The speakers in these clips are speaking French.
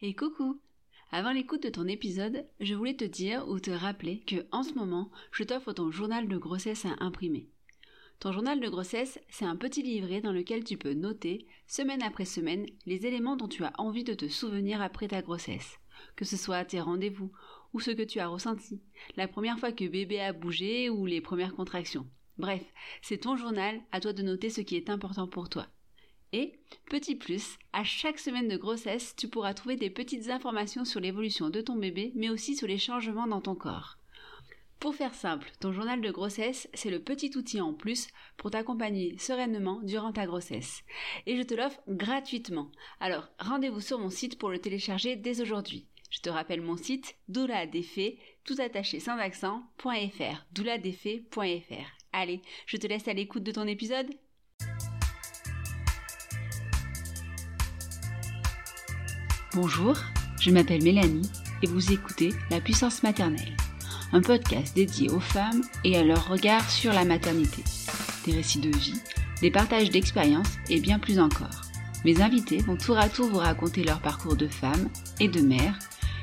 Et coucou Avant l'écoute de ton épisode, je voulais te dire ou te rappeler que en ce moment, je t'offre ton journal de grossesse à imprimer. Ton journal de grossesse, c'est un petit livret dans lequel tu peux noter, semaine après semaine, les éléments dont tu as envie de te souvenir après ta grossesse. Que ce soit tes rendez-vous, ou ce que tu as ressenti, la première fois que bébé a bougé ou les premières contractions. Bref, c'est ton journal, à toi de noter ce qui est important pour toi. Et, petit plus, à chaque semaine de grossesse, tu pourras trouver des petites informations sur l'évolution de ton bébé, mais aussi sur les changements dans ton corps. Pour faire simple, ton journal de grossesse, c'est le petit outil en plus pour t'accompagner sereinement durant ta grossesse. Et je te l'offre gratuitement. Alors rendez-vous sur mon site pour le télécharger dès aujourd'hui. Je te rappelle mon site douladefait, tout attaché sans accent.fr, douladefait.fr. Allez, je te laisse à l'écoute de ton épisode. Bonjour, je m'appelle Mélanie et vous écoutez La puissance maternelle un podcast dédié aux femmes et à leur regard sur la maternité. Des récits de vie, des partages d'expériences et bien plus encore. Mes invités vont tour à tour vous raconter leur parcours de femme et de mère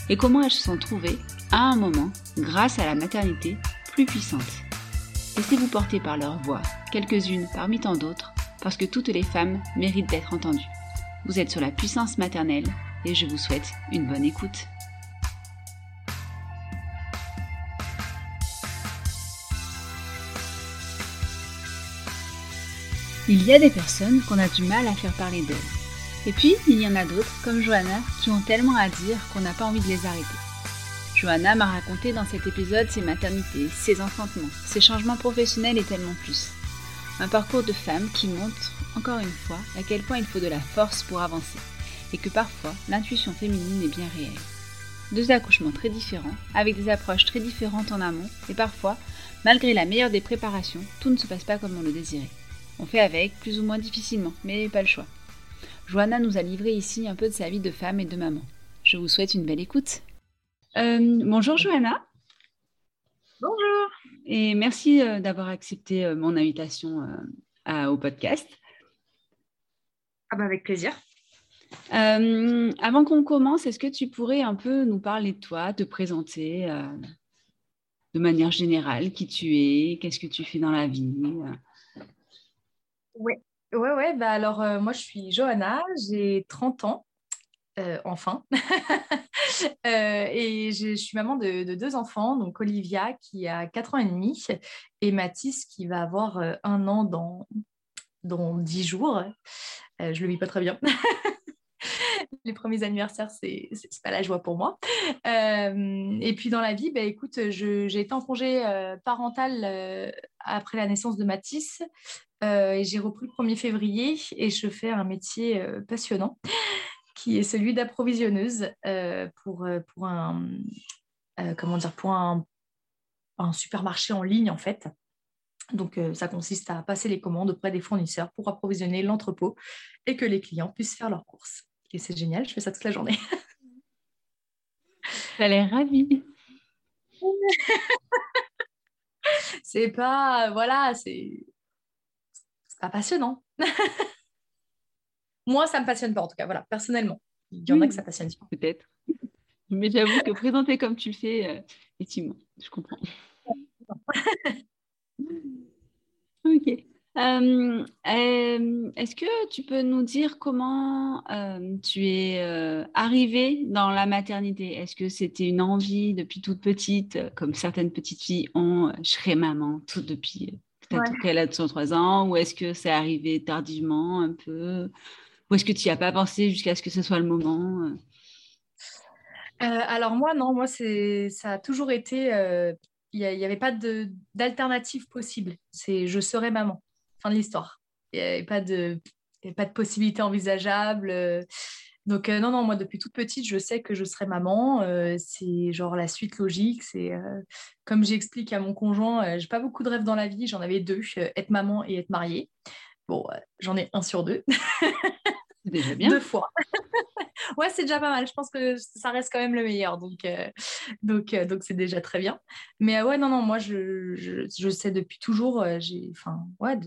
et comment elles se sont trouvées, à un moment, grâce à la maternité, plus puissantes. Laissez-vous porter par leur voix, quelques-unes parmi tant d'autres, parce que toutes les femmes méritent d'être entendues. Vous êtes sur la puissance maternelle et je vous souhaite une bonne écoute. Il y a des personnes qu'on a du mal à faire parler d'elles. Et puis, il y en a d'autres, comme Johanna, qui ont tellement à dire qu'on n'a pas envie de les arrêter. Johanna m'a raconté dans cet épisode ses maternités, ses enfantements, ses changements professionnels et tellement plus. Un parcours de femme qui montre, encore une fois, à quel point il faut de la force pour avancer, et que parfois l'intuition féminine est bien réelle. Deux accouchements très différents, avec des approches très différentes en amont, et parfois, malgré la meilleure des préparations, tout ne se passe pas comme on le désirait. On fait avec, plus ou moins difficilement, mais pas le choix. Johanna nous a livré ici un peu de sa vie de femme et de maman. Je vous souhaite une belle écoute. Euh, bonjour Johanna. Bonjour. Et merci euh, d'avoir accepté euh, mon invitation au podcast. Ah bah avec plaisir. Avant qu'on commence, est-ce que tu pourrais un peu nous parler de toi, te présenter de manière générale, qui tu es, qu'est-ce que tu fais dans la vie oui, ouais, ouais. Bah alors, euh, moi, je suis Johanna, j'ai 30 ans, euh, enfin. Euh, et je, suis maman de, deux enfants, donc Olivia qui a 4 ans et demi et Mathis qui va avoir un an dans, dans 10 jours. je le vis pas très bien. les premiers anniversaires, c'est pas la joie pour moi. et puis dans la vie, bah, écoute, j'ai été en congé parental après la naissance de Mathis. Euh, j'ai repris le 1er février et je fais un métier euh, passionnant qui est celui d'approvisionneuse euh, pour, pour, un, comment dire, pour un, supermarché en ligne en fait. Donc ça consiste à passer les commandes auprès des fournisseurs pour approvisionner l'entrepôt et que les clients puissent faire leurs courses. Et c'est génial, je fais ça toute la journée. Ça a l'air ravie. c'est pas, voilà, c'est pas passionnant. Moi, ça me passionne pas, en tout cas, voilà, personnellement. Il y en a que ça passionne Peut-être. Mais j'avoue que présenter comme tu le fais, euh, effectivement, je comprends. ok. Euh, euh, est-ce que tu peux nous dire comment tu es arrivée dans la maternité? Est-ce que c'était une envie depuis toute petite, comme certaines petites filles ont, je serai maman tout depuis Peut-être qu'elle a 203 ans, ou est-ce que c'est arrivé tardivement un peu? Ou est-ce que tu n'y as pas pensé jusqu'à ce que ce soit le moment euh? Euh, Alors moi, non, moi, ça a toujours été... Euh, il n'y avait pas d'alternative possible. C'est je serai maman. Fin de l'histoire. Il n'y avait pas de, pas de possibilité envisageable. Donc euh, non, non, moi depuis toute petite, je sais que je serai maman. Euh, c'est genre la suite logique. C'est euh, comme j'explique à mon conjoint, j'ai pas beaucoup de rêves dans la vie. J'en avais deux, être maman et être mariée. Bon, j'en ai un sur deux. déjà bien. deux fois. ouais, c'est déjà pas mal. Je pense que ça reste quand même le meilleur. Donc, donc, donc c'est déjà très bien. Mais ouais, non, non, moi je, je, je sais depuis toujours. j'ai, enfin, ouais.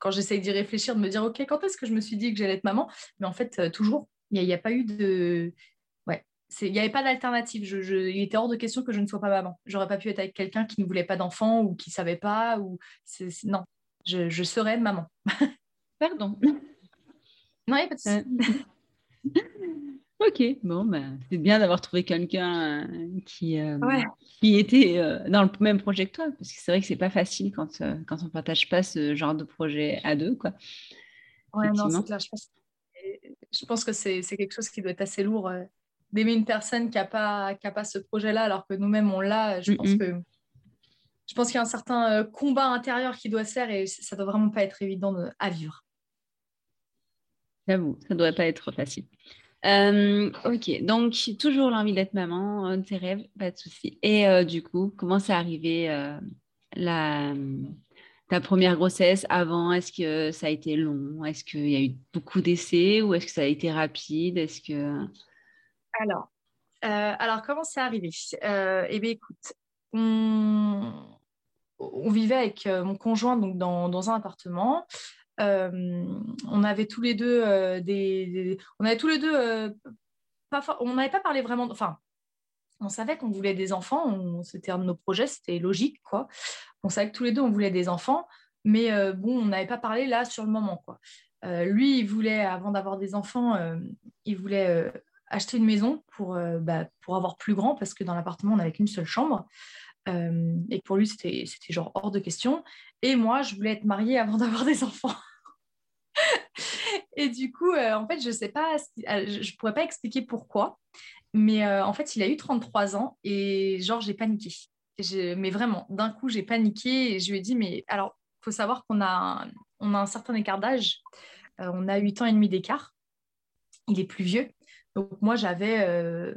Quand j'essaye d'y réfléchir, de me dire, OK, quand est-ce que je me suis dit que j'allais être maman? Mais en fait, toujours, il n'y a, pas eu de. Ouais, il n'y avait pas d'alternative. Je, il était hors de question que je ne sois pas maman. J'aurais pas pu être avec quelqu'un qui ne voulait pas d'enfant ou qui ne savait pas. Ou non, je, je, serais maman. Pardon. Non, il n'y a pas de. Ok, bon, bah, c'est bien d'avoir trouvé quelqu'un euh, qui, euh, qui était euh, dans le même projet que toi, parce que c'est vrai que c'est pas facile quand, quand on partage pas ce genre de projet à deux, quoi. Ouais, non, c'est clair. Je pense, je pense que c'est quelque chose qui doit être assez lourd d'aimer une personne qui n'a pas, qui a pas ce projet-là, alors que nous-mêmes on l'a. Je pense que je pense qu'il y a un certain combat intérieur qui doit se faire et ça doit vraiment pas être évident à vivre. J'avoue, ça doit pas être facile. Euh, ok, donc toujours l'envie d'être maman, tes rêves, pas de souci. Et euh, du coup, comment c'est arrivé euh, la, ta première grossesse avant? Est-ce que ça a été long? Est-ce qu'il y a eu beaucoup d'essais ou est-ce que ça a été rapide? Est-ce que alors, alors comment c'est arrivé? Eh bien, écoute, on, on vivait avec mon conjoint donc dans, dans un appartement. Euh, on avait tous les deux euh, des, on avait tous les deux euh, on n'avait pas parlé vraiment enfin on savait qu'on voulait des enfants c'était un de nos projets c'était logique quoi. On savait que tous les deux on voulait des enfants mais bon on n'avait pas parlé là sur le moment lui il voulait avant d'avoir des enfants il voulait acheter une maison pour, bah, pour avoir plus grand parce que dans l'appartement on n'avait qu'une seule chambre. Et pour lui c'était genre hors de question. Et moi je voulais être mariée avant d'avoir des enfants et du coup, euh, en fait, je sais pas, euh, je, ne pourrais pas expliquer pourquoi, mais euh, en fait, il a eu 33 ans et genre, j'ai paniqué. mais vraiment, d'un coup, j'ai paniqué et je lui ai dit, mais alors, faut savoir qu'on a, on a un certain écart d'âge. on a 8 ans et demi d'écart. Il est plus vieux. Donc, moi, j'avais,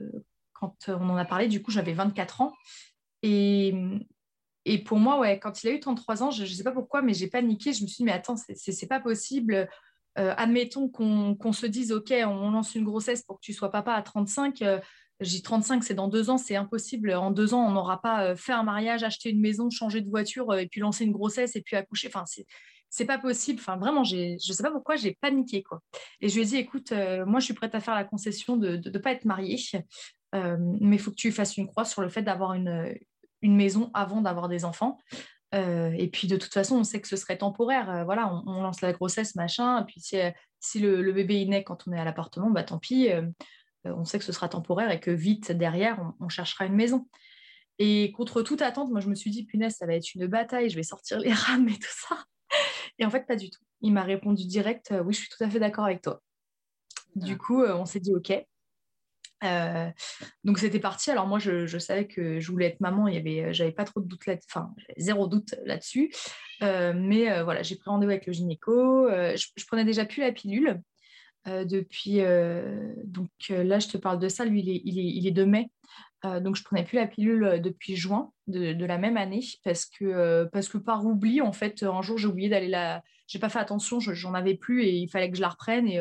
quand on en a parlé, du coup, j'avais 24 ans. Et, et pour moi, ouais, quand il a eu 33 ans, je ne sais pas pourquoi, mais j'ai paniqué. Je me suis dit, mais attends, c'est pas possible. Euh, admettons qu'on se dise, OK, on lance une grossesse pour que tu sois papa à 35. Euh, j'ai 35, c'est dans deux ans, c'est impossible. En deux ans, on n'aura pas euh, fait un mariage, acheté une maison, changé de voiture et puis lancé une grossesse et puis accoucher. Enfin, c'est pas possible. Enfin, vraiment, je ne sais pas pourquoi j'ai paniqué. Quoi. Et je lui ai dit, écoute, moi, je suis prête à faire la concession de ne pas être mariée, mais il faut que tu fasses une croix sur le fait d'avoir une maison avant d'avoir des enfants. Euh, et puis de toute façon, on sait que ce serait temporaire. Euh, voilà, on, lance la grossesse, machin. Et puis si, euh, si le, bébé il naît quand on est à l'appartement, bah tant pis. on sait que ce sera temporaire et que vite derrière, on, cherchera une maison. Et contre toute attente, moi je me suis dit, punaise, ça va être une bataille, je vais sortir les rames et tout ça. Et en fait, pas du tout. Il m'a répondu direct, oui, je suis tout à fait d'accord avec toi. Du coup, on s'est dit, OK. Euh, donc c'était parti. Alors moi, je, savais que je voulais être maman. Il y avait, euh, j'avais pas trop de doute là, enfin zéro doute là-dessus. Euh, mais voilà, j'ai pris rendez-vous avec le gynéco. Je, prenais déjà plus la pilule depuis. donc là, je te parle de ça. Lui, il est, il est, il est de mai. donc je prenais plus la pilule depuis juin de, la même année parce que parce que par oubli, en fait, un jour j'ai oublié d'aller la. J'ai pas fait attention, j'en avais plus et il fallait que je la reprenne et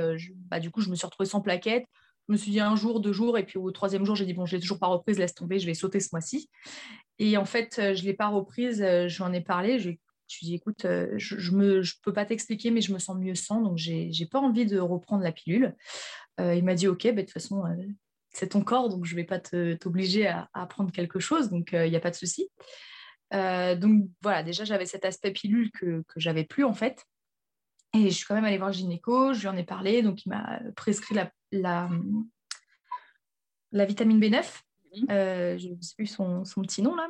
bah, du coup je me suis retrouvée sans plaquette je me suis dit un jour, deux jours, et puis au troisième jour, j'ai dit, bon, je l'ai toujours pas reprise, laisse tomber, je vais sauter ce mois-ci. Et en fait, euh, je ne l'ai pas reprise, euh, j'en ai parlé, je, je lui ai dit, écoute, euh, je ne je peux pas t'expliquer, mais je me sens mieux sans, donc j'ai n'ai pas envie de reprendre la pilule. il m'a dit, ok, bah, de toute façon, c'est ton corps, donc je ne vais pas t'obliger à, prendre quelque chose, donc il n'y a pas de souci. donc voilà, déjà, j'avais cet aspect pilule que, que j'avais plus, en fait. Et je suis quand même allée voir le gynéco, je lui en ai parlé, donc il m'a prescrit la, la, la vitamine B9. Mhm. Euh, je ne sais plus son, son, petit nom là.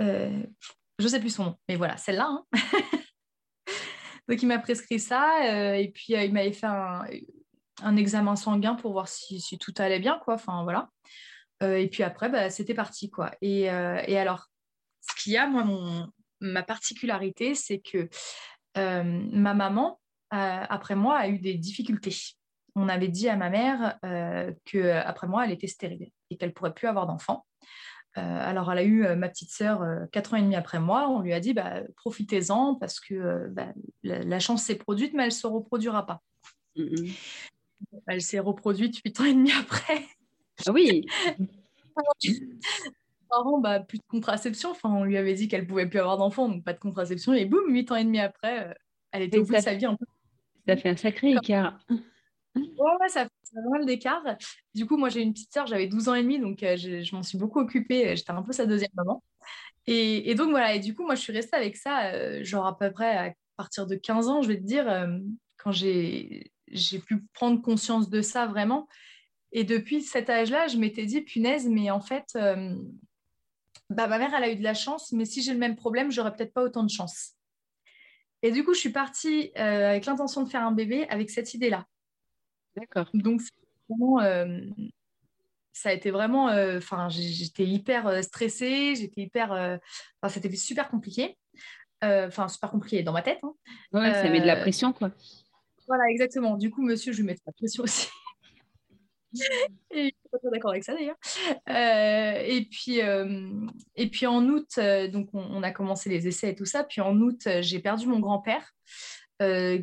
Euh, je ne sais plus son nom, mais voilà, celle-là. Hein. donc il m'a prescrit ça, euh, et puis il m'avait fait un, un, examen sanguin pour voir si, si, tout allait bien, quoi. Enfin voilà. et puis après, bah, c'était parti, quoi. Et, et alors, ce qu'il y a, moi, mon, ma particularité, c'est que ma maman, après moi, a eu des difficultés. On avait dit à ma mère euh, qu'après moi, elle était stérile et qu'elle ne pourrait plus avoir d'enfants. alors, elle a eu ma petite sœur quatre ans et demi après moi. On lui a dit bah, profitez-en parce que bah, la, chance s'est produite, mais elle ne se reproduira pas. Mm-hmm. Elle s'est reproduite huit ans et demi après. Ah oui. bah, plus de contraception. Enfin, on lui avait dit qu'elle pouvait plus avoir d'enfants, donc pas de contraception. Et boum, huit ans et demi après, euh, elle était au bout de sa vie un peu. Ça fait un sacré écart. Ouais, ça fait pas mal d'écart. Du coup, moi, j'ai une petite sœur, j'avais 12 ans et demi, donc euh, je, m'en suis beaucoup occupée. J'étais un peu sa deuxième maman. Et, donc, voilà. Et du coup, moi, je suis restée avec ça, euh, genre à peu près à partir de 15 ans, je vais te dire, euh, quand j'ai pu prendre conscience de ça vraiment. Et depuis cet âge-là, je m'étais dit, punaise, mais en fait, euh, bah, ma mère, elle a eu de la chance, mais si j'ai le même problème, j'aurais peut-être pas autant de chance. Et du coup, je suis partie euh, avec l'intention de faire un bébé avec cette idée-là. D'accord. Donc, vraiment, euh, ça a été vraiment. Enfin, j'étais hyper stressée, j'étais hyper. Enfin, c'était super compliqué. Enfin, super compliqué dans ma tête. Hein. Ouais, ça met de la pression, quoi. Voilà, exactement. Du coup, monsieur, je lui mets de la pression aussi. et je suis pas d'accord avec ça d'ailleurs. Euh, et, puis, euh, et puis en août, euh, donc on, a commencé les essais et tout ça. Puis en août, j'ai perdu mon grand-père,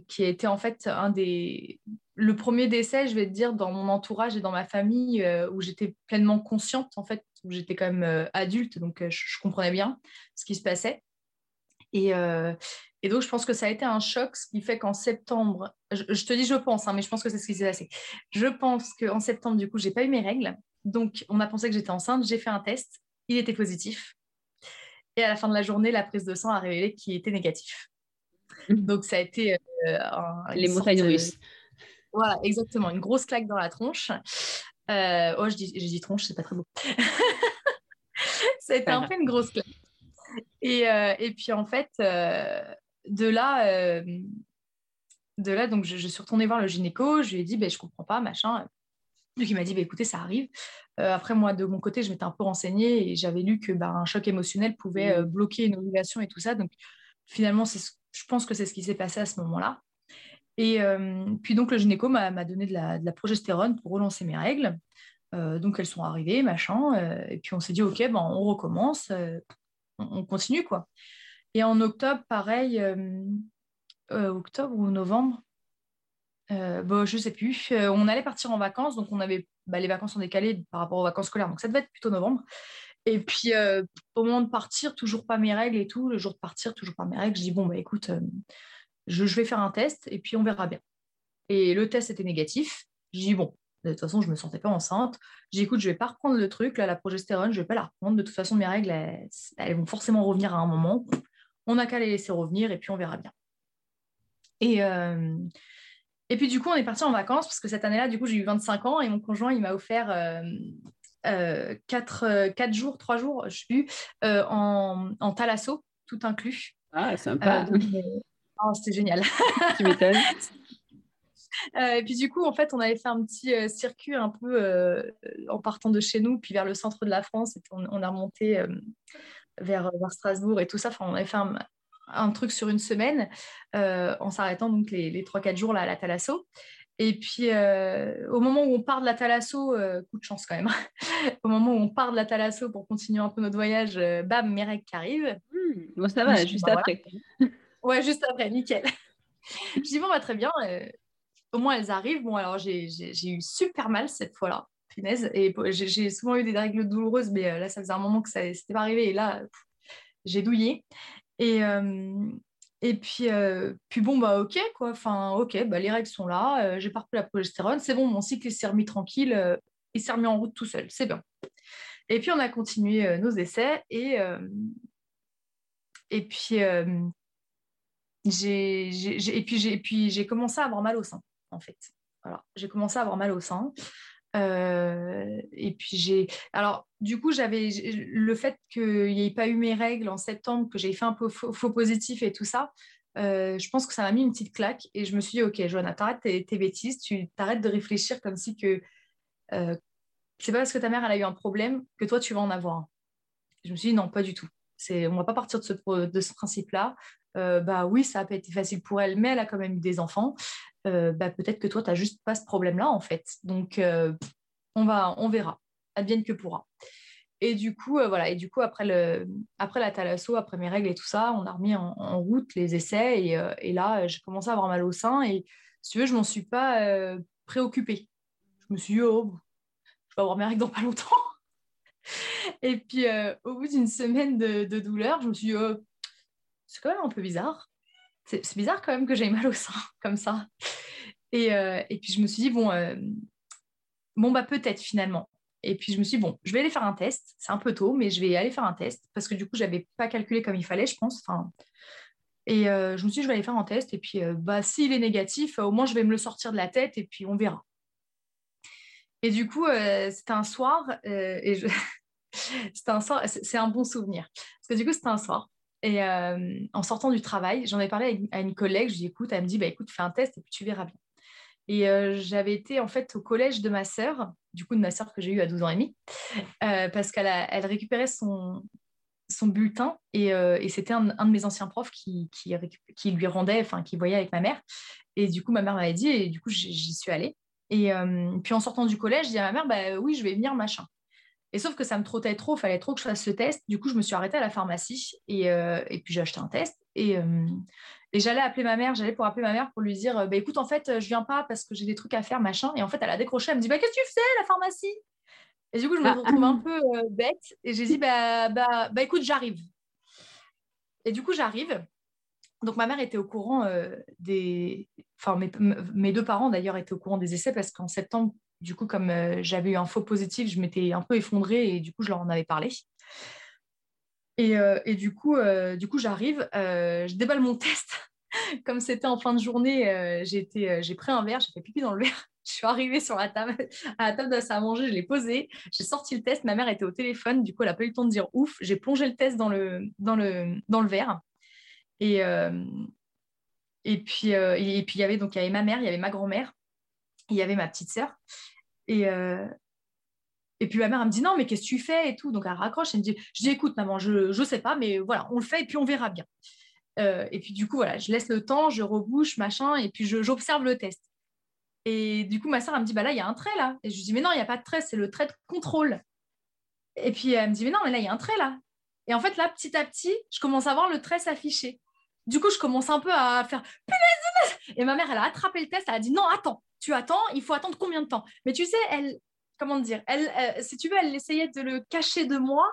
qui a été en fait un des. Le premier décès, je vais te dire, dans mon entourage et dans ma famille, où j'étais pleinement consciente, en fait, où j'étais quand même adulte, donc je, comprenais bien ce qui se passait. Et, et donc, je pense que ça a été un choc, ce qui fait qu'en septembre, je, te dis je pense, hein, mais je pense que c'est ce qui s'est passé. Je pense qu'en septembre, du coup, j'ai pas eu mes règles. Donc, on a pensé que j'étais enceinte. J'ai fait un test. Il était positif. Et à la fin de la journée, la prise de sang a révélé qu'il était négatif. Mmh. Donc, ça a été. Euh, Les montagnes russes. voilà, exactement. Une grosse claque dans la tronche. Euh, oh, je dis, j'ai dit tronche, c'est pas très beau. ça a été un peu une grosse claque. Et, euh, et puis, en fait, de là, euh, de là donc je, suis retournée voir le gynéco, je lui ai dit, ben, je comprends pas, machin. Donc il m'a dit, bah, écoutez, ça arrive. Euh, après, moi, de mon côté, je m'étais un peu renseignée et j'avais lu que bah, un choc émotionnel pouvait euh, bloquer une ovulation et tout ça. Donc finalement, je pense que c'est ce qui s'est passé à ce moment-là. Et puis donc le gynéco m'a donné de la, progestérone pour relancer mes règles. donc elles sont arrivées, machin. et puis on s'est dit, ok, ben, on recommence, on, on, continue quoi. Et en octobre, pareil, euh, euh, octobre ou novembre, euh, bon, je ne sais plus, on allait partir en vacances, donc on avait bah, les vacances sont décalées par rapport aux vacances scolaires, donc ça devait être plutôt novembre. Et puis au moment de partir, toujours pas mes règles et tout, le jour de partir, toujours pas mes règles, je dis bon, bah écoute, je, vais faire un test et puis on verra bien. Et le test était négatif. Je dis bon, de toute façon, je ne me sentais pas enceinte. J'ai écoute, je vais pas reprendre le truc, là, la progestérone, je vais pas la reprendre. De toute façon, mes règles, elles vont forcément revenir à un moment on n'a qu'à les laisser revenir et puis on verra bien. Et, euh, et puis du coup, on est parti en vacances parce que cette année-là, du coup, j'ai eu 25 ans et mon conjoint, il m'a offert 4, euh, euh, jours, 3 jours, je sais plus, en, en thalasso, tout inclus. Ah, sympa. Oh, c'était génial. tu m'étonnes. et puis du coup, en fait, on avait fait un petit circuit un peu en partant de chez nous, puis vers le centre de la France, et on, on a remonté vers, Strasbourg et tout ça. Enfin, on avait fait un, truc sur une semaine euh, en s'arrêtant donc les, les 3-4 jours là, à la Thalasso. Et puis, euh, au moment où on part de la Thalasso, euh, coup de chance quand même, au moment où on part de la Thalasso pour continuer un peu notre voyage, bam, mes règles qui arrivent. Mmh, bon, ça va, juste après. Ouais, juste après, nickel. je dis, bon, bah, très bien, au moins elles arrivent. Bon, alors j'ai eu super mal cette fois-là. Et j'ai souvent eu des règles douloureuses, mais euh, là, ça faisait un moment que ça n'était pas arrivé. Et là, j'ai douillé. Et, euh, et puis, euh, puis bon, bah ok, quoi. Enfin, ok, bah, les règles sont là. j'ai pas la progestérone. C'est bon, mon cycle s'est remis tranquille. il s'est remis en route tout seul. C'est bien. Et puis, on a continué nos essais. Et, puis, j'ai et puis, puis j'ai commencé à avoir mal au sein, en fait. Voilà, j'ai commencé à avoir mal au sein. Euh, et puis j'ai. Alors, du coup, j'avais le fait qu'il n'y ait pas eu mes règles en septembre, que j'ai fait un peu faux, positif et tout ça. Euh, je pense que ça m'a mis une petite claque et je me suis dit, ok, Joanna, t'arrêtes tes, bêtises, tu t'arrêtes de réfléchir comme si que euh, c'est pas parce que ta mère elle a eu un problème que toi tu vas en avoir. Je me suis dit, non, pas du tout. C'est, on va pas partir de ce, de ce principe-là. bah oui, ça n'a pas été facile pour elle, mais elle a quand même eu des enfants. Euh, bah, peut-être que toi, tu n'as juste pas ce problème-là, en fait. Donc, euh, on, va, on verra. Advienne que pourra. Et du coup, euh, voilà. Et du coup, après, le, après la thalasso, après mes règles et tout ça, on a remis en, route les essais. Et, là, j'ai commencé à avoir mal au sein. Et si tu veux, je m'en suis pas préoccupée. Je me suis dit, oh, je vais avoir mes règles dans pas longtemps. et puis, au bout d'une semaine de, de, douleur, je me suis dit, oh, c'est quand même un peu bizarre c'est bizarre quand même que j'ai mal au sein comme ça. Et, et, puis je me suis dit, bon, bon bah peut-être finalement. Et puis je me suis dit, bon, je vais aller faire un test. C'est un peu tôt, mais je vais aller faire un test parce que du coup, je n'avais pas calculé comme il fallait, je pense. Enfin, et je me suis dit, je vais aller faire un test. Et puis, bah, s'il est négatif, au moins, je vais me le sortir de la tête et puis on verra. Et du coup, c'était un soir, et je... c'était un soir, c'est un bon souvenir. Parce que du coup, c'était un soir. Et en sortant du travail, j'en ai parlé à une collègue, je lui ai dit, écoute, elle me dit, bah, écoute, fais un test et puis tu verras bien. Et j'avais été en fait au collège de ma sœur, du coup de ma sœur que j'ai eue à 12 ans et demi, parce qu'elle elle récupérait son, son bulletin et, c'était un, de mes anciens profs qui, qui, lui rendait, enfin qui voyait avec ma mère. Et du coup, ma mère m'avait dit et du coup, j'y suis allée. Et puis en sortant du collège, je dis à ma mère, bah oui, je vais venir, machin. Et sauf que ça me trottait trop, il fallait trop que je fasse ce test. Du coup, je me suis arrêtée à la pharmacie et, et puis j'ai acheté un test. Et, et j'allais appeler ma mère, j'allais pour appeler ma mère pour lui dire bah, écoute, en fait, je viens pas parce que j'ai des trucs à faire, machin. Et en fait, elle a décroché, elle me dit bah, qu'est-ce que tu fais, la pharmacie? Et du coup, je me ah. retrouve un peu bête et j'ai dit bah, bah, bah, écoute, j'arrive. Et du coup, j'arrive. Donc, ma mère était au courant des. Enfin, mes, mes, deux parents d'ailleurs étaient au courant des essais parce qu'en septembre, du coup, comme j'avais eu un faux positif, je m'étais un peu effondrée et du coup, je leur en avais parlé. Et, du coup, du coup j'arrive, je déballe mon test. Comme c'était en fin de journée, j'ai pris un verre, j'ai fait pipi dans le verre. Je suis arrivée sur la table, à la table de à manger, je l'ai posé, j'ai sorti le test. Ma mère était au téléphone, du coup, elle n'a pas eu le temps de dire ouf. J'ai plongé le test dans le, dans le, dans le verre. Et, et puis, et, il y avait donc il y avait ma mère, il y avait ma grand-mère, il y avait ma petite sœur. Et, et puis ma mère, me dit non, mais qu'est-ce que tu fais et tout. Donc elle raccroche, elle me dit, je dis écoute maman, je ne sais pas, mais voilà, on le fait et puis on verra bien. Euh, et puis du coup, voilà, je laisse le temps, je rebouche, machin, et puis j'observe le test. Et du coup, ma soeur, me dit, bah là, il y a un trait là. Et je lui dis, mais non, il n'y a pas de trait, c'est le trait de contrôle. Et puis elle me dit, mais non, mais là, il y a un trait là. Et en fait, là, petit à petit, je commence à voir le trait s'afficher. Du coup, je commence un peu à faire, Et ma mère, elle a attrapé le test, elle a dit, non, attends, tu attends, il faut attendre combien de temps? Mais tu sais, elle, comment dire, elle, si tu veux, elle essayait de le cacher de moi,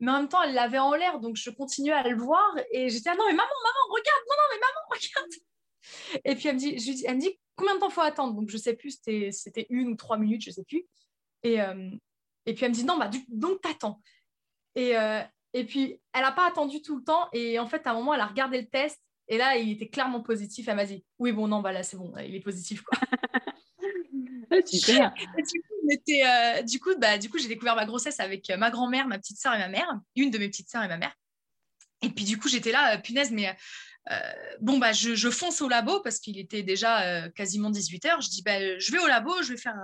mais en même temps, elle l'avait en l'air, donc je continuais à le voir et j'étais ah non mais maman, maman, regarde, non non mais maman, regarde. Et puis elle me dit, elle me dit combien de temps faut attendre, donc je sais plus, c'était une ou trois minutes, je sais plus. Et, euh, et puis elle me dit non bah donc t'attends. Et euh, et puis elle n'a pas attendu tout le temps et en fait à un moment elle a regardé le test et là il était clairement positif. Elle m'a dit oui bon non bah là c'est bon, il est positif quoi. Super. Euh, du coup, bah, du coup, j'ai découvert ma grossesse avec euh, ma grand-mère, ma petite sœur et ma mère, une de mes petites sœurs et ma mère. Et puis du coup, j'étais là, euh, punaise, mais bon, bah, je, fonce au labo parce qu'il était déjà quasiment 18h. Je dis, bah, je vais au labo, je vais faire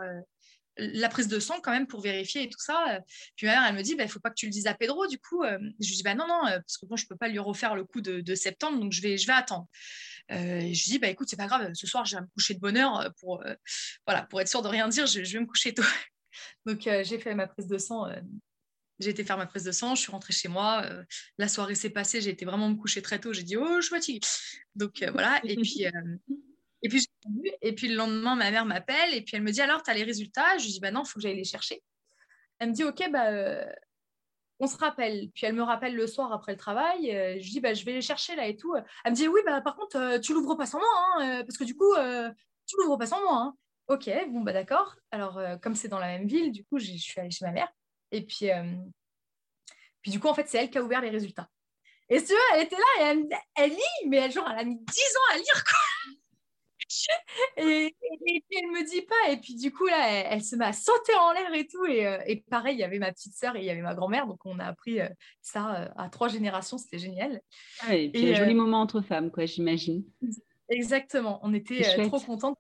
la prise de sang quand même pour vérifier et tout ça. Puis ma mère, elle me dit, il bah, faut pas que tu le dises à Pedro. Du coup, je lui dis, bah, non, non, parce que bon, je ne peux pas lui refaire le coup de, septembre, donc je vais, je vais attendre. Euh, je lui dis, bah, écoute, c'est pas grave, ce soir, je vais me coucher de bonne heure euh, pour, euh, voilà, pour être sûr de rien dire, je, vais me coucher tôt. Donc, j'ai fait ma prise de sang. j'ai été faire ma prise de sang, je suis rentrée chez moi. la soirée s'est passée, j'ai été vraiment me coucher très tôt. J'ai dit, oh, je suis fatiguée. Donc, voilà. Et puis, et, puis, et puis, le lendemain, ma mère m'appelle et puis elle me dit, alors, tu as les résultats? Je lui dis, bah non, il faut que j'aille les chercher. Elle me dit, ok, bah, on se rappelle. Puis elle me rappelle le soir après le travail. Euh, je dis, bah, je vais les chercher là et tout. Elle me dit, oui, bah, par contre, euh, tu l'ouvres pas sans moi, hein, euh, parce que du coup, tu l'ouvres pas sans moi. Hein. Ok, bon, bah d'accord. Alors, comme c'est dans la même ville, du coup, je suis allée chez ma mère. Et puis, puis du coup, en fait, c'est elle qui a ouvert les résultats. Et tu elle était là et elle, elle lit, mais elle, genre, elle a mis 10 ans à lire, quoi et, puis elle me dit pas. Et puis du coup, là, elle, se met à sauter en l'air et tout. Et, euh, et, pareil, il y avait ma petite sœur et il y avait ma grand-mère. Donc on a appris euh, ça euh, à trois générations. C'était génial. Ah et puis un joli moment entre femmes, quoi, j'imagine. Exactement. On était trop contentes.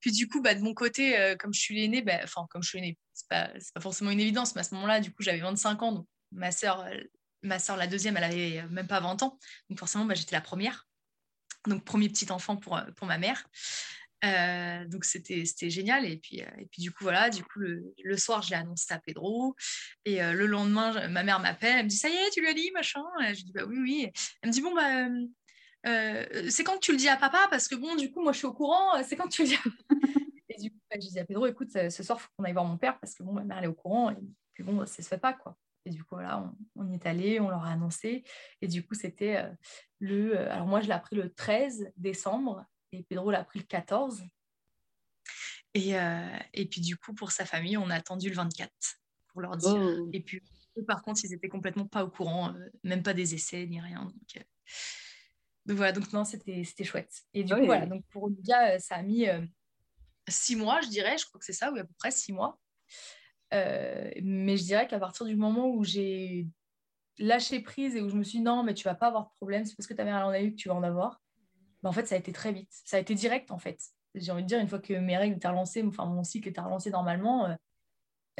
Puis du coup, bah, de mon côté, comme je suis l'aînée, bah, enfin, comme je suis l'aînée, c'est pas, pas forcément une évidence, mais à ce moment-là, du coup, j'avais 25 ans. Donc ma sœur, ma sœur, la deuxième, elle avait même pas 20 ans. Donc forcément, bah, j'étais la première donc premier petit enfant pour, euh, pour ma mère. Euh, donc c'était génial. Et puis, euh, et puis du coup voilà. Du coup le, soir je l'ai annoncé à Pedro. Et le lendemain ma mère m'appelle. Elle me dit ça y est tu lui as dit machin. Et je dis bah oui oui. Elle me dit bon bah c'est quand tu le dis à papa? Parce que bon du coup moi je suis au courant. C'est quand tu le dis et du coup bah, je dis à Pedro écoute ce soir faut qu'on aille voir mon père. Parce que bon ma mère elle est au courant. Et puis bon ça se fait pas quoi et du coup, voilà, on, y est allé, on leur a annoncé. Et du coup, c'était euh, le. Euh, alors, moi, je l'ai appris le 13 décembre et Pedro l'a appris le 14. Et, et puis du coup, pour sa famille, on a attendu le 24 pour leur dire. Oh. Et puis, par contre, ils étaient complètement pas au courant, même pas des essais ni rien. Donc, donc voilà, donc non, c'était chouette. Et du coup, voilà, donc pour Olivia, ça a mis six mois, je dirais, je crois que c'est ça, ou à peu près six mois. Euh, mais je dirais qu'à partir du moment où j'ai lâché prise et où je me suis dit non, mais tu vas pas avoir de problème, c'est parce que tu avais un eu que tu vas en avoir, ben, en fait, ça a été très vite. Ça a été direct, en fait. J'ai envie de dire, une fois que mes règles étaient relancées, enfin mon cycle était relancé normalement, euh,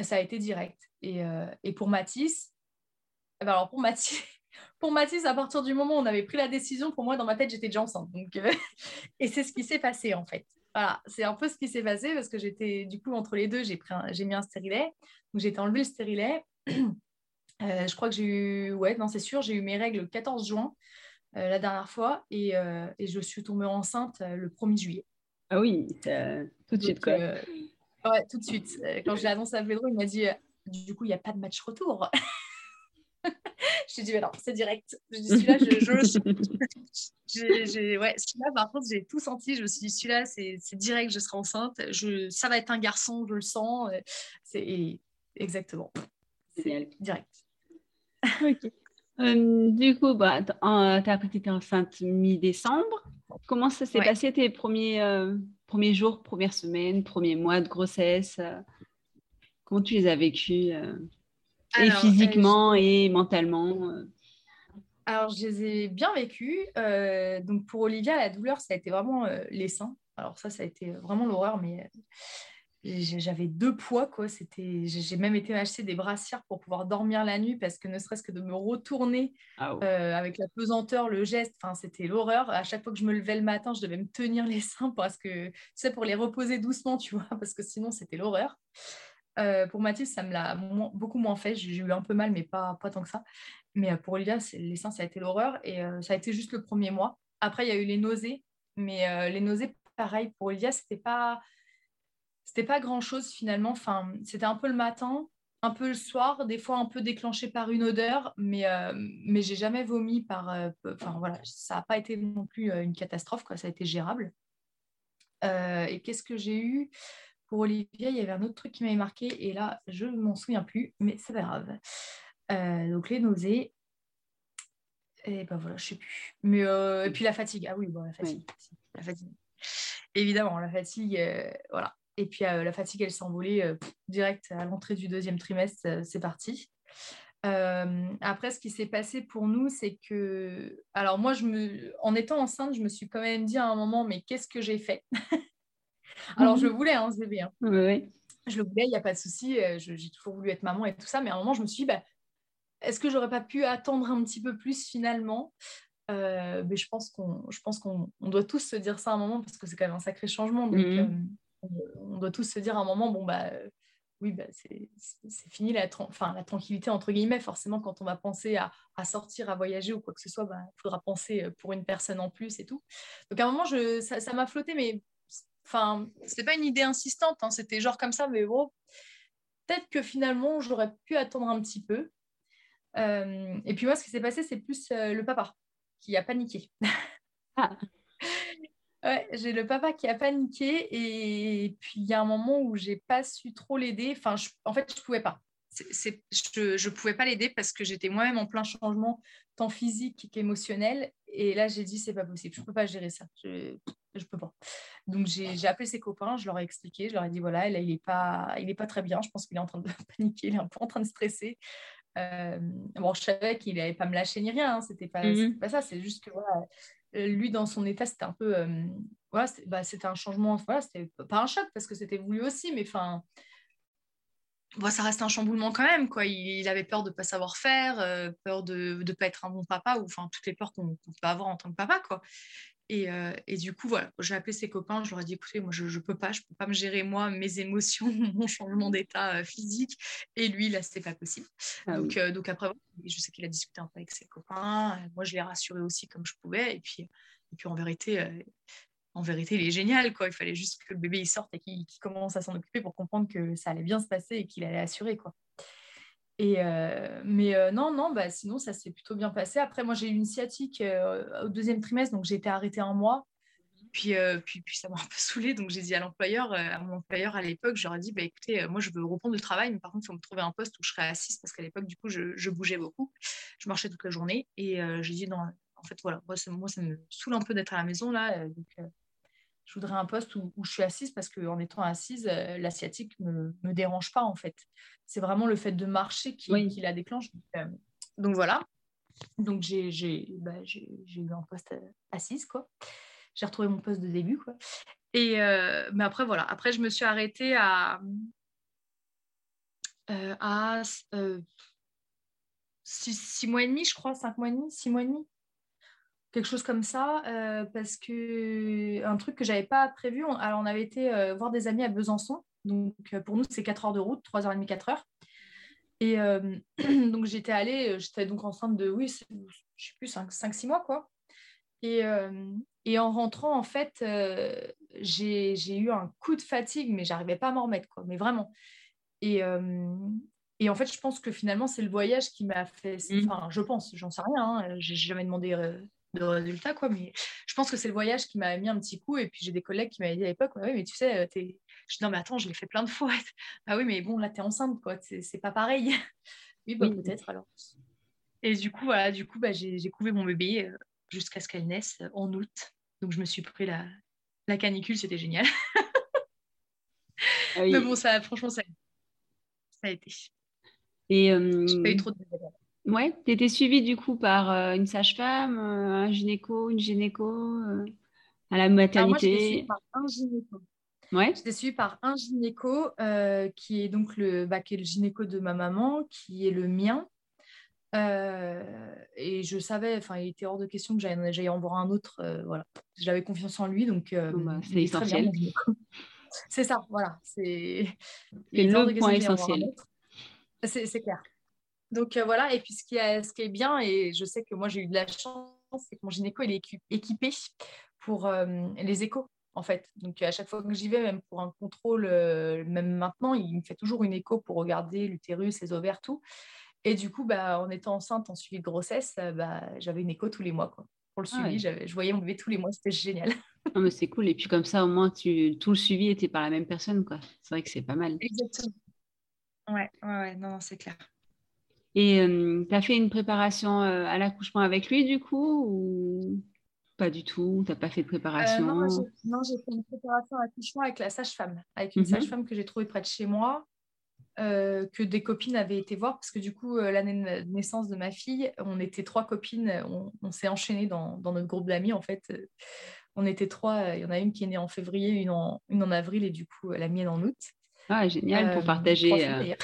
ça a été direct. Et, euh, et pour Mathis, eh ben alors pour Mathis, pour à partir du moment où on avait pris la décision, pour moi, dans ma tête, j'étais déjà enceinte. Donc, et c'est ce qui s'est passé, en fait. Voilà, c'est un peu ce qui s'est passé parce que j'étais, du coup, entre les deux, j'ai, pris j'ai mis un stérilet. Donc, j'ai enlevé le stérilet. Euh, je crois que j'ai eu, ouais, non, c'est sûr, j'ai eu mes règles le 14 juin, euh, la dernière fois, et, euh, et, je suis tombée enceinte le 1er juillet. Ah oui, tout de suite, quoi. ouais, tout de suite. Quand je l'ai annoncé à Pedro, il m'a dit, du coup, il n'y a pas de match retour. J'ai dit, mais non, c'est direct. Je dis, celui-là, je, je, ouais, celui-là, par contre, j'ai tout senti. Je me suis dit, celui-là, c'est direct, je serai enceinte. Je, ça va être un garçon, je le sens. C'est exactement. C'est direct. ok. Euh, du coup, bah, tu as appris que tu étais enceinte mi-décembre. Comment ça s'est passé tes premiers, euh, premiers jours, premières semaines, premiers mois de grossesse euh? Comment tu les as vécus et physiquement et mentalement euh. Alors, je les ai bien vécus. Euh, donc, pour Olivia, la douleur, ça a été vraiment euh, les seins. Alors, ça, ça a été vraiment l'horreur, mais j'avais deux poids, quoi. C'était... J'ai même été acheter des brassières pour pouvoir dormir la nuit parce que ne serait-ce que de me retourner ah avec la pesanteur, le geste, enfin, c'était l'horreur. À chaque fois que je me levais le matin, je devais me tenir les seins parce que, tu sais, pour les reposer doucement, tu vois, parce que sinon, c'était l'horreur. Euh, pour Mathis, ça me l'a beaucoup moins fait. J'ai eu un peu mal, mais pas, pas tant que ça. Mais euh, pour Olivia, les seins, ça a été l'horreur. Et euh, ça a été juste le premier mois. Après, il y a eu les nausées. Mais les nausées, pareil, pour Olivia, c'était pas, c'était pas grand-chose finalement. Enfin, c'était un peu le matin, un peu le soir, des fois un peu déclenché par une odeur. Mais, mais j'ai jamais vomi par... Enfin, voilà, ça n'a pas été non plus une catastrophe. Ça a été gérable. et qu'est-ce que j'ai eu? Pour Olivia, il y avait un autre truc qui m'avait marqué et là, je ne m'en souviens plus, mais c'est pas grave. Euh, donc les nausées. Et ben voilà, je sais plus. Mais euh, et puis la fatigue. Ah oui, bon, la fatigue. La fatigue. Évidemment, la fatigue, euh, voilà. Et puis la fatigue, elle s'est envolée direct à l'entrée du deuxième trimestre, c'est parti. après, ce qui s'est passé pour nous, c'est que, alors moi, je me, en étant enceinte, je me suis quand même dit à un moment, mais qu'est-ce que j'ai fait? Alors, je le voulais, hein, ce bébé. Hein. Je le voulais, il n'y a pas de souci. Euh, j'ai toujours voulu être maman et tout ça. Mais à un moment, je me suis dit, bah, est-ce que j'aurais pas pu attendre un petit peu plus finalement? Euh, mais je pense qu'on je pense qu'on doit tous se dire ça à un moment parce que c'est quand même un sacré changement donc euh, on, doit tous se dire à un moment bon bah oui bah, c'est fini la, enfin, la tranquillité entre guillemets forcément quand on va penser à, à sortir à voyager ou quoi que ce soit il bah, faudra penser pour une personne en plus et tout donc à un moment je, ça m'a flotté mais Enfin, c'était pas une idée insistante, hein, c'était genre comme ça, mais bon, peut-être que finalement, j'aurais pu attendre un petit peu. Euh, et puis moi, ce qui s'est passé, c'est plus euh, le papa qui a paniqué. ah. Ouais, j'ai le papa qui a paniqué et puis il y a un moment où j'ai pas su trop l'aider. Enfin, en fait, je pouvais pas. Je ne pouvais pas l'aider parce que j'étais moi-même en plein changement, tant physique qu'émotionnel. Et là, j'ai dit, c'est pas possible, je peux pas gérer ça. Je, je peux pas. Donc j'ai appelé ses copains, je leur ai expliqué, je leur ai dit voilà, là il est pas, il est pas très bien, je pense qu'il est en train de paniquer, il est un peu en train de stresser. Euh, bon, je savais qu'il n'allait pas me lâcher ni rien, hein, c'était pas, pas ça, c'est juste que voilà, euh, lui dans son état c'était un peu, euh, voilà, bah, c'était un changement, voilà, c'était pas un choc parce que c'était voulu aussi, mais enfin. Bon, ça reste un chamboulement quand même. Quoi. Il, avait peur de ne pas savoir faire, peur de ne pas être un bon papa, ou enfin toutes les peurs qu'on peut avoir en tant que papa. Quoi. Euh, et, du coup, voilà, j'ai appelé ses copains, je leur ai dit, écoutez, moi, je ne peux pas, je ne peux pas me gérer, moi, mes émotions, mon changement d'état euh, physique. Et lui, là, ce n'était pas possible. Ah donc, euh, donc, après, je sais qu'il a discuté un peu avec ses copains. moi, je l'ai rassuré aussi comme je pouvais. Et puis, et puis en vérité, en vérité, il est génial. Quoi. Il fallait juste que le bébé sorte et qu'il commence à s'en occuper pour comprendre que ça allait bien se passer et qu'il allait assurer. Quoi. Et euh, mais euh, non, non, bah, sinon ça s'est plutôt bien passé. Après, moi j'ai eu une sciatique euh, au deuxième trimestre, donc j'ai été arrêtée un mois. Puis, puis, puis, ça m'a un peu saoulée. Donc, j'ai dit à l'employeur, à mon employeur à l'époque, j'aurais dit bah, écoutez, moi, je veux reprendre le travail, mais par contre, il faut me trouver un poste où je serais assise parce qu'à l'époque, du coup, je, je, bougeais beaucoup. Je marchais toute la journée. Et j'ai dit non, en fait, voilà, moi, ça, moi, ça me saoule un peu d'être à la maison là. Donc, je voudrais un poste où, je suis assise parce qu'en étant assise, euh, l'asiatique ne me, dérange pas en fait. C'est vraiment le fait de marcher qui, la déclenche. Donc, euh, voilà. Donc j'ai bah, eu un poste euh, assise quoi. J'ai retrouvé mon poste de début quoi. Et mais après voilà. Après je me suis arrêtée à à six, mois et demi je crois, cinq mois et demi, six mois et demi quelque chose comme ça, euh, parce que un truc que j'avais pas prévu. On, alors, on avait été euh, voir des amis à Besançon. Donc, euh, pour nous, c'est 4 heures de route, 3h30, 4 heures. Et donc, j'étais allée, j'étais donc enceinte de, oui, je sais plus, 5-6 mois, quoi. Et, et, en rentrant, en fait, j'ai eu un coup de fatigue, mais j'arrivais pas à m'en remettre, quoi. Mais vraiment. Et, et en fait, je pense que finalement, c'est le voyage qui m'a fait. Mmh. Enfin, je pense, j'en sais rien. Hein, j'ai jamais demandé de résultats, quoi. Mais je pense que c'est le voyage qui m'a mis un petit coup. Et puis j'ai des collègues qui m'avaient dit à l'époque, oui, mais tu sais, euh, je dis non, mais attends, je l'ai fait plein de fois. ah oui, mais bon, là, tu es enceinte, quoi. C'est pas pareil. oui, bah, peut-être alors. Et du coup, voilà, du coup, bah, j'ai couvé mon bébé euh, jusqu'à ce qu'elle naisse euh, en août. Donc je me suis pris la, la canicule, c'était génial. Ah mais bon, ça, franchement, ça, ça a été. Et euh... pas eu trop de Ouais, tu étais suivie du coup par euh, une sage-femme, euh, un gynéco, une gynéco euh, à la maternité? moi, par un gynéco. Ouais. J'étais suivie par un gynéco qui est donc le, bah, qui est le gynéco de ma maman, qui est le mien. et je savais, enfin, il était hors de question que j'aille en voir un autre. voilà, j'avais confiance en lui, donc bah, c'est essentiel. C'est ça, voilà. C'est le point essentiel. C'est clair. Donc euh, voilà, et puis ce qui, est, ce qui est bien, et je sais que moi j'ai eu de la chance, c'est que mon gynéco il est équipé pour euh, les échos en fait. Donc à chaque fois que j'y vais, même pour un contrôle, euh, même maintenant, il me fait toujours une écho pour regarder l'utérus, les ovaires, tout. Et du coup, bah, en étant enceinte, en suivi de grossesse, bah, j'avais une écho tous les mois. Quoi. Pour le ah suivi, je voyais mon bébé tous les mois, c'était génial. Non, mais c'est cool. Et puis comme ça, au moins, tu... tout le suivi était par la même personne. quoi. C'est vrai que c'est pas mal. Exactement. Ouais, ouais, ouais non c'est clair. Et euh, tu as fait une préparation euh, à l'accouchement avec lui, du coup, ou pas du tout Tu n'as pas fait de préparation? Euh, Non, j'ai fait une préparation à l'accouchement avec la sage-femme, avec une mhm. sage-femme que j'ai trouvée près de chez moi, que des copines avaient été voir, parce que du coup, l'année de naissance de ma fille, on était trois copines, on, s'est enchaînées dans, dans, notre groupe d'amis, en fait. On était trois, il y en a une qui est née en février, une en, une en avril, et du coup, la mienne en août. Ah, génial, pour partager.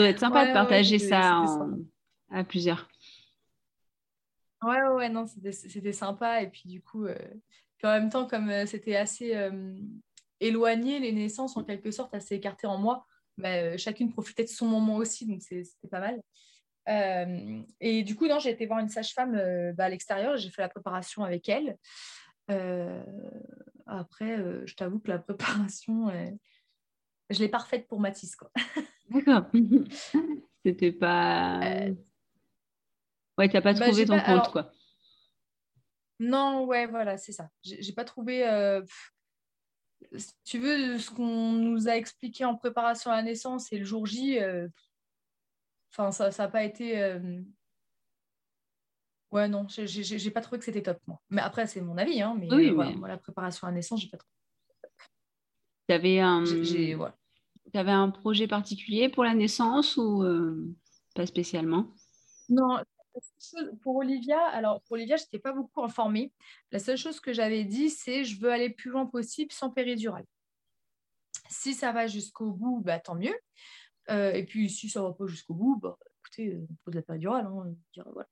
Ça va être sympa de partager ça, à plusieurs. Ouais, ouais, non, c'était sympa. Et puis, du coup, euh, en même temps, comme euh, c'était assez euh, éloigné, les naissances, en quelque sorte, assez écartées en moi, bah, chacune profitait de son moment aussi, donc c'était pas mal. et du coup, j'ai été voir une sage-femme bah, à l'extérieur, j'ai fait la préparation avec elle. après, je t'avoue que la préparation, je l'ai parfaite pour Mathis, quoi. D'accord. C'était pas. Euh, ouais, tu n'as pas bah, trouvé ton compte, quoi. Non, ouais, voilà, c'est ça. J'ai pas trouvé. Euh, si tu veux, ce qu'on nous a expliqué en préparation à la naissance et le jour J, euh, enfin, ça n'a pas été. Ouais, non, j'ai pas trouvé que c'était top, moi. Mais après, c'est mon avis, hein, mais, voilà, la préparation à la naissance, j'ai pas trouvé. Tu avais un. Tu avais un projet particulier pour la naissance ou euh, pas spécialement? Non, pour Olivia, alors pour Olivia, je n'étais pas beaucoup informée. La seule chose que j'avais dit, c'est je veux aller plus loin possible sans péridurale. Si ça va jusqu'au bout, bah, tant mieux. Euh, et puis si ça ne va pas jusqu'au bout, bah, écoutez, on pose la péridurale. Hein, voilà.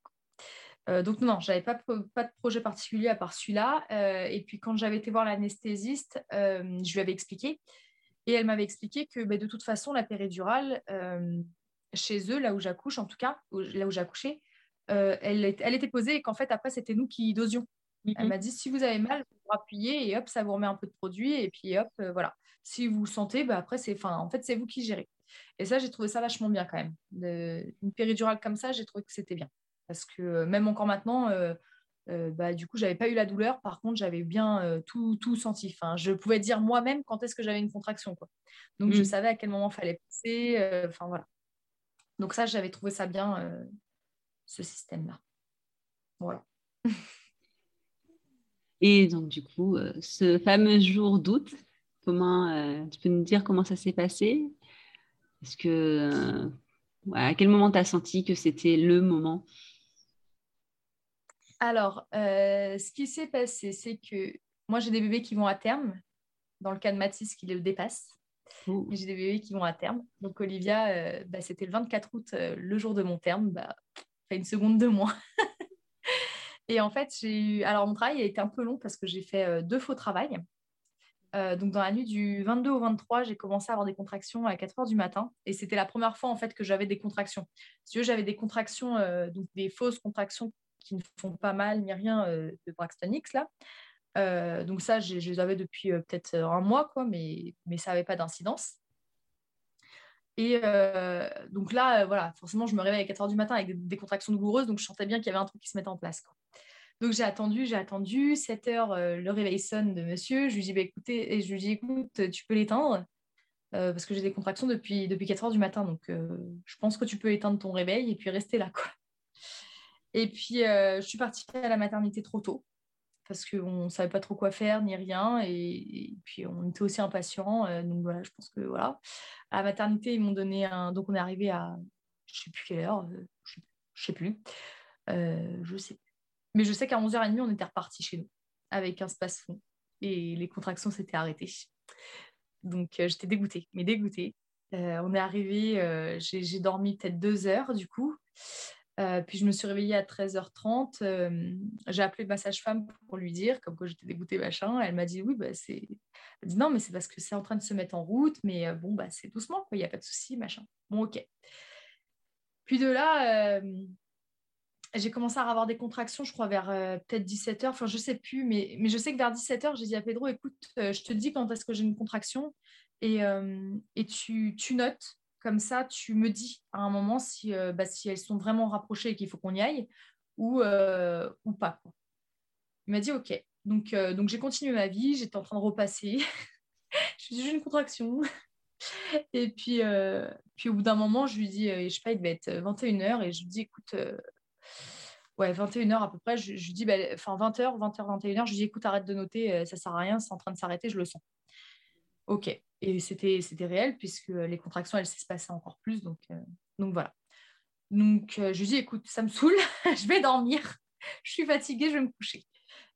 Euh, donc non, j'avais pas, pas de projet particulier à part celui-là. et puis quand j'avais été voir l'anesthésiste, je lui avais expliqué. Et elle m'avait expliqué que bah, de toute façon, la péridurale, euh, chez eux, là où j'accouche, en tout cas, là où j'ai accouché, euh, elle, elle, était posée et qu'en fait, après, c'était nous qui dosions. Elle mhm. m'a dit si vous avez mal, vous appuyez et hop, ça vous remet un peu de produit et puis hop, euh, voilà. Si vous sentez, bah, après, c'est, en fait, c'est vous qui gérez. Et ça, j'ai trouvé ça vachement bien quand même. une péridurale comme ça, j'ai trouvé que c'était bien. Parce que même encore maintenant, bah, du coup, j'avais pas eu la douleur. Par contre, j'avais bien tout, tout senti. Enfin, je pouvais dire moi-même quand est-ce que j'avais une contraction. Quoi. Donc, je mmh. savais à quel moment il fallait passer. Enfin, voilà. Donc, ça, j'avais trouvé ça bien, ce système-là. Voilà. Et donc, du coup, ce fameux jour d'août, comment tu peux nous dire comment ça s'est passé? Est-ce que à quel moment tu as senti que c'était le moment? Alors, euh, ce qui s'est passé, c'est que moi, j'ai des bébés qui vont à terme. Dans le cas de Mathis, qui le dépasse. J'ai des bébés qui vont à terme. Donc, Olivia, euh, bah, c'était le 24 août, euh, le jour de mon terme. Bah, fait une seconde de moins. Et en fait, j'ai eu. Alors, mon travail a été un peu long parce que j'ai fait deux faux travails. Euh, donc dans la nuit du 22 au 23, j'ai commencé à avoir des contractions à 4 heures du matin. Et c'était la première fois en fait que j'avais des contractions. Si j'avais des contractions, euh, donc des fausses contractions qui ne font pas mal ni rien euh, de Braxton X là. donc ça, je, les avais depuis peut-être un mois, quoi, mais, mais ça n'avait pas d'incidence. Et donc là, voilà, forcément, je me réveille à 4 heures du matin avec des, contractions douloureuses, donc je sentais bien qu'il y avait un truc qui se mettait en place. Donc j'ai attendu, j'ai attendu. 7 heures, euh, le réveil sonne de monsieur. Je lui dis, bah, écoutez, et je lui dis, écoute, tu peux l'éteindre euh, parce que j'ai des contractions depuis, depuis 4 heures du matin. Donc euh, je pense que tu peux éteindre ton réveil et puis rester là. Quoi. Et puis je suis partie à la maternité trop tôt parce qu'on ne savait pas trop quoi faire ni rien. Et, puis on était aussi impatients. donc voilà, je pense que voilà. À la maternité, ils m'ont donné un. Donc on est arrivé à. Je ne sais plus quelle heure. je ne sais plus. je sais mais je sais qu'à 11h30, on était reparti chez nous avec un space-fond et les contractions s'étaient arrêtées. Donc euh, j'étais dégoûtée, mais dégoûtée. Euh, on est arrivé, euh, j'ai dormi peut-être deux heures du coup. Puis je me suis réveillée à 13h30. j'ai appelé ma sage-femme pour lui dire, comme quoi j'étais dégoûtée, machin. Elle m'a dit oui, bah, c'est. Elle non, mais c'est parce que c'est en train de se mettre en route, mais bon, bah, c'est doucement, il n'y a pas de souci, machin. Bon, ok. Puis de là, j'ai commencé à avoir des contractions, je crois, vers euh, peut-être 17h. Enfin, je sais plus, mais, je sais que vers 17h, j'ai dit à Pedro, écoute, euh, je te dis quand est-ce que j'ai une contraction et, euh, et tu, tu, notes. Comme ça, tu me dis à un moment si, bah, si elles sont vraiment rapprochées et qu'il faut qu'on y aille ou, ou pas. Il m'a dit, OK. Donc, donc j'ai continué ma vie, j'étais en train de repasser. je j'ai une contraction. et puis, puis au bout d'un moment, je lui dis, je sais pas, il devait être 21h et je lui dis, écoute, ouais, 21h à peu près, je, lui dis, bah, enfin 20h, 20h, 21h, je lui dis, écoute, arrête de noter, euh, ça sert à rien, c'est en train de s'arrêter, je le sens. Ok. Et c'était, réel, puisque les contractions, elles s'espaçaient encore plus. Donc, euh, voilà. Donc euh, je lui dis, écoute, ça me saoule, je vais dormir. je suis fatiguée, je vais me coucher.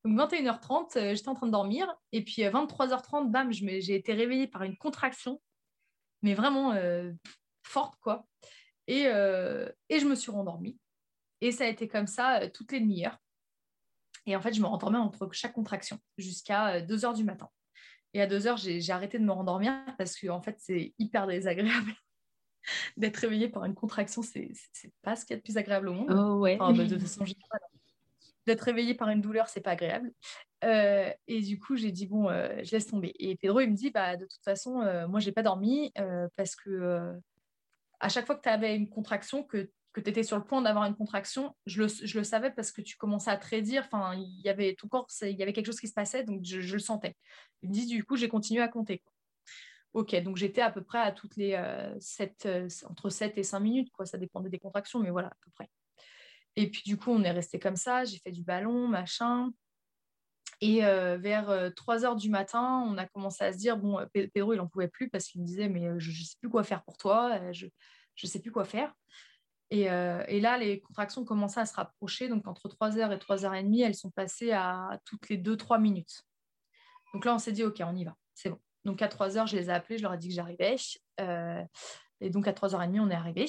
Donc 21h30, j'étais en train de dormir. Et puis 23h30, bam, j'ai été réveillée par une contraction, mais vraiment forte, quoi. Et, et je me suis rendormie. Et ça a été comme ça euh, toutes les demi-heures. Et en fait, je me rendormais entre chaque contraction jusqu'à 2 euh, heures du matin. Et à 2 heures, j'ai arrêté de me rendormir parce que en fait, c'est hyper désagréable d'être réveillé par une contraction. C'est pas ce qu'il y a de plus agréable au monde. Oh, ouais. de, façon générale. D'être réveillé par une douleur, c'est pas agréable. Euh, et du coup, j'ai dit, bon, je laisse tomber. Et Pedro, il me dit, bah, de toute façon, moi, j'ai pas dormi parce que à chaque fois que tu avais une contraction, que que tu étais sur le point d'avoir une contraction, je le, savais parce que tu commençais à te dire, enfin, il y avait ton corps, il y avait quelque chose qui se passait, donc je, le sentais. Il me dit, du coup, j'ai continué à compter. Ok, donc j'étais à peu près à toutes les euh, euh, entre 7 et 5 minutes, quoi. ça dépendait des contractions, mais voilà, à peu près. Et puis du coup, on est resté comme ça, j'ai fait du ballon, machin. Et euh, vers 3 heures du matin, on a commencé à se dire, bon, Pedro, il n'en pouvait plus parce qu'il me disait, mais je ne sais plus quoi faire pour toi, je ne sais plus quoi faire. Euh, et, là, les contractions commençaient à se rapprocher. Donc, entre 3h et 3h30, elles sont passées à toutes les 2-3 minutes. Donc là, on s'est dit, OK, on y va. C'est bon. Donc, à 3h, je les ai appelés, je leur ai dit que j'arrivais. Euh, et donc, à 3h30, on est arrivé.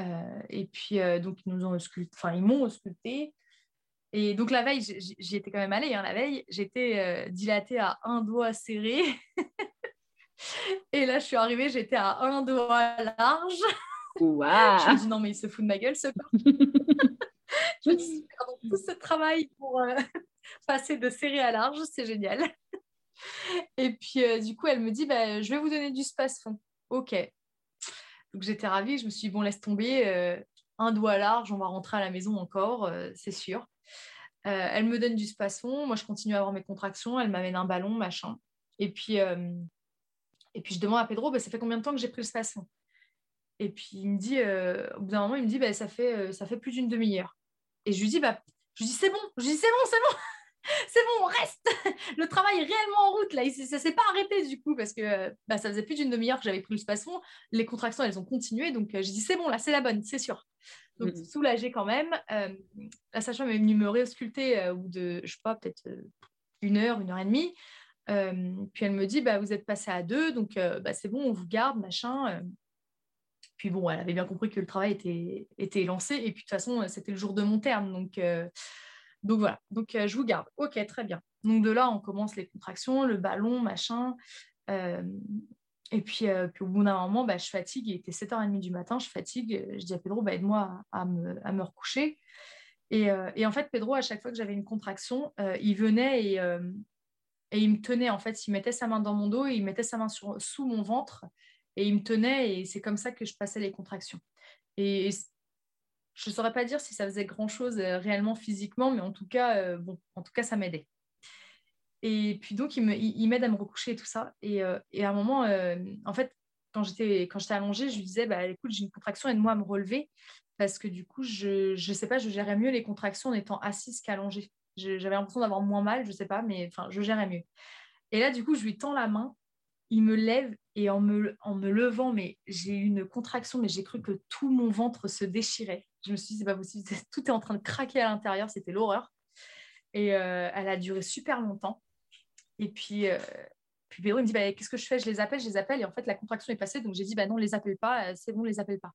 Euh, et puis, donc, ils nous ont enfin, ils m'ont ausculté. Et donc, la veille, j'y étais quand même allée. Hein, la veille, j'étais dilatée à un doigt serré. et là, je suis arrivée, j'étais à un doigt large. Je me dis non, mais il se fout de ma gueule, ce corps. je me dis, tout ce travail pour euh, passer de serré à large, c'est génial. Et puis, euh, du coup, elle me dit, bah, je vais vous donner du space-fond. OK. Donc, j'étais ravie. Je me suis dit, bon, laisse tomber. Euh, un doigt large, on va rentrer à la maison encore, c'est sûr. elle me donne du spasson, moi je continue à avoir mes contractions, elle m'amène un ballon, machin. Et puis, et puis je demande à Pedro, bah, ça fait combien de temps que j'ai pris le spasson Et puis il me dit, au bout d'un moment, il me dit, bah, ça, fait, ça fait plus d'une demi-heure. Et je lui dis, bah, je lui dis, c'est bon, je lui dis, c'est bon, c'est bon c'est bon, on reste. Le travail est réellement en route là. Ça s'est pas arrêté du coup parce que bah, ça faisait plus d'une demi-heure que j'avais pris le spasson. Les contractions, elles ont continué. Donc euh, j'ai dit c'est bon là, c'est la bonne, c'est sûr. Donc mm. soulagée quand même. Euh, la sage-femme est venue me réausculter euh, ou de, je sais pas, peut-être une heure, une heure et demie. puis elle me dit bah vous êtes passé à deux, donc bah, c'est bon, on vous garde, machin. Puis bon, elle avait bien compris que le travail était, lancé. Et puis de toute façon, c'était le jour de mon terme. Donc donc voilà, donc euh, je vous garde. Ok, très bien. Donc de là, on commence les contractions, le ballon, machin. Euh, et puis, euh, au bout d'un moment, bah, je fatigue. Il était 7h30 du matin, je fatigue. Je dis à Pedro, bah, aide-moi à, me, recoucher. Et, en fait, Pedro, à chaque fois que j'avais une contraction, il venait et, il me tenait. En fait, il mettait sa main dans mon dos et il mettait sa main sous mon ventre et il me tenait. Et c'est comme ça que je passais les contractions. Et je ne saurais pas dire si ça faisait grand-chose euh, réellement physiquement, mais en tout cas, euh, bon, en tout cas, ça m'aidait. Et puis donc, il m'aide à me recoucher et tout ça. Et, euh, à un moment, en fait, quand j'étais allongée, je lui disais, bah, écoute, j'ai une contraction, aide-moi à me relever. Parce que du coup, je ne sais pas, je gérais mieux les contractions en étant assise qu'allongée. J'avais l'impression d'avoir moins mal, je ne sais pas, mais enfin, je gérais mieux. Et là, du coup, je lui tends la main il me lève et en me, levant, mais j'ai eu une contraction, mais j'ai cru que tout mon ventre se déchirait. Je me suis dit, c'est pas possible, tout est en train de craquer à l'intérieur, c'était l'horreur. Et euh, elle a duré super longtemps. Et puis, euh, Pedro il me dit, bah, qu'est-ce que je fais? Je les appelle, je les appelle. Et en fait, la contraction est passée, donc j'ai dit, bah non, les appelle pas, euh, c'est bon, les appelle pas.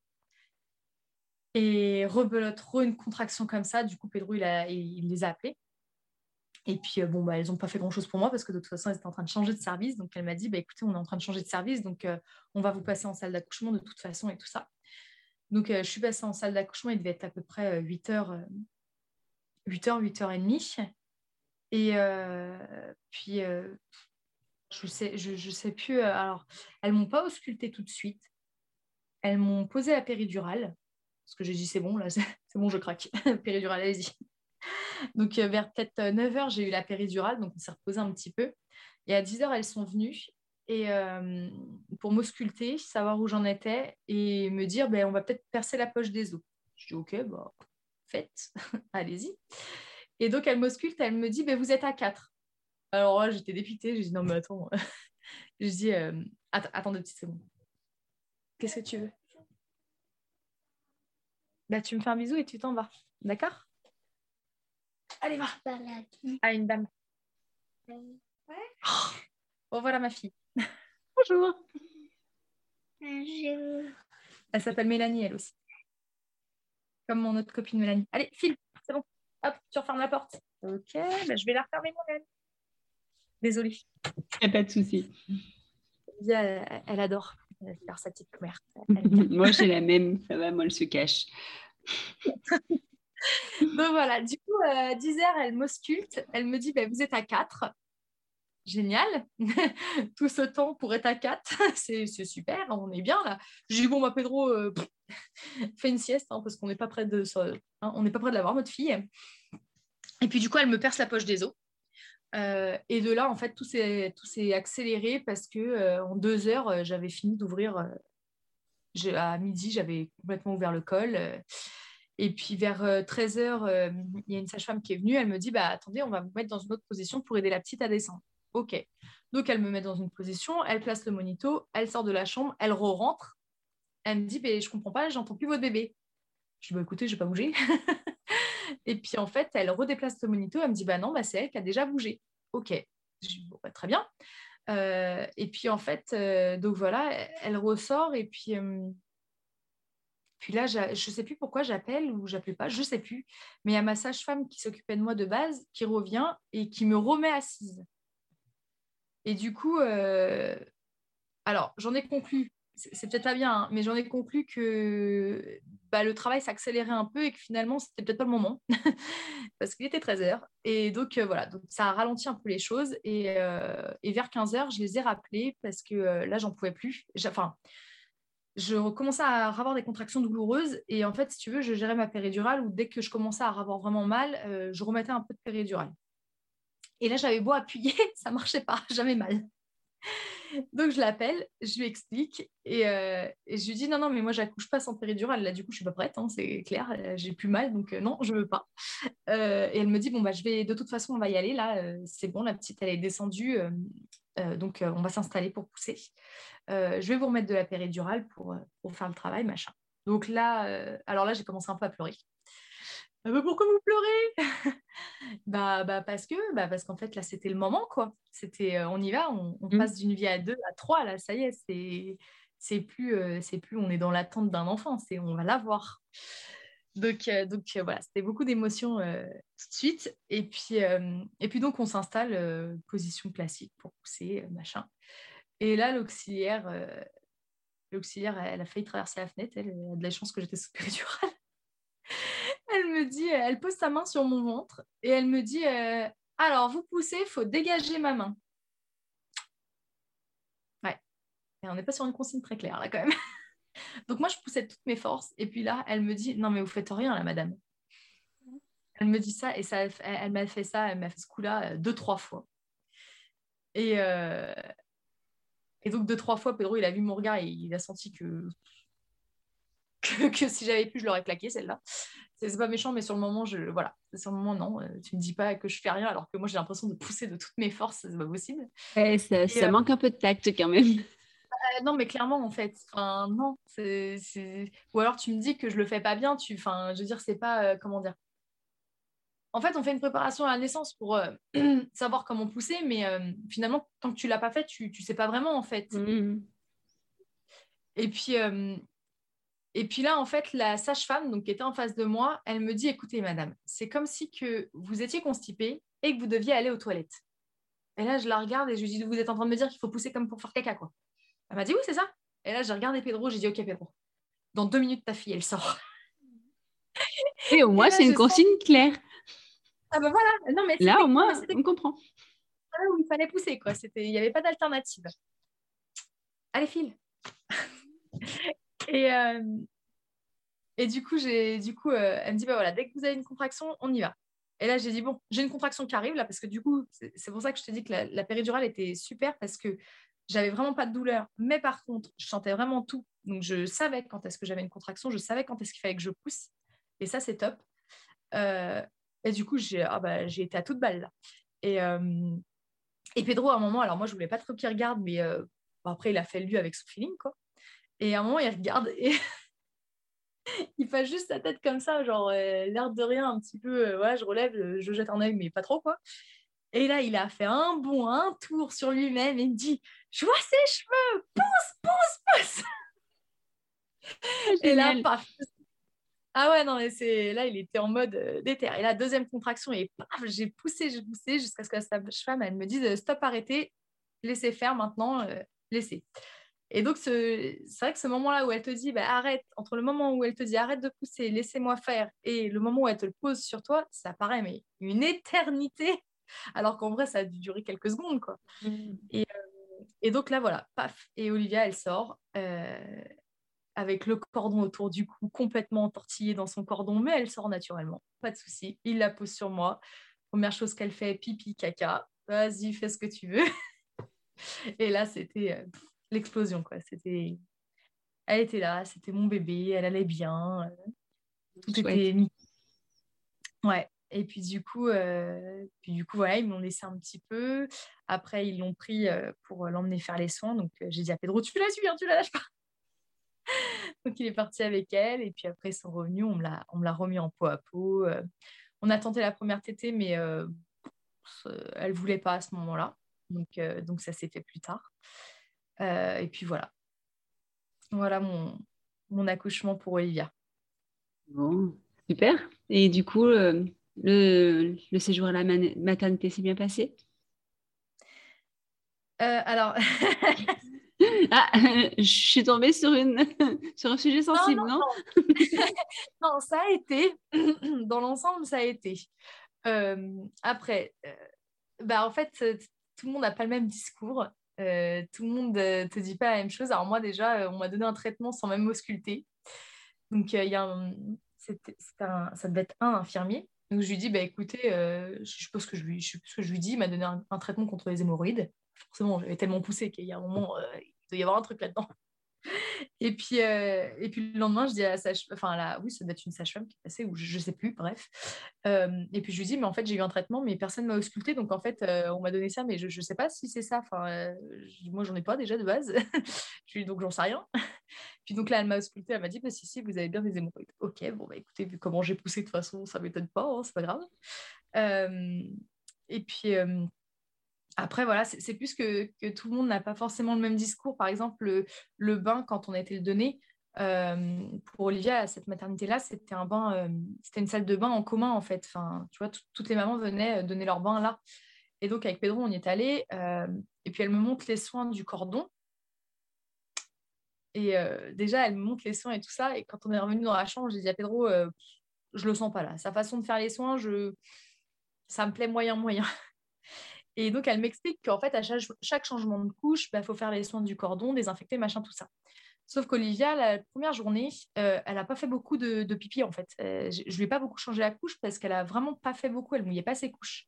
Et rebelote, re une contraction comme ça. Du coup, Pedro, il, il les a appelés. Et puis, euh, bon, bah, elles n'ont pas fait grand-chose pour moi parce que de toute façon, elles étaient en train de changer de service. Donc, elle m'a dit, bah, écoutez, on est en train de changer de service, donc euh, on va vous passer en salle d'accouchement de toute façon et tout ça. Donc, euh, je suis passée en salle d'accouchement, il devait être à peu près 8h, 8h, 8h30. Et puis, je sais, je, sais plus. alors, elles m'ont pas ausculté tout de suite. Elles m'ont posé la péridurale. Parce que j'ai dit, c'est bon, là, c'est bon, je craque. péridurale, allez-y. Donc, euh, vers peut-être 9h, euh, j'ai eu la péridurale, donc on s'est reposé un petit peu. Et à 10h, elles sont venues et, euh, pour m'ausculter, savoir où j'en étais et me dire ben, on va peut-être percer la poche des os. Je dis ok, bah, faites, allez-y. Et donc, elle m'ausculte, elle me dit ben, vous êtes à 4. Alors j'étais dépitée, j'ai dit non, mais attends. je dis attends deux petites secondes. Qu'est-ce que tu veux? Bah, Tu me fais un bisou et tu t'en vas. D'accord? Allez, va. Ah, une dame. Oh, voilà ma fille. Bonjour. Bonjour. Elle s'appelle Mélanie, elle aussi. Comme mon autre copine Mélanie. Allez, file, c'est bon. Hop, tu refermes la porte. Ok, bah, je vais la refermer moi-même. Désolée. Il n'y a pas de souci. Elle, elle, adore faire sa petite mère. moi, j'ai la même. Ça va, moi, elle se cache. Donc voilà, du coup, à 10h, elle m'ausculte. Elle me dit, ben, vous êtes à 4. Génial. Tout ce temps pour être à 4, c'est super, on est bien là. J'ai dit, bon, bah, Pedro, euh, fais une sieste, hein, parce qu'on n'est pas près de hein, on n'est pas près de l'avoir, notre fille. Et puis du coup, elle me perce la poche des os. Euh, et de là, en fait, tout s'est accéléré parce que euh, en deux heures, j'avais fini d'ouvrir. à midi, j'avais complètement ouvert le col. Et puis vers 13h, euh, euh, il y a une sage-femme qui est venue, elle me dit, bah, attendez, on va vous mettre dans une autre position pour aider la petite à descendre. OK. Donc elle me met dans une position, elle place le monito, elle sort de la chambre, elle re-rentre. Elle me dit, bah, je comprends pas, j'entends plus votre bébé. Je dis, bah, écoutez, je vais pas bouger. et puis en fait, elle redéplace le monito, elle me dit, bah non, bah, c'est elle qui a déjà bougé. OK. Je dis, bah, très bien. Euh, et puis en fait, donc voilà, elle ressort et puis puis là, je ne sais plus pourquoi j'appelle ou j'appelle pas, je ne sais plus. Mais il y a ma sage-femme qui s'occupait de moi de base, qui revient et qui me remet assise. Et du coup, euh, alors j'en ai conclu, c'est peut-être pas bien, hein, mais j'en ai conclu que bah, le travail s'accélérait un peu et que finalement, c'était peut-être pas le moment, parce qu'il était 13h. Et donc, euh, voilà, ça a ralenti un peu les choses. Et, euh, vers 15h, je les ai rappelés parce que là, j'en pouvais plus. Enfin, je commençais à avoir des contractions douloureuses. Et en fait, si tu veux, je gérais ma péridurale ou dès que je commençais à avoir vraiment mal, je remettais un peu de péridurale. Et là, j'avais beau appuyer, ça marchait pas, jamais mal. Donc je l'appelle, je lui explique euh, et, je lui dis non, non, mais moi j'accouche pas sans péridurale. Là, du coup, je suis pas prête, hein, c'est clair, euh, j'ai plus mal, donc euh, non, je veux pas. et elle me dit bon, bah, je vais, de toute façon, on va y aller. Là, c'est bon, la petite, elle est descendue, donc on va s'installer pour pousser. je vais vous remettre de la péridurale pour, pour faire le travail, machin. Donc là, alors là, j'ai commencé un peu à pleurer. Ah bah, pourquoi vous pleurez bah, bah, parce que bah, parce qu'en fait là c'était le moment quoi c'était euh, on y va on, mmh. passe d'une vie à deux à trois là ça y est c'est c'est plus euh, c'est plus on est dans l'attente d'un enfant c'est on va l'avoir donc euh, donc voilà c'était beaucoup d'émotions tout de suite et puis donc on s'installe position classique pour pousser machin et là l'auxiliaire l'auxiliaire elle a failli traverser la fenêtre elle a de la chance que j'étais sous péridurale elle me dit, elle pose sa main sur mon ventre et elle me dit euh, Alors, vous poussez, il faut dégager ma main. Ouais. Et on n'est pas sur une consigne très claire là quand même. Donc moi, je poussais toutes mes forces. Et puis là, elle me dit Non, mais vous faites rien là, madame. Elle me dit ça et ça, elle, m'a fait ça, elle m'a fait ce coup-là euh, deux, trois fois. Et, euh, et donc deux, trois fois, Pedro, il a vu mon regard et il a senti que que, si j'avais pu, je l'aurais claqué celle-là. C'est pas méchant, mais sur le moment, je, voilà, sur le moment, non. Euh, tu me dis pas que je fais rien alors que moi j'ai l'impression de pousser de toutes mes forces, c'est pas possible. ça, euh, manque un peu de tact quand même. Euh, non, mais clairement, en fait, enfin, non. c'est Ou alors tu me dis que je le fais pas bien, tu, enfin, je veux dire, c'est pas, comment dire. En fait, on fait une préparation à la naissance pour savoir comment pousser, mais finalement, tant que tu l'as pas fait, tu, tu sais pas vraiment, en fait. Mmh. Et puis, et puis là, en fait, la sage-femme, donc qui était en face de moi, elle me dit "Écoutez, madame, c'est comme si que vous étiez constipée et que vous deviez aller aux toilettes." Et là, je la regarde et je lui dis "Vous êtes en train de me dire qu'il faut pousser comme pour faire caca, quoi." Elle m'a dit "Oui, c'est ça." Et là, j'ai regardé Pedro, j'ai dit "Ok, Pedro, dans deux minutes, ta fille, elle sort." Et au moins, c'est une consigne claire. Ah ben voilà. Non, mais là, au moins, on comprend. Là où il fallait pousser, quoi. Il n'y avait pas d'alternative. Allez, file. Et, euh, et du coup, j'ai, du coup euh, elle me dit bah voilà, dès que vous avez une contraction, on y va. Et là, j'ai dit bon, j'ai une contraction qui arrive là, parce que du coup, c'est pour ça que je te dis que la, péridurale était super parce que j'avais vraiment pas de douleur. Mais par contre, je sentais vraiment tout. Donc, je savais quand est-ce que j'avais une contraction, je savais quand est-ce qu'il fallait que je pousse. Et ça, c'est top. Euh, et du coup, j'ai ah bah, été à toute balle là. Et, et Pedro, à un moment, alors moi, je voulais pas trop qu'il regarde, mais après, il a fait lui avec son feeling, quoi. Et à un moment, il regarde et il fait juste sa tête comme ça, genre euh, l'air de rien, un petit peu. Euh, je relève, euh, je jette un œil, mais pas trop, quoi. Et là, il a fait un bond, un tour sur lui-même et il me dit Je vois ses cheveux, pousse, pousse, pousse Et là, paf Ah ouais, non, mais c'est là, il était en mode déter. Et la deuxième contraction, et paf, j'ai poussé, j'ai poussé jusqu'à ce que sa femme elle me dise Stop, arrêtez, laissez faire maintenant, laissez. Et donc, c'est vrai que ce moment-là où elle te dit, bah, arrête, entre le moment où elle te dit, arrête de pousser, laissez-moi faire, et le moment où elle te le pose sur toi, ça paraît mais une éternité, alors qu'en vrai, ça a dû durer quelques secondes. Quoi. Mmh. Et, euh, et, donc là, voilà, paf, et Olivia, elle sort euh, avec le cordon autour du cou, complètement entortillé dans son cordon, mais elle sort naturellement, pas de souci. Il la pose sur moi. Première chose qu'elle fait, pipi, caca, vas-y, fais ce que tu veux. et là, c'était... Euh, l'explosion, quoi. C'était... Elle était là, c'était mon bébé, elle allait bien. Euh, tout était mis. Ouais. Et puis du coup, euh, puis du coup, voilà, ils m'ont laissé un petit peu. Après, ils l'ont pris euh, pour l'emmener faire les soins. Donc, j'ai dit à Pedro, tu la suis, hein, tu la lâches pas. donc, il est parti avec elle. Et puis après, ils sont revenus. On me l'a, remis en peau à peau. on a tenté la première tétée, mais elle voulait pas à ce moment-là. Donc, donc ça s'est fait plus tard. Euh, et puis voilà. Voilà mon, mon accouchement pour Olivia. Bon, super. Et du coup, euh, le, le, séjour à la maternité s'est bien passé? Euh, Alors. ah, je suis tombée sur, une, sur un sujet sensible, non non, ça a été. Dans l'ensemble, ça a été. après, bah, en fait, tout le monde n'a pas le même discours. tout le monde ne te dit pas la même chose. Alors moi déjà, on m'a donné un traitement sans même m'ausculter. Donc il y a un, un, ça devait être un infirmier. Donc je lui dis, bah, écoutez, je suppose que ce que je lui dis, il m'a donné un, traitement contre les hémorroïdes. Forcément, j'avais tellement poussé qu'il y a un moment, il doit y avoir un truc là-dedans. Et puis, euh, et puis le lendemain, je dis à la sage enfin là, oui, ça doit être une sage-femme qui est passée, ou je, ne sais plus, bref. Euh, et puis je lui dis, mais en fait, j'ai eu un traitement, mais personne m'a ausculté, donc en fait, euh, on m'a donné ça, mais je, ne sais pas si c'est ça. Enfin, moi, j'en ai pas déjà de base, je donc j'en sais rien. puis donc là, elle m'a ausculté, elle m'a dit, bah si, si, vous avez bien des hémorroïdes. Ok, bon, bah écoutez, vu comment j'ai poussé, de toute façon, ça m'étonne pas, hein, c'est pas grave. et puis après, voilà, c'est plus que, tout le monde n'a pas forcément le même discours. Par exemple, le, bain, quand on a été le donné, euh, pour Olivia, à cette maternité-là, c'était un bain, euh, c'était une salle de bain en commun, en fait. Enfin, tu vois, toutes les mamans venaient euh, donner leur bain là. Et donc, avec Pedro, on y est allé. et puis, elle me montre les soins du cordon. Et déjà, elle me montre les soins et tout ça. Et quand on est revenu dans la chambre, j'ai dit à Pedro, je le sens pas là. Sa façon de faire les soins, ça me plaît moyen, moyen. Et donc, elle m'explique qu'en fait, à chaque, changement de couche, il bah, faut faire les soins du cordon, désinfecter, machin, tout ça. Sauf qu'Olivia, la première journée, euh, elle n'a pas fait beaucoup de, pipi, en fait. Euh, je ne lui ai pas beaucoup changé la couche parce qu'elle n'a vraiment pas fait beaucoup, elle ne mouillait pas ses couches.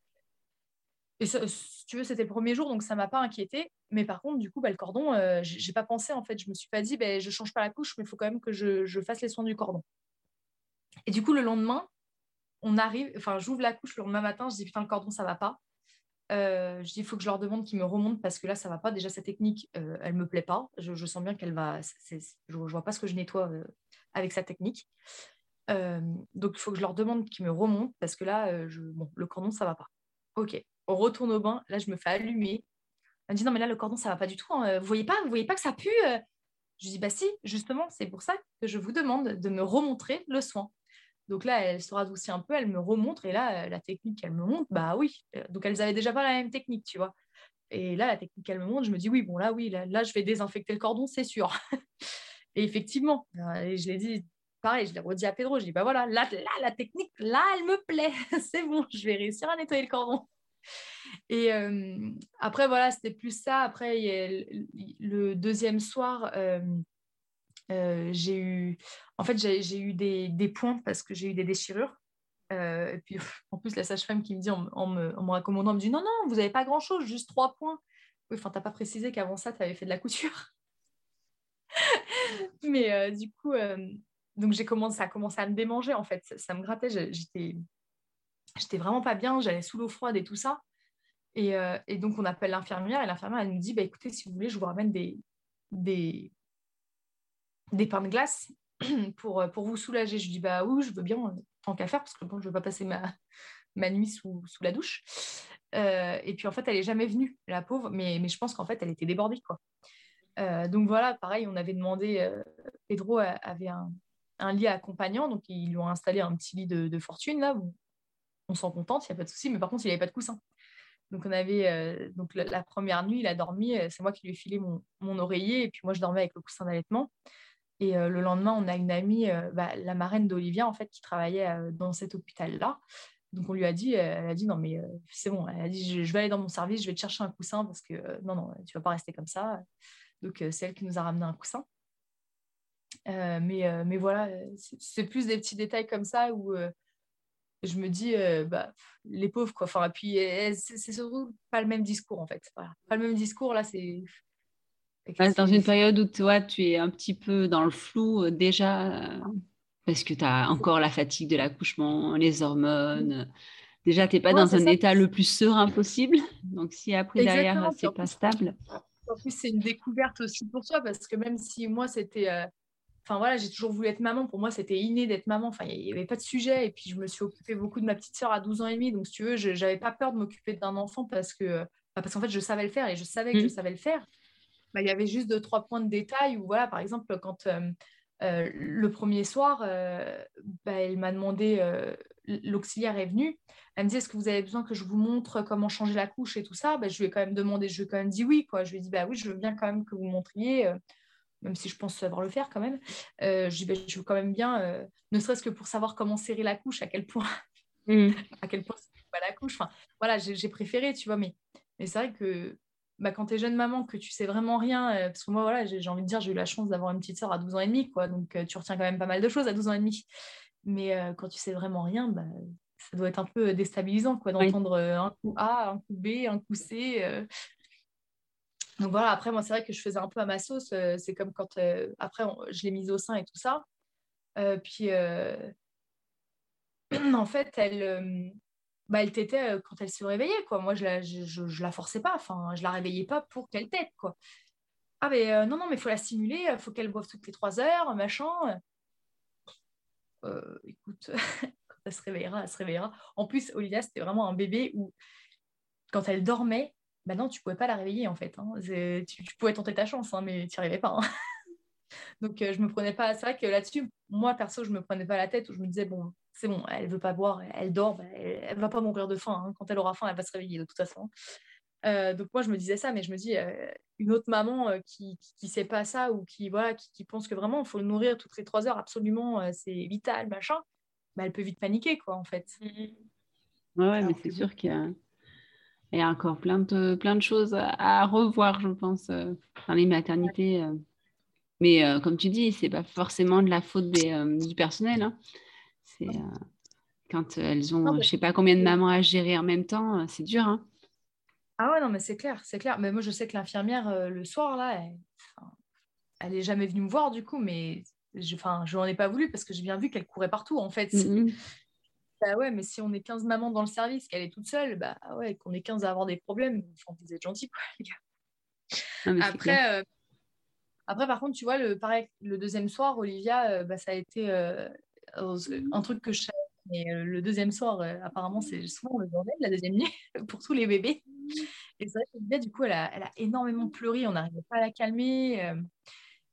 Et si tu veux, c'était le premier jour, donc ça ne m'a pas inquiété. Mais par contre, du coup, bah, le cordon, euh, je n'ai pas pensé, en fait. Je ne me suis pas dit, bah, je ne change pas la couche, mais il faut quand même que je, je, fasse les soins du cordon. Et du coup, le lendemain, on arrive, enfin, j'ouvre la couche le lendemain matin, je dis, putain, le cordon, ça ne va pas. Euh, je dis, il faut que je leur demande qu'ils me remontent parce que là, ça va pas. Déjà, cette technique, euh, elle me plaît pas. Je, sens bien qu'elle va. je, ne vois pas ce que je nettoie euh, avec sa technique. donc, il faut que je leur demande qu'ils me remontent parce que là, bon, le cordon, ça va pas. Ok, on retourne au bain. Là, je me fais allumer. Elle me dit, non, mais là, le cordon, ça va pas du tout. Hein. Vous voyez voyez pas que ça pue Je dis, bah si, justement, c'est pour ça que je vous demande de me remontrer le soin. Donc là, elle se radoucit un peu, elle me remontre, et là, euh, la technique qu'elle me montre, bah oui. Euh, donc elles avaient déjà pas la même technique, tu vois. Et là, la technique qu'elle me montre, je me dis, oui, bon, là, oui, là, je vais désinfecter le cordon, c'est sûr. et effectivement, euh, je l'ai dit, pareil, je l'ai redit à Pedro, je dis, bah voilà, là, la technique, là, elle me plaît, c'est bon, je vais réussir à nettoyer le cordon. Et après, voilà, c'était plus ça. Après, le deuxième soir, j'ai eu, en fait, j'ai eu des, des, points parce que j'ai eu des déchirures. Euh, et puis, en plus, la sage-femme qui me dit, en, me, en me raccommandant, me dit non, non, vous n'avez pas grand-chose, juste trois points. Oui, enfin, t'as pas précisé qu'avant ça, tu avais fait de la couture. Mais euh, du coup, donc j'ai commencé, ça a commencé à me démanger, en fait. Ça, me grattait, j'étais, j'étais vraiment pas bien, j'allais sous l'eau froide et tout ça. Et, et donc, on appelle l'infirmière et l'infirmière, elle nous dit, bah, écoutez, si vous voulez, je vous ramène des, des, des pains de glace pour, euh, pour vous soulager. Je dis bah oui, je veux bien, euh, tant qu'à faire, parce que bon, je veux pas passer ma, ma nuit sous, sous la douche. Euh, et puis en fait, elle n'est jamais venue, la pauvre, mais, mais je pense qu'en fait, elle était débordée. Quoi. donc voilà, pareil, on avait demandé, Pedro avait un, un, lit accompagnant, donc ils lui ont installé un petit lit de, fortune, là, on s'en contente, il n'y a pas de souci, mais par contre, il n'avait pas de coussin. Donc, on avait, donc la, première nuit, il a dormi, c'est moi qui lui ai filé mon, mon, oreiller, et puis moi, je dormais avec le coussin d'allaitement. Et euh, le lendemain, on a une amie, euh, bah, la marraine d'Olivia, en fait, qui travaillait euh, dans cet hôpital-là. Donc on lui a dit, elle a dit non mais c'est bon, elle a dit je, vais aller dans mon service, je vais te chercher un coussin parce que non non tu vas pas rester comme ça. Donc c'est elle qui nous a ramené un coussin. mais, mais voilà, c'est plus des petits détails comme ça où je me dis bah, les pauvres quoi. Enfin puis c'est surtout pas le même discours en fait. Voilà. Pas le même discours là c'est dans une période où toi, tu es un petit peu dans le flou euh, déjà, euh, parce que tu as encore la fatigue de l'accouchement, les hormones. Déjà, tu n'es pas dans un état le plus serein possible. Donc, si après, derrière, c'est pas stable. En plus, c'est une découverte aussi pour toi, parce que même si moi, c'était. Euh, enfin, voilà, j'ai toujours voulu être maman. Pour moi, c'était inné d'être maman. Enfin, il n'y avait pas de sujet. Et puis, je me suis occupée beaucoup de ma petite sœur à 12 ans et demi. Donc, si tu veux, je n'avais pas peur de m'occuper d'un enfant parce que. Bah, parce qu'en fait, je savais le faire et je savais que je mmh. savais le faire. Bah, il y avait juste deux, trois points de détail où, voilà, par exemple, quand euh, euh, le premier soir, euh, bah, elle m'a demandé, l'auxiliaire est venue, elle me dit, est-ce que vous avez besoin que je vous montre comment changer la couche et tout ça? Bah, Je lui ai quand même demandé, je lui ai quand même dit oui, quoi. Je lui ai dit, bah oui, je veux bien quand même que vous montriez même si je pense savoir le faire quand même, je, bah, je veux quand même bien, ne serait-ce que pour savoir comment serrer la couche, à quel point, mmh. à quel point pas la couche. Enfin, voilà, j'ai préféré, tu vois, mais, mais c'est vrai que bah, quand tu es jeune maman, que tu sais vraiment rien, euh, parce que moi, voilà, j'ai envie de dire, j'ai eu la chance d'avoir une petite sœur à 12 ans et demi, quoi, donc tu retiens quand même pas mal de choses à 12 ans et demi. Mais quand tu sais vraiment rien, bah, ça doit être un peu déstabilisant, quoi, d'entendre un coup A, un coup B, un coup C. Donc voilà, après, moi, c'est vrai que je faisais un peu à ma sauce. c'est comme quand, après, je l'ai mise au sein et tout ça. puis, en fait, elle bah, elle t'était quand elle se réveillait, quoi. Moi, je la, je, la forçais pas, enfin, je la réveillais pas pour qu'elle tète, quoi. Ah, mais non, non, mais il faut la stimuler, il faut qu'elle boive toutes les trois heures, machin. Écoute, quand elle se réveillera, elle se réveillera. En plus, Olivia, c'était vraiment un bébé où, quand elle dormait, bah non, tu pouvais pas la réveiller, en fait. Hein. Tu, pouvais tenter ta chance, hein, mais tu n'y arrivais pas. Hein. Donc, je me prenais pas. C'est vrai que là-dessus, moi, perso, je me prenais pas la tête où je me disais, bon, c'est bon, elle veut pas boire, elle dort, bah, elle, ne va pas mourir de faim. Hein. Quand elle aura faim, elle va se réveiller de toute façon. Euh, donc moi je me disais ça, mais je me dis euh, une autre maman euh, qui, qui, sait pas ça ou qui voilà qui, pense que vraiment il faut le nourrir toutes les trois heures absolument, c'est vital machin, bah, elle peut vite paniquer quoi en fait. Mm-hmm. Ouais, mais c'est sûr qu'il y a, encore plein de plein de choses à, revoir je pense dans les maternités. Mais comme tu dis, c'est pas forcément de la faute du personnel. Hein. C'est euh, quand elles ont, je sais pas combien de mamans à gérer en même temps, euh, c'est dur. Hein. ah ouais, non, mais c'est clair, c'est clair. Mais moi, je sais que l'infirmière, euh, le soir, là, elle, n'est jamais venue me voir, du coup, mais je, enfin, je n'en ai pas voulu parce que j'ai bien vu qu'elle courait partout, en fait. Mm-hmm. Bah ouais, mais si on est 15 mamans dans le service, qu'elle est toute seule, bah ouais, qu'on est 15 à avoir des problèmes, enfin, vous êtes gentils, quoi, les gars. après, après, par contre, tu vois, le, pareil, le deuxième soir, Olivia, bah, ça a été un truc que je savais. Mais euh, le deuxième soir, euh, apparemment, c'est souvent le bordel, la deuxième nuit, pour tous les bébés. Et c'est vrai que du coup, elle a, elle a, énormément pleuré, on n'arrivait pas à la calmer. Euh.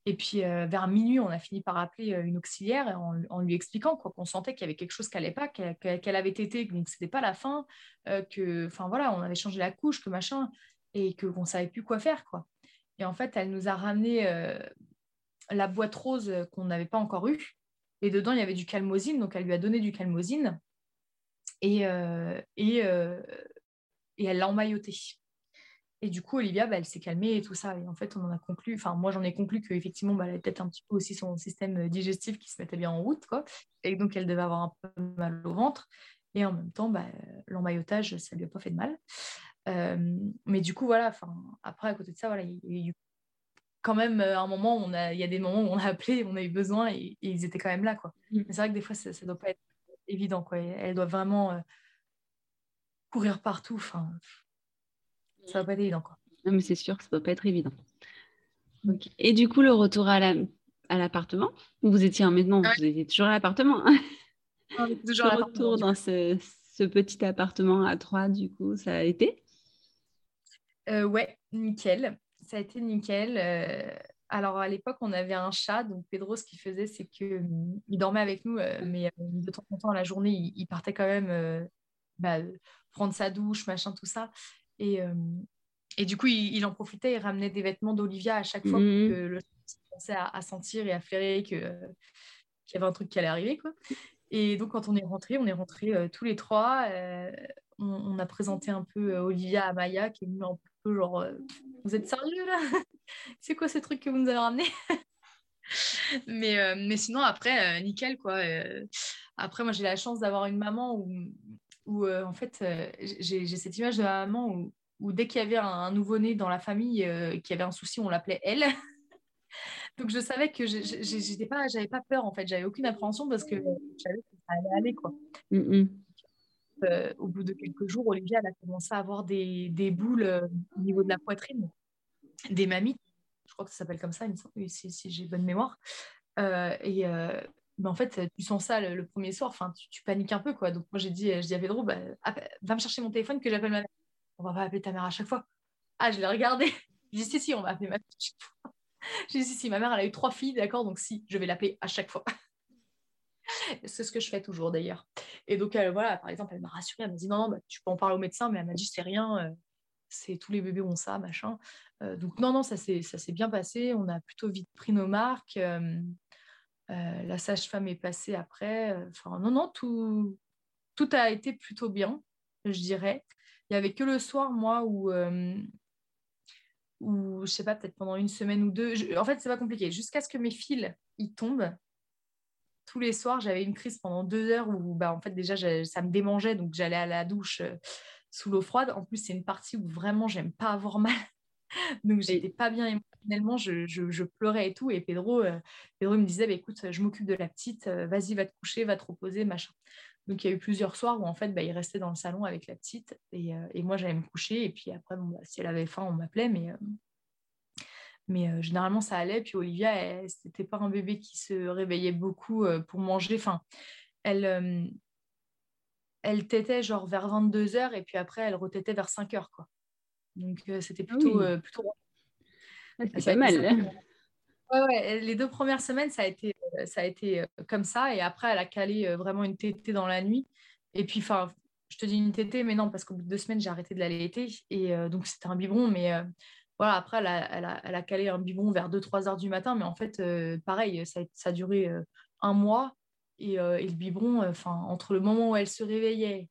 Et puis, vers minuit, on a fini par appeler une auxiliaire en, lui expliquant qu'on sentait qu'il y avait quelque chose qui n'allait pas, qu'elle avait tété, donc c'était pas la fin, que, enfin voilà, on avait changé la couche, que machin, et qu'on ne savait plus quoi faire, quoi. Et en fait, elle nous a ramené la boîte rose qu'on n'avait pas encore eue. Et dedans, il y avait du calmosine, donc elle lui a donné du calmosine. Et, euh, euh, et elle l'a emmailloté. Et du coup, Olivia, bah, elle s'est calmée et tout ça. Et en fait, on en a conclu, enfin, moi, j'en ai conclu qu'effectivement, bah, elle avait peut-être un petit peu aussi son système digestif qui se mettait bien en route, quoi. Et donc, elle devait avoir un peu mal au ventre. Et en même temps, bah, l'emmaillotage, ça lui a pas fait de mal. Euh, mais du coup, voilà, après, à côté de ça, voilà, il y a eu quand même, à euh, un moment, on a, il y a des moments où on a appelé, on a eu besoin et, ils étaient quand même là. Quoi. Mm. Mais c'est vrai que des fois, ça ne doit pas être évident. Quoi. Elle doit vraiment euh, courir partout. Enfin, ça ne doit pas être évident. Quoi. Non, mais c'est sûr que ça ne doit pas être évident. Mm. Et du coup, le retour à, la, à l'appartement, vous étiez en maintenant, vous étiez toujours à l'appartement. toujours le retour dans ce, ce, petit appartement à trois, du coup, ça a été? Euh, Ouais, nickel ça a été nickel. Euh, alors à l'époque, on avait un chat. Donc Pedro, ce qu'il faisait, c'est qu'il hum, dormait avec nous, euh, mais euh, de temps en temps, la journée, il, partait quand même bah, prendre sa douche, machin, tout ça. Et, et du coup, il, en profitait, il ramenait des vêtements d'Olivia à chaque fois mmh. que le chat commençait à, sentir et à flairer que, qu'il y avait un truc qui allait arriver. Quoi. Et donc, quand on est rentré, on est rentré tous les trois. On, a présenté un peu Olivia à Maya, qui est venue un genre vous êtes sérieux là? C'est quoi ces trucs que vous nous avez ramenés mais, euh, mais sinon, après, euh, nickel quoi. Euh, après, moi, j'ai la chance d'avoir une maman où, où en fait, j'ai cette image de la maman où, où dès qu'il y avait un, nouveau-né dans la famille qui avait un souci, on l'appelait elle. Donc, je savais que j'étais pas, j'avais pas peur en fait, j'avais aucune appréhension parce que je savais que ça allait aller quoi. Mm, mm. Euh, au bout de quelques jours, Olivia elle a commencé à avoir des, boules euh, au niveau de la poitrine, des mammites, je crois que ça s'appelle comme ça, si, si j'ai bonne mémoire. Euh, et mais en fait, tu sens ça le, premier soir, enfin, tu, paniques un peu. quoi. Donc moi, j'ai dit, je dis à Pedro, bah, va me chercher mon téléphone que j'appelle ma mère. On va pas appeler ta mère à chaque fois. Ah, je l'ai regardé. J'ai dit, si, si, on va appeler ma mère. J'ai dit, si, si, ma mère, elle a eu trois filles, d'accord, donc si, je vais l'appeler à chaque fois. c'est ce que je fais toujours d'ailleurs. Et donc, voilà, par exemple, elle m'a rassurée, elle m'a dit non, non, bah, tu peux en parler au médecin, mais elle m'a dit c'est rien, euh, c'est tous les bébés ont ça, machin. Euh, donc, non, non, ça s'est bien passé, on a plutôt vite pris nos marques. Euh, la sage-femme est passée après. Enfin, non, non, tout, tout a été plutôt bien, je dirais. Il n'y avait que le soir, moi, où ou je sais pas, peut-être pendant une semaine ou deux. en fait, c'est pas compliqué. Jusqu'à ce que mes fils ils tombent. Tous les soirs, j'avais une crise pendant deux heures où, bah, en fait, déjà, ça me démangeait, donc j'allais à la douche euh, sous l'eau froide. En plus, c'est une partie où vraiment, j'aime pas avoir mal. donc, j'étais pas bien émotionnellement, je, je, pleurais et tout. Et Pedro, euh, Pedro me disait, bah, écoute, je m'occupe de la petite, euh, vas-y, va te coucher, va te reposer, machin. Donc, il y a eu plusieurs soirs où, en fait, bah, il restait dans le salon avec la petite et, et moi, j'allais me coucher. Et puis après, bon, bah, si elle avait faim, on m'appelait, mais mais euh, généralement, ça allait. Puis Olivia, c'était pas un bébé qui se réveillait beaucoup euh, pour manger. Enfin, elle, euh, elle tétait genre vers 22h et puis après, elle retétait vers 5h. Quoi. Donc, c'était ah plutôt. plutôt... Ah, c'est pas mal. Ouais, ouais, les deux premières semaines, ça a été, ça a été comme ça. Et après, elle a calé vraiment une tétée dans la nuit. Et puis, enfin, je te dis une tétée, mais non, parce qu'au bout de deux semaines, j'ai arrêté de l'allaiter. Et donc, c'était un biberon, mais voilà, après, elle a, elle, a, calé un biberon vers 2-3 heures du matin, mais en fait, euh, pareil, ça, ça, a duré euh, un mois. Et, euh, et le biberon, enfin entre le moment où elle se réveillait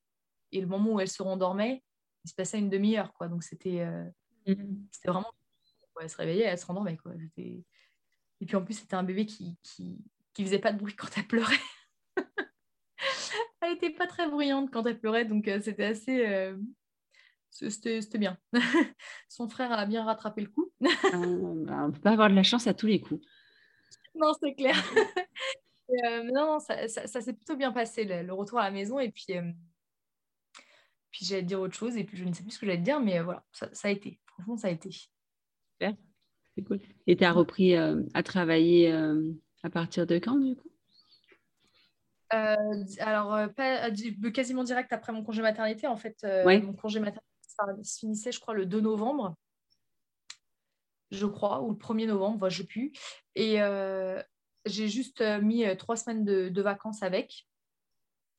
et le moment où elle se rendormait, il se passait une demi-heure. quoi. Donc, c'était mmh. c'était vraiment. elle se réveillait, elle se rendormait. Quoi. Et puis, en plus, c'était un bébé qui, qui, qui faisait pas de bruit quand elle pleurait. elle n'était pas très bruyante quand elle pleurait, donc c'était assez c'était bien. Son frère a bien rattrapé le coup. Ah, bah, on ne peut pas avoir de la chance à tous les coups. Non, c'est clair. Euh, non, ça, s'est plutôt bien passé, le, retour à la maison. Et puis, euh, puis j'allais dire autre chose. Et puis, je ne sais plus ce que j'allais dire, mais euh, voilà, ça, a été. Franchement, ça a été. Super, c'est cool. Et tu as repris à travailler à partir de quand, du coup? Alors, pas, quasiment direct après mon congé maternité, en fait. Mon congé maternité ça se finissait, je crois, le 2 novembre, je crois, ou le 1er novembre, je ne sais plus. Et euh, j'ai juste euh, mis euh, trois semaines de, vacances avec.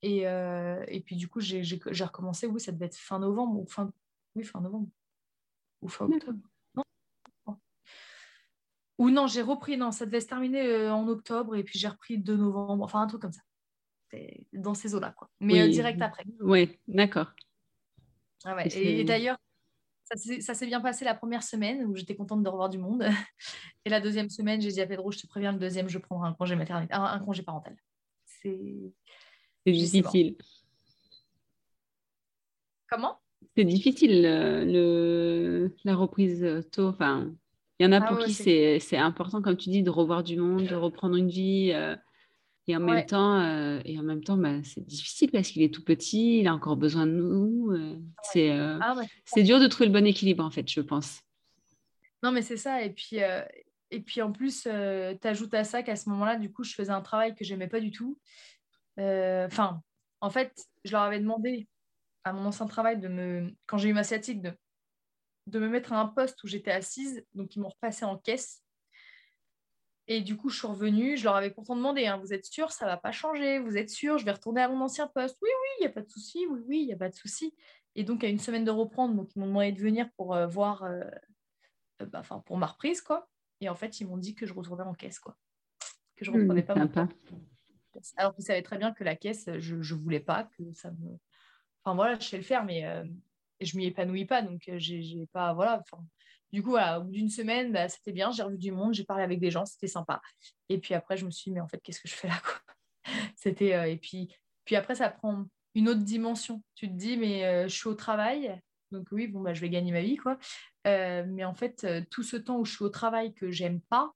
Et, et, puis, du coup, j'ai recommencé, oui, ça devait être fin novembre, ou fin, oui, fin novembre, ou fin octobre. Non ou non, j'ai repris, non, ça devait se terminer en octobre, et puis j'ai repris 2 novembre, enfin un truc comme ça. Dans ces eaux-là, quoi. Mais direct après. Oui, d'accord. Ah et, d'ailleurs, ça s'est bien passé la première semaine où j'étais contente de revoir du monde. Et la deuxième semaine, j'ai dit à Pedro, je te préviens, le deuxième, je prendrai un congé maternité, un, congé parental. C'est difficile. Comment? C'est difficile le... la reprise tôt. Enfin, il y en a ah pour qui c'est important, comme tu dis, de revoir du monde, de reprendre une vie. Euh, et en même temps, euh, et en même temps bah, c'est difficile parce qu'il est tout petit, il a encore besoin de nous. Euh, c'est euh, ah c'est dur de trouver le bon équilibre, en fait, je pense. Non, mais c'est ça. Et puis, et puis en plus, tu ajoutes à ça qu'à ce moment-là, du coup, je faisais un travail que j'aimais pas du tout. Enfin, en fait, je leur avais demandé à mon ancien travail, de me, quand j'ai eu ma sciatique, de, de me mettre à un poste où j'étais assise. Donc, ils m'ont repassé en caisse. Et du coup, je suis revenue. Je leur avais pourtant demandé hein, Vous êtes sûr, ça ne va pas changer Vous êtes sûr Je vais retourner à mon ancien poste Oui, oui, il n'y a pas de souci. Oui, oui, il n'y a pas de souci. Et donc, à une semaine de reprendre, donc, ils m'ont demandé de venir pour euh, voir, euh, euh, bah, pour ma reprise. quoi. Et en fait, ils m'ont dit que je retournais en caisse. quoi. Que je ne reprenais pas mon Alors qu'ils savaient très bien que la caisse, je ne voulais pas, que ça me. Enfin voilà, je sais le faire, mais je m'y épanouis pas. Donc, j'ai pas. Voilà. Du coup, au bout d'une semaine, bah, c'était bien, j'ai revu du monde, j'ai parlé avec des gens, c'était sympa. Et puis après, je me suis dit, mais en fait, qu'est-ce que je fais là C'était euh, et puis, puis après, ça prend une autre dimension. Tu te dis, mais euh, je suis au travail, donc oui, bon, bah, je vais gagner ma vie, quoi. Euh, mais en fait, tout ce temps où je suis au travail que j'aime pas,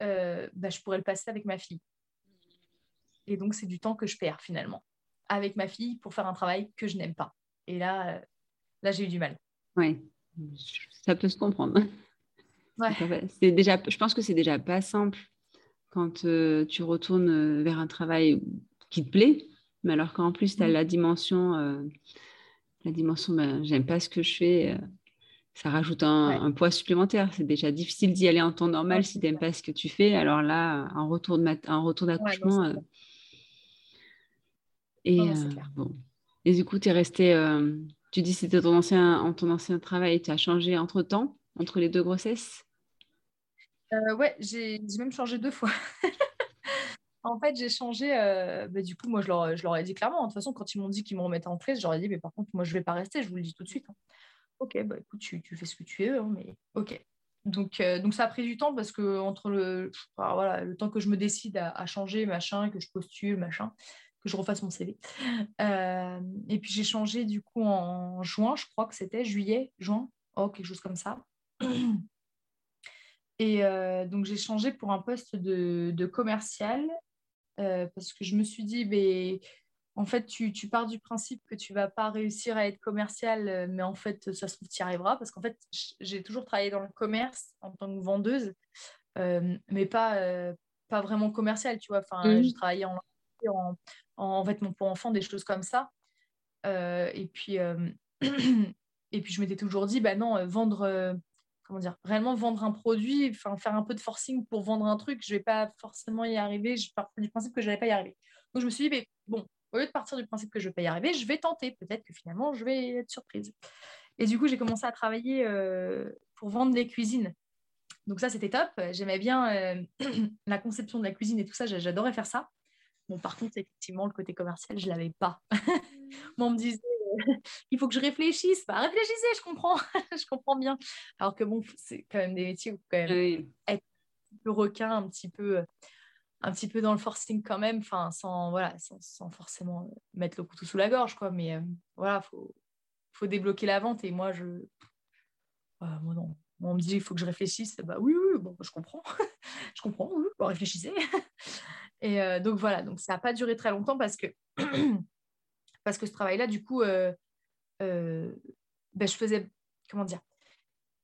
bah, je pourrais le passer avec ma fille. Et donc, c'est du temps que je perds finalement avec ma fille pour faire un travail que je n'aime pas. Et là, là j'ai eu du mal. Oui ça peut se comprendre. C'est déjà, je pense que c'est déjà pas simple quand euh, tu retournes euh, vers un travail qui te plaît, mais alors qu'en plus tu as mm. la dimension, euh, la dimension, ben, j'aime pas ce que je fais, ça rajoute un, poids supplémentaire. C'est déjà difficile d'y aller en temps normal si tu n'aimes pas ce que tu fais. Alors là, un retour retour d'accouchement. et bon. Et du coup, tu es resté tu dis que c'était ton ancien, ton ancien travail, tu as changé entre temps, entre les deux grossesses? Euh, Ouais, j'ai même changé deux fois. en fait, j'ai changé. Euh, bah, du coup, moi, je leur, ai dit clairement. De toute façon, quand ils m'ont dit qu'ils me remettaient en classe, j'aurais dit, mais par contre, moi, je ne vais pas rester, je vous le dis tout de suite. Hein. ok, bah écoute, tu, fais ce que tu veux, hein, mais ok. Donc, euh, donc ça a pris du temps parce que entre le, voilà, le temps que je me décide à, changer, machin, que je postule, machin, que je refasse mon CV. Euh, et puis j'ai changé du coup en juin, je crois que c'était juillet, juin, oh, quelque chose comme ça. Et euh, donc j'ai changé pour un poste de, de commercial parce que je me suis dit, ben, en fait, tu, pars du principe que tu vas pas réussir à être commercial, euh, mais en fait, ça se trouve, tu y arriveras. Parce qu'en fait, j'ai toujours travaillé dans le commerce en tant que vendeuse, euh, mais pas, euh, pas vraiment commercial, tu vois. Enfin, mmh. j'ai travaillé en, en, en, vêtements pour enfants, des choses comme ça. et puis, et puis je m'étais toujours dit, bah non, vendre, comment dire, réellement vendre un produit, faire un peu de forcing pour vendre un truc, je vais pas forcément y arriver. Je pars du principe que je n'allais pas y arriver. Donc, je me suis dit, mais bon, au lieu de partir du principe que je vais pas y arriver, je vais tenter. Peut-être que finalement, je vais être surprise. Et du coup, j'ai commencé à travailler euh, pour vendre des cuisines. Donc ça, c'était top. J'aimais bien euh, la conception de la cuisine et tout ça. J'adorais faire ça. Bon, par contre, effectivement, le côté commercial, je ne l'avais pas. Moi, on me disait, euh, il faut que je réfléchisse. Bah, réfléchissez, je comprends. je comprends bien. Alors que bon, c'est quand même des métiers où il quand même être un peu requin, un petit peu un petit peu dans le forcing quand même, enfin, sans, voilà, sans, forcément mettre le couteau sous la gorge, quoi. Mais euh, voilà, faut, faut débloquer la vente. Et moi, je. moi, non. on me dit, il faut que je réfléchisse. Bah oui, oui, bon, je comprends. je comprends, oui, bon, réfléchissez. Et euh, donc, voilà, donc ça n'a pas duré très longtemps parce que, parce que ce travail-là, du coup, euh, ben, je faisais. Comment dire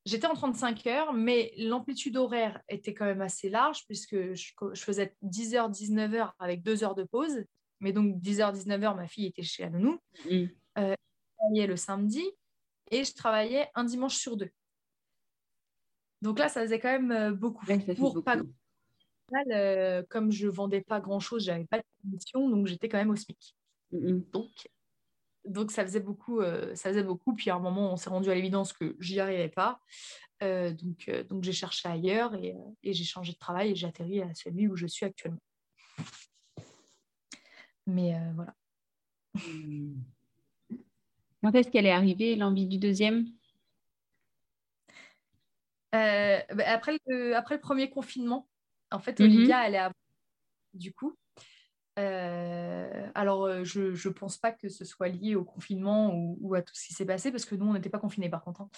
J'étais en 35 heures, mais l'amplitude horaire était quand même assez large puisque je, faisais 10h, 19h avec deux heures de pause. Mais donc 10h, 19h, ma fille était chez la nounou. Mm. Euh, je travaillais le samedi et je travaillais un dimanche sur deux. Donc là, ça faisait quand même euh, beaucoup. Pour pas euh, comme je vendais pas grand chose, j'avais pas de commission, donc j'étais quand même au SMIC. Mm, donc donc ça faisait beaucoup, euh, ça faisait beaucoup. Puis à un moment, on s'est rendu à l'évidence que j'y arrivais pas. Euh, donc, donc j'ai cherché ailleurs et, j'ai changé de travail et j'ai atterri à celui où je suis actuellement. Mais voilà. Quand est-ce qu'elle est arrivée, l'envie du deuxième? Bah, après, le, après le premier confinement, en fait, mhm. Olivia, elle est à... du coup. Euh, alors, euh, je ne pense pas que ce soit lié au confinement ou, à tout ce qui s'est passé, parce que nous, on n'était pas confinés par contre. Hein.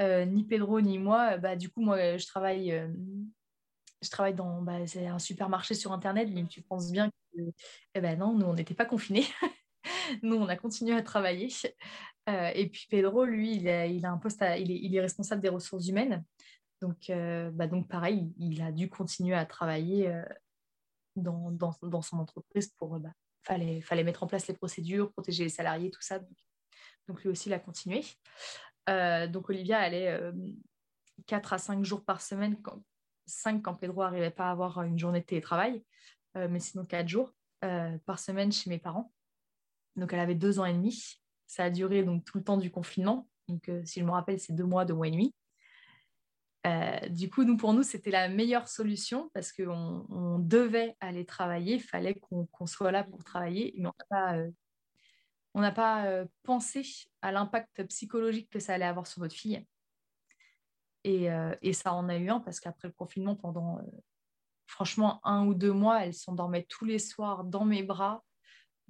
Euh, ni Pedro, ni moi. Bah, du coup, moi, je travaille, je travaille dans bah, un supermarché sur Internet, mais tu penses bien que eh ben non, nous, on n'était pas confinés. nous, on a continué à travailler. et puis Pedro, lui, il a, il a un poste, il, est, il, est, responsable des ressources humaines. Donc, bah, donc pareil, il a dû continuer à travailler dans, dans, dans son entreprise pour bah, fallait, fallait mettre en place les procédures, protéger les salariés, tout ça. Donc, lui aussi, il a continué. Euh, donc Olivia, euh, 4 à 5 jours par semaine, quand, 5 quand Pedro n'arrivait pas à avoir une journée de télétravail, euh, mais sinon 4 jours euh, par semaine chez mes parents. Donc elle avait 2 ans et demi. Ça a duré donc tout le temps du confinement. Donc si je me rappelle, c'est 2 mois, 2 mois et demi. Euh, du coup, nous, pour nous, c'était la meilleure solution parce qu'on on devait aller travailler, il fallait qu'on soit là pour travailler, mais on n'a pas, euh, euh, pensé à l'impact psychologique que ça allait avoir sur notre fille. Et, et ça en a eu un parce qu'après le confinement, pendant franchement un ou deux mois, elle s'endormait tous les soirs dans mes bras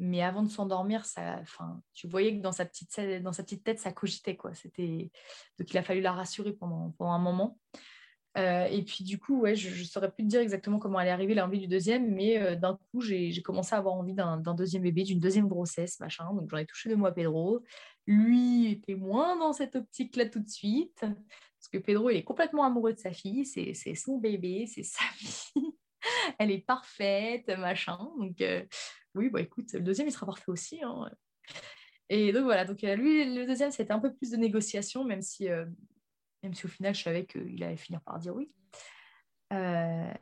mais avant de s'endormir, enfin, tu voyais que dans sa petite, dans sa petite tête, ça cogitait quoi. C'était donc il a fallu la rassurer pendant, pendant un moment. Euh, et puis du coup, ouais, je ne saurais plus te dire exactement comment elle est arrivée l'envie du deuxième, mais euh, d'un coup, j'ai commencé à avoir envie d'un deuxième bébé, d'une deuxième grossesse, machin. Donc j'en ai touché deux mois Pedro. Lui était moins dans cette optique-là tout de suite, parce que Pedro, il est complètement amoureux de sa fille, c'est son bébé, c'est sa vie. elle est parfaite, machin. Donc euh, oui, bah écoute, le deuxième, il sera parfait aussi. Hein. Et donc voilà, donc euh, lui, le deuxième, c'était un peu plus de négociation, même si, euh, même si au final, je savais qu'il allait finir par dire oui. Euh,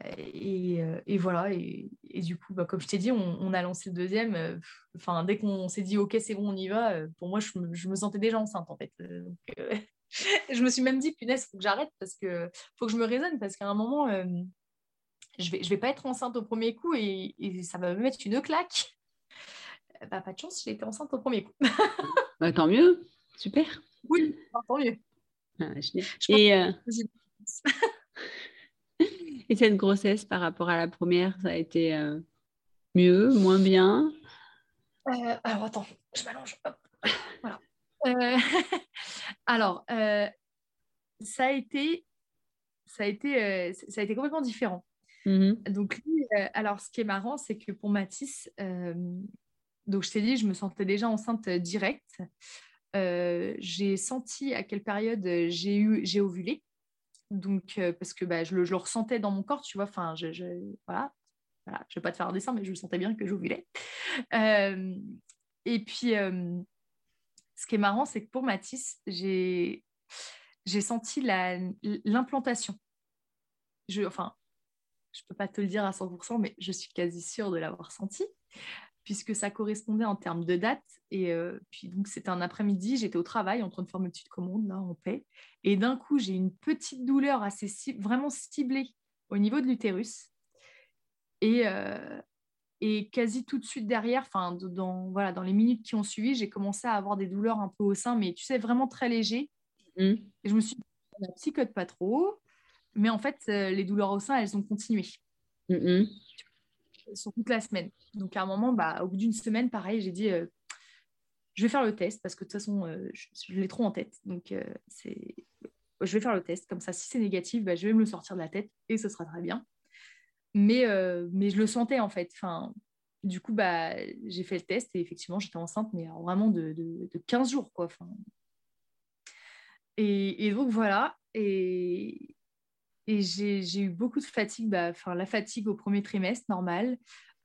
et, voilà, et, du coup, bah, comme je t'ai dit, on, a lancé le deuxième. Enfin, dès qu'on s'est dit, OK, c'est bon, on y va, pour moi, je me, sentais déjà enceinte, en fait. je me suis même dit, punaise, faut que j'arrête, parce que faut que je me raisonne, parce qu'à un moment, je vais, je vais pas être enceinte au premier coup et, ça va me mettre une claque. Bah, pas de chance, j'ai été enceinte au premier coup. bah, tant mieux, super. Oui, tant mieux. Ah, et, euh, et cette grossesse par rapport à la première, ça a été euh, mieux, moins bien? Euh, Alors attends, je m'allonge. Voilà. alors, ça a été, ça a été, ça a été complètement différent. Mmh donc alors ce qui est marrant, c'est que pour Mathis, donc je t'ai dit, je me sentais déjà enceinte directe. j'ai senti à quelle période j'ai eu, j'ai ovulé. Donc parce que bah, je, le, ressentais dans mon corps, tu vois. Enfin, je, je voilà, je vais pas te faire un dessin, mais je sentais bien que j'ovulais. et puis ce qui est marrant, c'est que pour Mathis, j'ai senti l'implantation. Je, enfin, je ne peux pas te le dire à 100%, mais je suis quasi sûre de l'avoir senti, puisque ça correspondait en termes de date. Et euh, puis, donc, c'était un après-midi, j'étais au travail en train de faire mes petites commandes, là, en paix. Et d'un coup, j'ai une petite douleur assez vraiment ciblée au niveau de l'utérus. Et, euh, et quasi tout de suite derrière, enfin, dans, voilà, dans les minutes qui ont suivi, j'ai commencé à avoir des douleurs un peu au sein, mais tu sais, vraiment très léger. Mmh. Et je me suis dit, la psychote pas trop. Mais en fait, euh, les douleurs au sein, elles ont continué. Mm Sur toute la semaine. Donc, à un moment, bah, au bout d'une semaine, pareil, j'ai dit euh, je vais faire le test parce que de toute façon, euh, je, l'ai trop en tête. Donc, c'est je vais faire le test. Comme ça, si c'est négatif, bah, je vais me le sortir de la tête et ce sera très bien. Mais, mais je le sentais en fait. Enfin, du coup, bah, j'ai fait le test et effectivement, j'étais enceinte, mais vraiment de, de, 15 jours. Quoi. Enfin, et, et, donc voilà. Et, et j'ai eu beaucoup de fatigue, bah, la fatigue au premier trimestre, normal.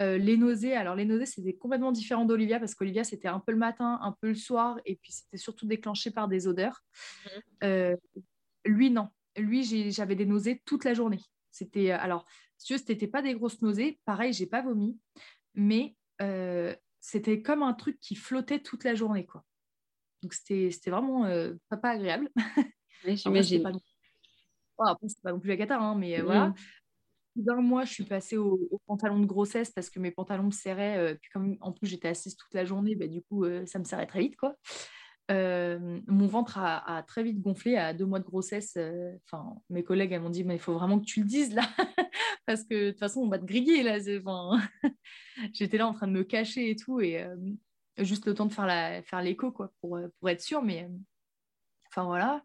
Euh, les nausées, alors les nausées, c'était complètement différent d'Olivia parce qu'Olivia, c'était un peu le matin, un peu le soir, et puis c'était surtout déclenché par des odeurs. Mhm. Euh, lui, non. Lui, j'avais des nausées toute la journée. C'était, euh, alors, si tu c'était pas des grosses nausées. Pareil, j'ai pas vomi, mais c'était comme un truc qui flottait toute la journée, quoi. Donc, c'était vraiment pas, agréable. j'imagine après, c'est pas non plus la cata, hein, mais euh, voilà. D'un mois, je suis passée au, pantalon de grossesse parce que mes pantalons me serraient. Euh, puis comme en plus j'étais assise toute la journée, bah, du coup, euh, ça me serrait très vite. quoi. mon ventre a, très vite gonflé à deux mois de grossesse. Enfin, mes collègues elles m'ont dit mais il faut vraiment que tu le dises là parce que de toute façon on va te griller là. J'étais là en train de me cacher et tout et juste le temps de faire la faire l'écho quoi pour, pour être sûre. Mais enfin voilà.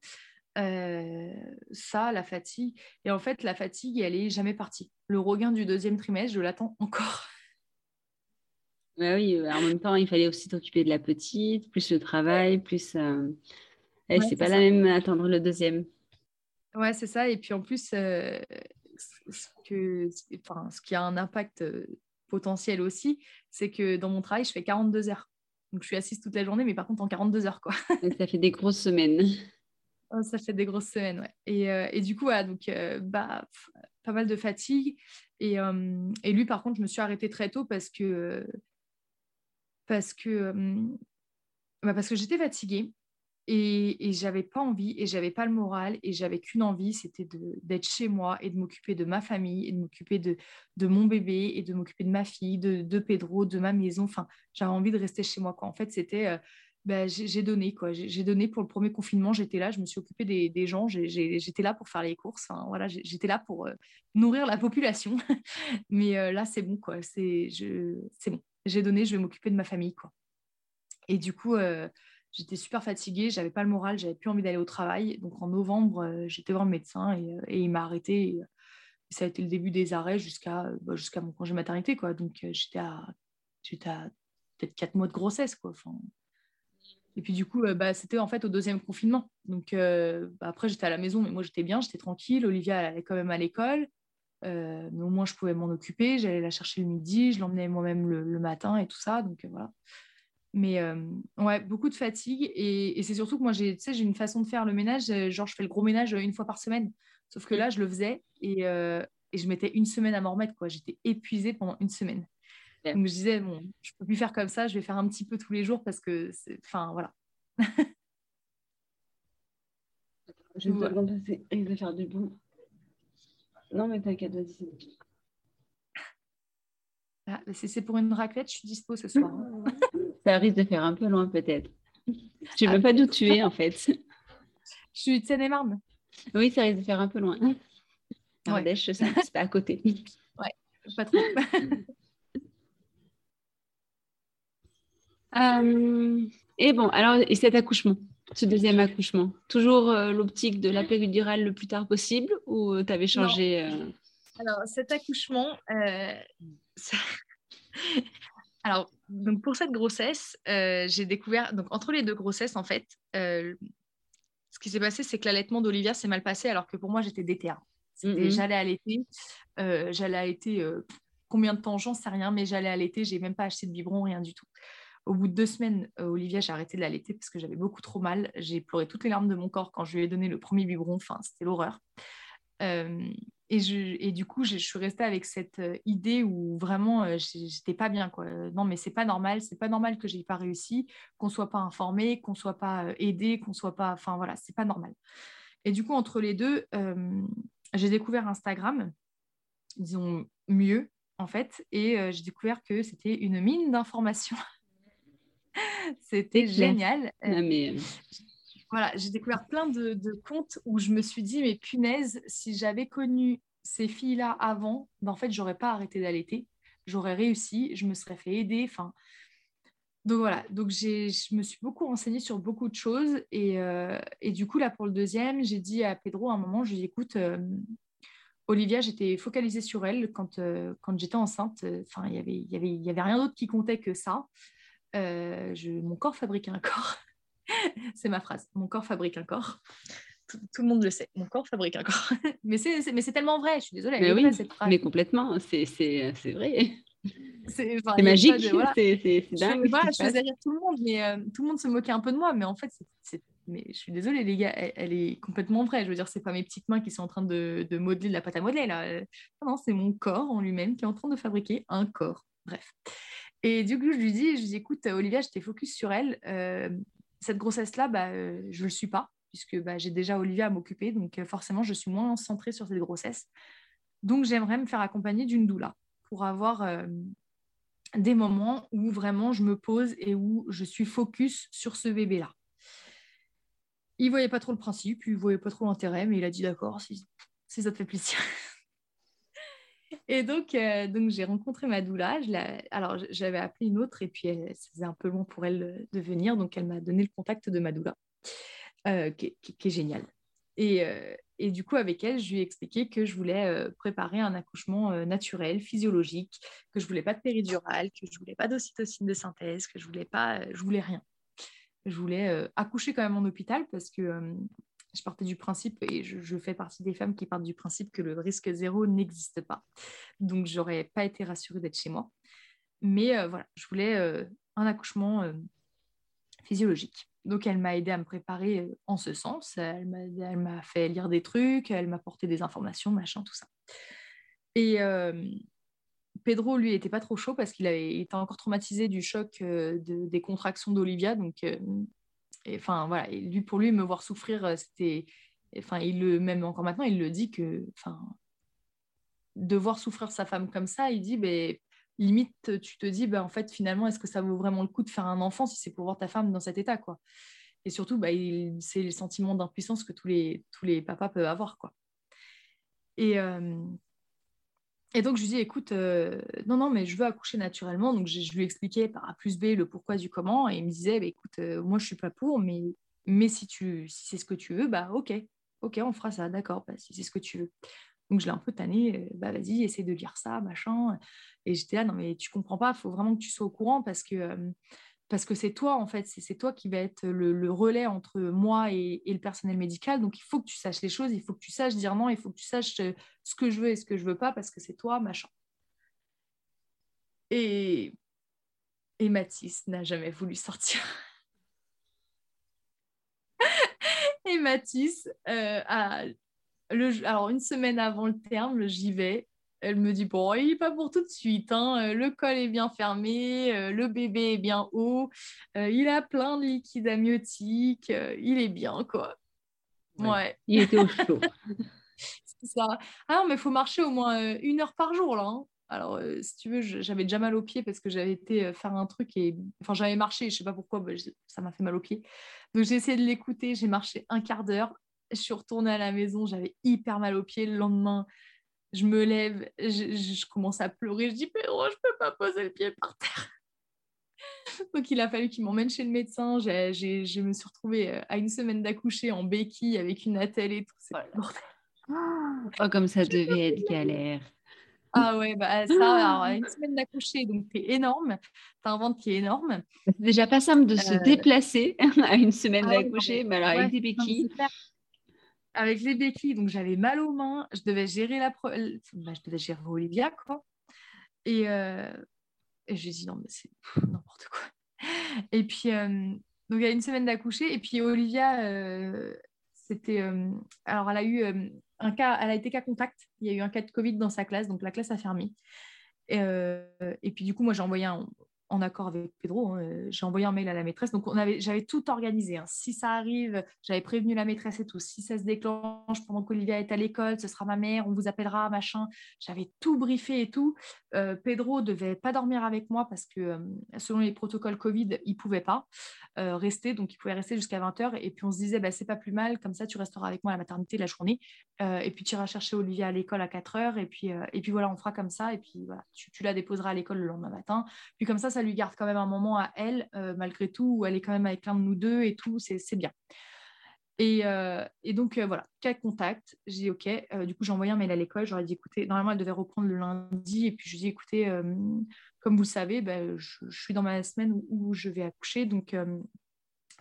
Euh, ça, la fatigue. Et en fait, la fatigue, elle est jamais partie. Le regain du deuxième trimestre, je l'attends encore. Oui, euh, en même temps, il fallait aussi t'occuper de la petite, plus le travail, plus. Euh... c'est pas la même attendre le deuxième. Ouais, c'est ça. Et puis en plus, euh, ce, que, enfin, ce qui a un impact potentiel aussi, c'est que dans mon travail, je fais 42 heures. Donc je suis assise toute la journée, mais par contre en 42 heures. Quoi. ça fait des grosses semaines. Ça fait des grosses semaines, ouais. Et, euh, et du coup, voilà, donc, euh, bah, pas mal de fatigue. Et, euh, et, lui, par contre, je me suis arrêtée très tôt parce que, parce que, bah, parce que j'étais fatiguée et, et j'avais pas envie et j'avais pas le moral et j'avais qu'une envie, c'était d'être chez moi et de m'occuper de ma famille et de m'occuper de, de, mon bébé et de m'occuper de ma fille, de, de Pedro, de ma maison. Enfin, j'avais envie de rester chez moi. Quoi. En fait, c'était bah, j'ai donné quoi. J'ai donné pour le premier confinement. J'étais là, je me suis occupée des, gens. J'étais là pour faire les courses. Enfin, voilà, j'étais là pour euh, nourrir la population. Mais euh, là, c'est bon quoi. C'est bon. J'ai donné. Je vais m'occuper de ma famille quoi. Et du coup, euh, j'étais super fatiguée. J'avais pas le moral. J'avais plus envie d'aller au travail. Donc en novembre, j'étais voir le médecin et, il m'a arrêté. Et, ça a été le début des arrêts jusqu'à bah, mon congé maternité quoi. Donc j'étais à j'étais à peut-être quatre mois de grossesse quoi. Et puis du coup, euh, bah, c'était en fait au deuxième confinement. Donc euh, bah, après, j'étais à la maison, mais moi j'étais bien, j'étais tranquille. Olivia, elle allait quand même à l'école. Euh, mais au moins, je pouvais m'en occuper. J'allais la chercher le midi, je l'emmenais moi-même le, matin et tout ça. Donc voilà. Mais ouais, beaucoup de fatigue. Et, c'est surtout que moi, j'ai une façon de faire le ménage. Genre, je fais le gros ménage une fois par semaine. Sauf que là, je le faisais et, et je mettais une semaine à m'en remettre. J'étais épuisée pendant une semaine. Donc je disais, bon, je peux plus faire comme ça, je vais faire un petit peu tous les jours parce que c'est. Enfin, voilà. je vais te faire du bon. Non, mais t'inquiète, vas-y. Ah, si c'est pour une raclette, je suis dispo ce soir. ça risque de faire un peu loin, peut-être. Je ne sais même pas d'où tu es en fait. Je suis de Seine-et-Marne. Oui, ça risque de faire un peu loin. Ardèche, c'est à côté. Ouais, pas trop. Euh, et bon, alors, et cet accouchement, ce deuxième accouchement, toujours euh, l'optique de la péridurale le plus tard possible ou euh, tu avais changé Alors, cet accouchement, alors, donc pour cette grossesse, j'ai découvert, donc entre les deux grossesses, en fait, ce qui s'est passé, c'est que l'allaitement d'Olivia s'est mal passé alors que pour moi, j'étais déter. Mm-hmm. J'allais allaiter, j'allais allaiter combien de temps, j'en sais rien, mais j'allais allaiter, j'ai même pas acheté de biberon, rien du tout. Au bout de deux semaines, euh, Olivia, j'ai arrêté de l'allaiter parce que j'avais beaucoup trop mal. J'ai pleuré toutes les larmes de mon corps quand je lui ai donné le premier biberon. Enfin, c'était l'horreur. Euh, et, du coup, je, suis restée avec cette euh, idée où vraiment, j'étais pas bien. Quoi. Non, mais c'est pas normal. C'est pas normal que j'ai pas réussi, qu'on soit pas informé, qu'on soit pas aidé, qu'on soit pas. Enfin voilà, c'est pas normal. Et du coup, entre les deux, j'ai découvert Instagram, disons mieux en fait, et j'ai découvert que c'était une mine d'informations. C'était génial. Euh, mais... Euh, voilà, j'ai découvert plein de, comptes où je me suis dit, mais punaise, si j'avais connu ces filles-là avant, ben en fait, j'aurais pas arrêté d'allaiter. J'aurais réussi, je me serais fait aider. Enfin, donc voilà, donc je me suis beaucoup renseignée sur beaucoup de choses. Et, euh, et, du coup, là, pour le deuxième, j'ai dit à Pedro à un moment, je lui ai dit, écoute, Olivia, j'étais focalisée sur elle quand, quand j'étais enceinte. Enfin, il n'y avait, y avait, y avait rien d'autre qui comptait que ça. Euh, je, mon corps fabrique un corps. c'est ma phrase. Mon corps fabrique un corps. Tout, le monde le sait. Mon corps fabrique un corps. mais c'est tellement vrai. Je suis désolée. Mais oui, cette phrase. mais complètement. C'est vrai. C'est magique. C'est dingue. Je, je faisais rire tout le monde, mais euh, tout le monde se moquait un peu de moi. Mais en fait, c'est mais je suis désolée les gars, elle, est complètement vraie. Je veux dire, c'est pas mes petites mains qui sont en train de, de modeler de la pâte à modeler là. Non, c'est mon corps en lui-même qui est en train de fabriquer un corps. Bref. Et du coup, je lui dis, je lui dis écoute, Olivia, j'étais focus sur elle. Euh, cette grossesse-là, bah, euh, je ne le suis pas, puisque bah, j'ai déjà Olivia à m'occuper. Donc, euh, forcément, je suis moins centrée sur cette grossesse. Donc, j'aimerais me faire accompagner d'une doula pour avoir des moments où vraiment je me pose et où je suis focus sur ce bébé-là. Il voyait pas trop le principe, il voyait pas trop l'intérêt, mais il a dit d'accord, si ça te fait plaisir. Et donc, euh, donc j'ai rencontré ma doula. alors, j'avais appelé une autre et puis c'était un peu long pour elle de venir. Donc, elle m'a donné le contact de ma doula, euh, qui, est génial. Et, euh, et, du coup, avec elle, je lui ai expliqué que je voulais préparer un accouchement naturel, physiologique, que je voulais pas de péridurale, que je voulais pas d'ocytocine de synthèse, que je voulais pas, je voulais rien. Je voulais accoucher quand même en hôpital parce que je partais du principe, et je, fais partie des femmes qui partent du principe que le risque zéro n'existe pas. Donc, j'aurais pas été rassurée d'être chez moi. Mais euh, voilà, je voulais euh, un accouchement euh, physiologique. Donc, elle m'a aidé à me préparer en ce sens. Elle m'a fait lire des trucs, elle m'a apporté des informations, machin, tout ça. Et Pedro, lui, était pas trop chaud parce qu'il était encore traumatisé du choc des contractions d'Olivia. Donc, enfin voilà, lui pour lui me voir souffrir, euh, c'était, enfin il le même encore maintenant, il le dit que, enfin de voir souffrir sa femme comme ça, il dit, ben limite tu te dis, ben en fait finalement est-ce que ça vaut vraiment le coup de faire un enfant si c'est pour voir ta femme dans cet état quoi? Et surtout, bah, c'est le sentiment d'impuissance que tous les, tous les papas peuvent avoir. Quoi. Et, euh, et donc, je lui dis, écoute, euh, non, non, mais je veux accoucher naturellement. Donc, je, lui expliquais par A plus B le pourquoi du comment. Et il me disait, bah, écoute, euh, moi, je suis pas pour, mais, mais si, tu, si c'est ce que tu veux, bah, ok, ok, on fera ça, d'accord, bah, si c'est ce que tu veux. Donc, je l'ai un peu tanné, euh, bah, vas-y, essaie de lire ça, machin. Et j'étais là, non, mais tu comprends pas, il faut vraiment que tu sois au courant parce que parce que c'est toi, en fait, c'est toi qui va être le, relais entre moi et, le personnel médical. Donc, il faut que tu saches les choses, il faut que tu saches dire non, il faut que tu saches euh, ce que je veux et ce que je veux pas, parce que c'est toi, machin. Et, et Mathis n'a jamais voulu sortir. et Mathis, euh, le, alors une semaine avant le terme, j'y vais, elle me dit bon, il n'est pas pour tout de suite. Hein. Euh, le col est bien fermé, euh, le bébé est bien haut, euh, il a plein de liquide amniotique, il est bien quoi. Ouais. Il était au chaud. C'est ça. Ah non, mais il faut marcher au moins une heure par jour là. Hein. Alors, euh, si tu veux, j'avais déjà mal aux pieds parce que j'avais été faire un truc et enfin, j'avais marché, je sais pas pourquoi, bah, ça m'a fait mal aux pieds. Donc, j'ai essayé de l'écouter, j'ai marché un quart d'heure, je suis retournée à la maison, j'avais hyper mal aux pieds. Le lendemain, je me lève, je, commence à pleurer, je dis, Pedro, je peux pas poser le pied par terre. Donc, il a fallu qu'il m'emmène chez le médecin. je me suis retrouvée euh, à une semaine d'accoucher en béquille avec une attelle et tout. C'est Oh, comme ça devait être galère. Ah ouais, bah ça, alors, une semaine d'accoucher, donc c'est énorme. T'as un ventre qui est énorme. C'est déjà pas simple de se euh, déplacer à une semaine ah d'accoucher, mais alors avec des béquilles. Avec les béquilles, donc j'avais mal aux mains. Je devais gérer la, bah, je devais gérer Olivia, quoi. Et, euh... et je non, mais c'est n'importe quoi. Et puis, euh, donc il y a une semaine d'accoucher, et puis Olivia, euh, c'était, alors elle a eu un cas, elle a été cas contact. Il y a eu un cas de Covid dans sa classe, donc la classe a fermé. Euh, et puis du coup, moi j'ai envoyé un, en accord avec Pedro, hein, euh, j'ai envoyé un mail à la maîtresse. Donc, j'avais tout organisé. Hein. Si ça arrive, j'avais prévenu la maîtresse et tout. Si ça se déclenche pendant qu'Olivia est à l'école, ce sera ma mère, on vous appellera, machin. J'avais tout briefé et tout. Euh, Pedro devait pas dormir avec moi parce que euh, selon les protocoles Covid, il pouvait pas rester. Donc, il pouvait rester jusqu'à 20h. Et puis, on se disait, bah, c'est pas plus mal. Comme ça, tu resteras avec moi à la maternité la journée. et puis, tu iras chercher Olivia à l'école à 4h. Et puis, et puis, voilà, on fera comme ça. Et puis, voilà, tu, tu la déposeras à l'école le lendemain matin. Puis, comme ça, ça lui garde quand même un moment à elle, euh, malgré tout, où elle est quand même avec l'un de nous deux et tout, c'est bien. Et, euh, et, donc, euh, voilà, cas contact. J'ai dit, OK. du coup, j'ai envoyé un mail à l'école. J'aurais dit, écoutez, normalement, elle devait reprendre le lundi. Et puis, je lui ai dit, écoutez, comme vous le savez, ben, je, suis dans ma semaine où, je vais accoucher. Donc,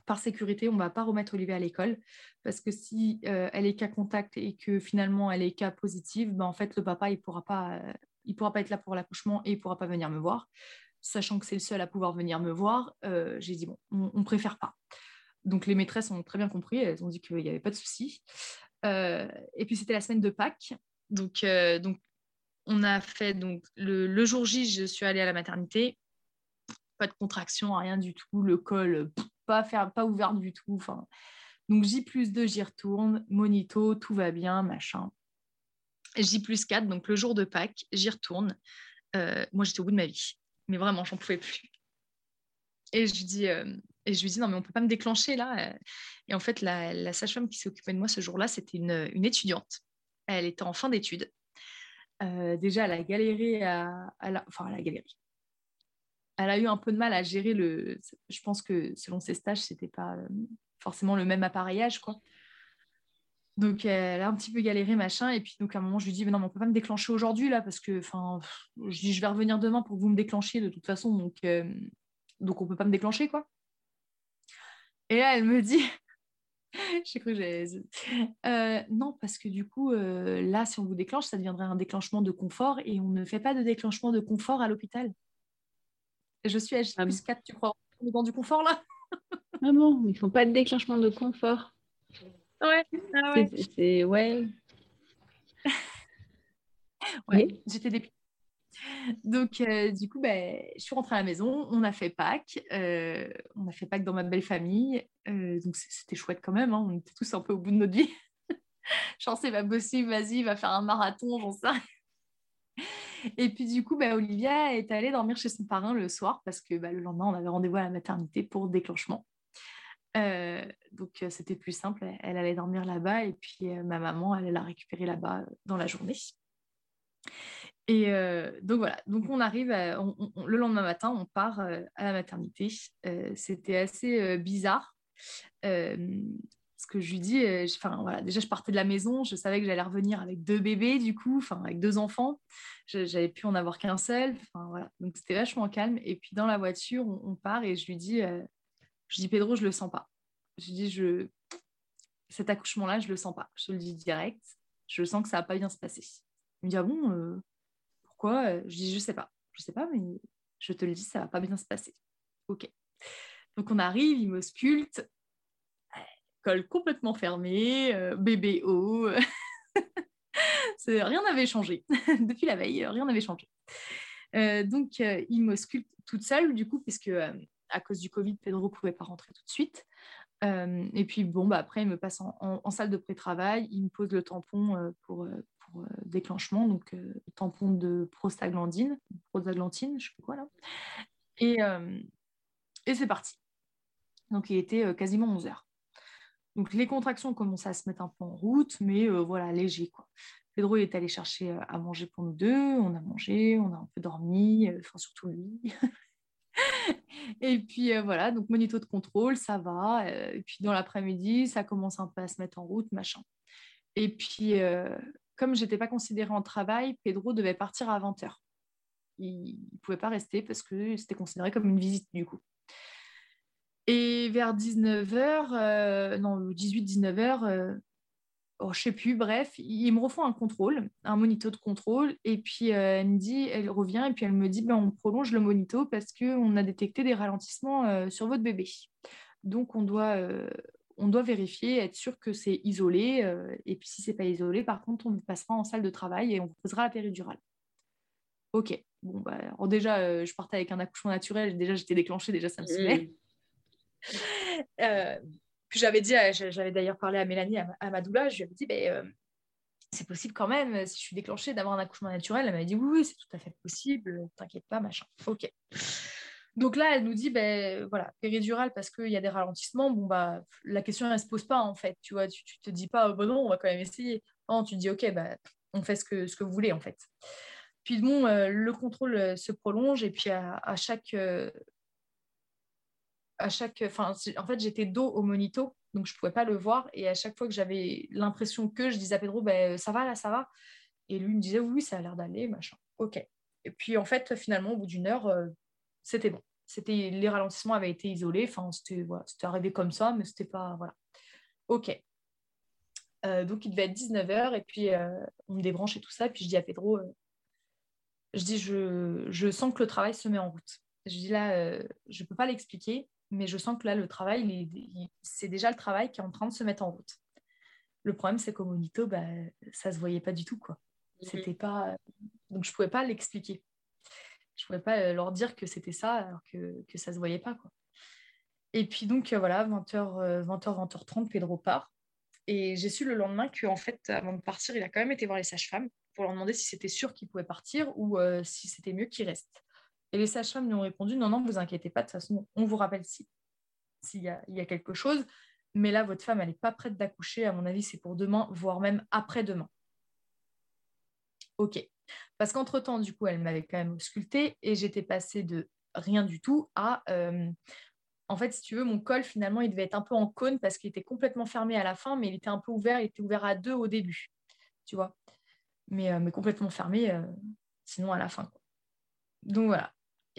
par sécurité, on ne va pas remettre Olivier à l'école. Parce que si elle est cas contact et que finalement, elle est cas positive, ben, en fait, le papa, il ne pourra, pas, il pourra pas être là pour l'accouchement et il ne pourra pas venir me voir sachant que c'est le seul à pouvoir venir me voir, euh, j'ai dit bon, on, ne préfère pas. Donc les maîtresses ont très bien compris, elles ont dit qu'il n'y avait pas de souci. Euh, et puis c'était la semaine de Pâques, donc, euh, on a fait donc le, jour J, je suis allée à la maternité, pas de contraction, rien du tout, le col pas ouvert du tout. Donc J plus 2, j'y retourne, monito, tout va bien, machin. J plus 4, donc le jour de Pâques, j'y retourne. moi, j'étais au bout de ma vie mais vraiment, j'en pouvais plus. Et je lui dis, euh, et je lui dis non, mais on peut pas me déclencher là. Et en fait, la, sage-femme qui s'occupait de moi ce jour-là, c'était une, étudiante. Elle était en fin d'études. Euh, déjà, elle a galéré à, enfin, elle a galéré. Elle a eu un peu de mal à gérer le. Je pense que selon ses stages, c'était pas euh, forcément le même appareillage, quoi. Donc, elle a un petit peu galéré, machin. Et puis, donc, à un moment, je lui dis, mais non, mais on peut pas me déclencher aujourd'hui, là, parce que, enfin, je dis, je vais revenir demain pour que vous me déclenchiez de toute façon. Donc, euh, donc on peut pas me déclencher, quoi. Et là, elle me dit, j'ai cru que j'allais... Euh, non, parce que du coup, euh, là, si on vous déclenche, ça deviendrait un déclenchement de confort et on ne fait pas de déclenchement de confort à l'hôpital. Je suis à ah plus 4, tu crois dans du confort, là? Ah bon, ils font pas de déclenchement de confort. Ouais, ah ouais. C'est, ouais. ouais, j'étais dépitée. Donc, euh, du coup, ben, je suis rentrée à la maison, on a fait Pâques, euh, on a fait Pâques dans ma belle famille, euh, donc c'était chouette quand même, hein, on était tous un peu au bout de notre vie. J'en sais, va bosser, vas-y, va faire un marathon, j'en sais Et puis du coup, ben, Olivia est allée dormir chez son parrain le soir parce que ben, le lendemain, on avait rendez-vous à la maternité pour déclenchement. Euh, donc euh, c'était plus simple, elle, allait dormir là-bas et puis euh, ma maman, elle l'a récupérée là-bas dans la journée. Et donc voilà, donc on arrive, le lendemain matin, on part à la maternité. c'était assez bizarre. ce que je lui dis, enfin voilà, déjà je partais de la maison, je savais que j'allais revenir avec deux bébés du coup, enfin avec deux enfants. J'avais pu en avoir qu'un seul, enfin voilà, donc c'était vachement calme. Et puis dans la voiture, on part et je lui dis, je dis Pedro, je le sens pas. Je dis je cet accouchement-là, je le sens pas. Je te le dis direct. Je sens que ça va pas bien se passer. Il me dit ah bon euh, pourquoi? Je dis je sais pas. Je sais pas, mais je te le dis, ça va pas bien se passer. Ok. Donc on arrive, il m'ausculte, col complètement fermé, euh, bébé haut. rien n'avait changé. Depuis la veille, rien n'avait changé. Euh, donc, il m'ausculte toute seule, du coup, puisque à cause du Covid, Pedro ne pouvait pas rentrer tout de suite. Euh, et puis, bon, bah, après, il me passe en, salle de pré-travail, il me pose le tampon euh, pour, euh, déclenchement, donc tampon de prostaglandine, prostaglandine, je sais plus quoi là. Et, et c'est parti. Donc il était quasiment 11 heures. Donc les contractions commençaient à se mettre un peu en route, mais voilà, léger quoi. Pedro est allé chercher à manger pour nous deux, on a mangé, on a un peu dormi, enfin surtout lui. et puis voilà, donc monito de contrôle, ça va. et puis dans l'après-midi, ça commence un peu à se mettre en route, machin. Et puis, comme je n'étais pas considérée en travail, Pedro devait partir à 20h. Il ne pouvait pas rester parce que c'était considéré comme une visite du coup. Et vers 19h, non, 18-19h, oh, je sais plus, bref, ils me refont un contrôle, un monito de contrôle, et puis euh, elle me dit, elle revient, et puis elle me dit, ben, on prolonge le monito parce qu'on a détecté des ralentissements euh, sur votre bébé. Donc on doit, euh, on doit vérifier, être sûr que c'est isolé, et puis si c'est pas isolé, par contre, on passera en salle de travail et on vous posera la péridurale. Ok, bon, bah, alors déjà, je partais avec un accouchement naturel, déjà j'étais déclenchée, déjà ça me saoulait. Mmh. Puis j'avais dit, j'avais d'ailleurs parlé à Mélanie, à, ma doula, je lui avais dit, ben, euh, c'est possible quand même, si je suis déclenchée, d'avoir un accouchement naturel. Elle m'a dit, oui, oui c'est tout à fait possible, t'inquiète pas, machin. Ok. Donc là, elle nous dit, ben voilà, péridurale parce qu'il y a des ralentissements. Bon, bah, la question, elle se pose pas, en fait. Tu vois, tu, te dis pas, oh, bon, non, on va quand même essayer. Non, tu te dis, ok, bah, on fait ce que, ce que vous voulez, en fait. Puis bon, euh, le contrôle euh, se prolonge et puis à chaque, à chaque, enfin, en fait, j'étais dos au monito, donc je pouvais pas le voir. Et à chaque fois que j'avais l'impression que, je disais à Pedro, ben, ça va là, ça va. Et lui me disait, oui, ça a l'air d'aller, machin. Ok. Et puis en fait, finalement, au bout d'une heure, euh, c'était bon. C'était les ralentissements avaient été isolés. Enfin, c'était voilà, c'était arrivé comme ça, mais c'était pas voilà. Ok. Euh, donc il devait être 19h et puis euh, on me débranche et tout ça. Puis je dis à Pedro, je dis je, je, sens que le travail se met en route. Je dis là, je peux pas l'expliquer, mais je sens que là, le travail, c'est déjà le travail qui est en train de se mettre en route. Le problème, c'est qu'au monito, bah, ça se voyait pas du tout. Quoi. Mhm. C'était pas... Donc, je pouvais pas l'expliquer. Je pouvais pas euh, leur dire que c'était ça, alors que, que ça se voyait pas. Quoi. Et puis, donc, euh, voilà, 20h, 20h, 20h30, Pedro part. Et j'ai su le lendemain qu'en fait, avant de partir, il a quand même été voir les sages-femmes pour leur demander si c'était sûr qu'il pouvait partir ou euh, si c'était mieux qu'il reste. Et les sages-femmes lui ont répondu non, non, vous inquiétez pas, de toute façon, on vous rappelle s'il si y, a, y a quelque chose. Mais là, votre femme, elle n'est pas prête d'accoucher. À mon avis, c'est pour demain, voire même après-demain. Ok. Parce qu'entre-temps, du coup, elle m'avait quand même auscultée et j'étais passée de rien du tout à. Euh, en fait, si tu veux, mon col, finalement, il devait être un peu en cône parce qu'il était complètement fermé à la fin, mais il était un peu ouvert. Il était ouvert à deux au début, tu vois. Mais, euh, complètement fermé, euh, sinon à la fin. Donc voilà.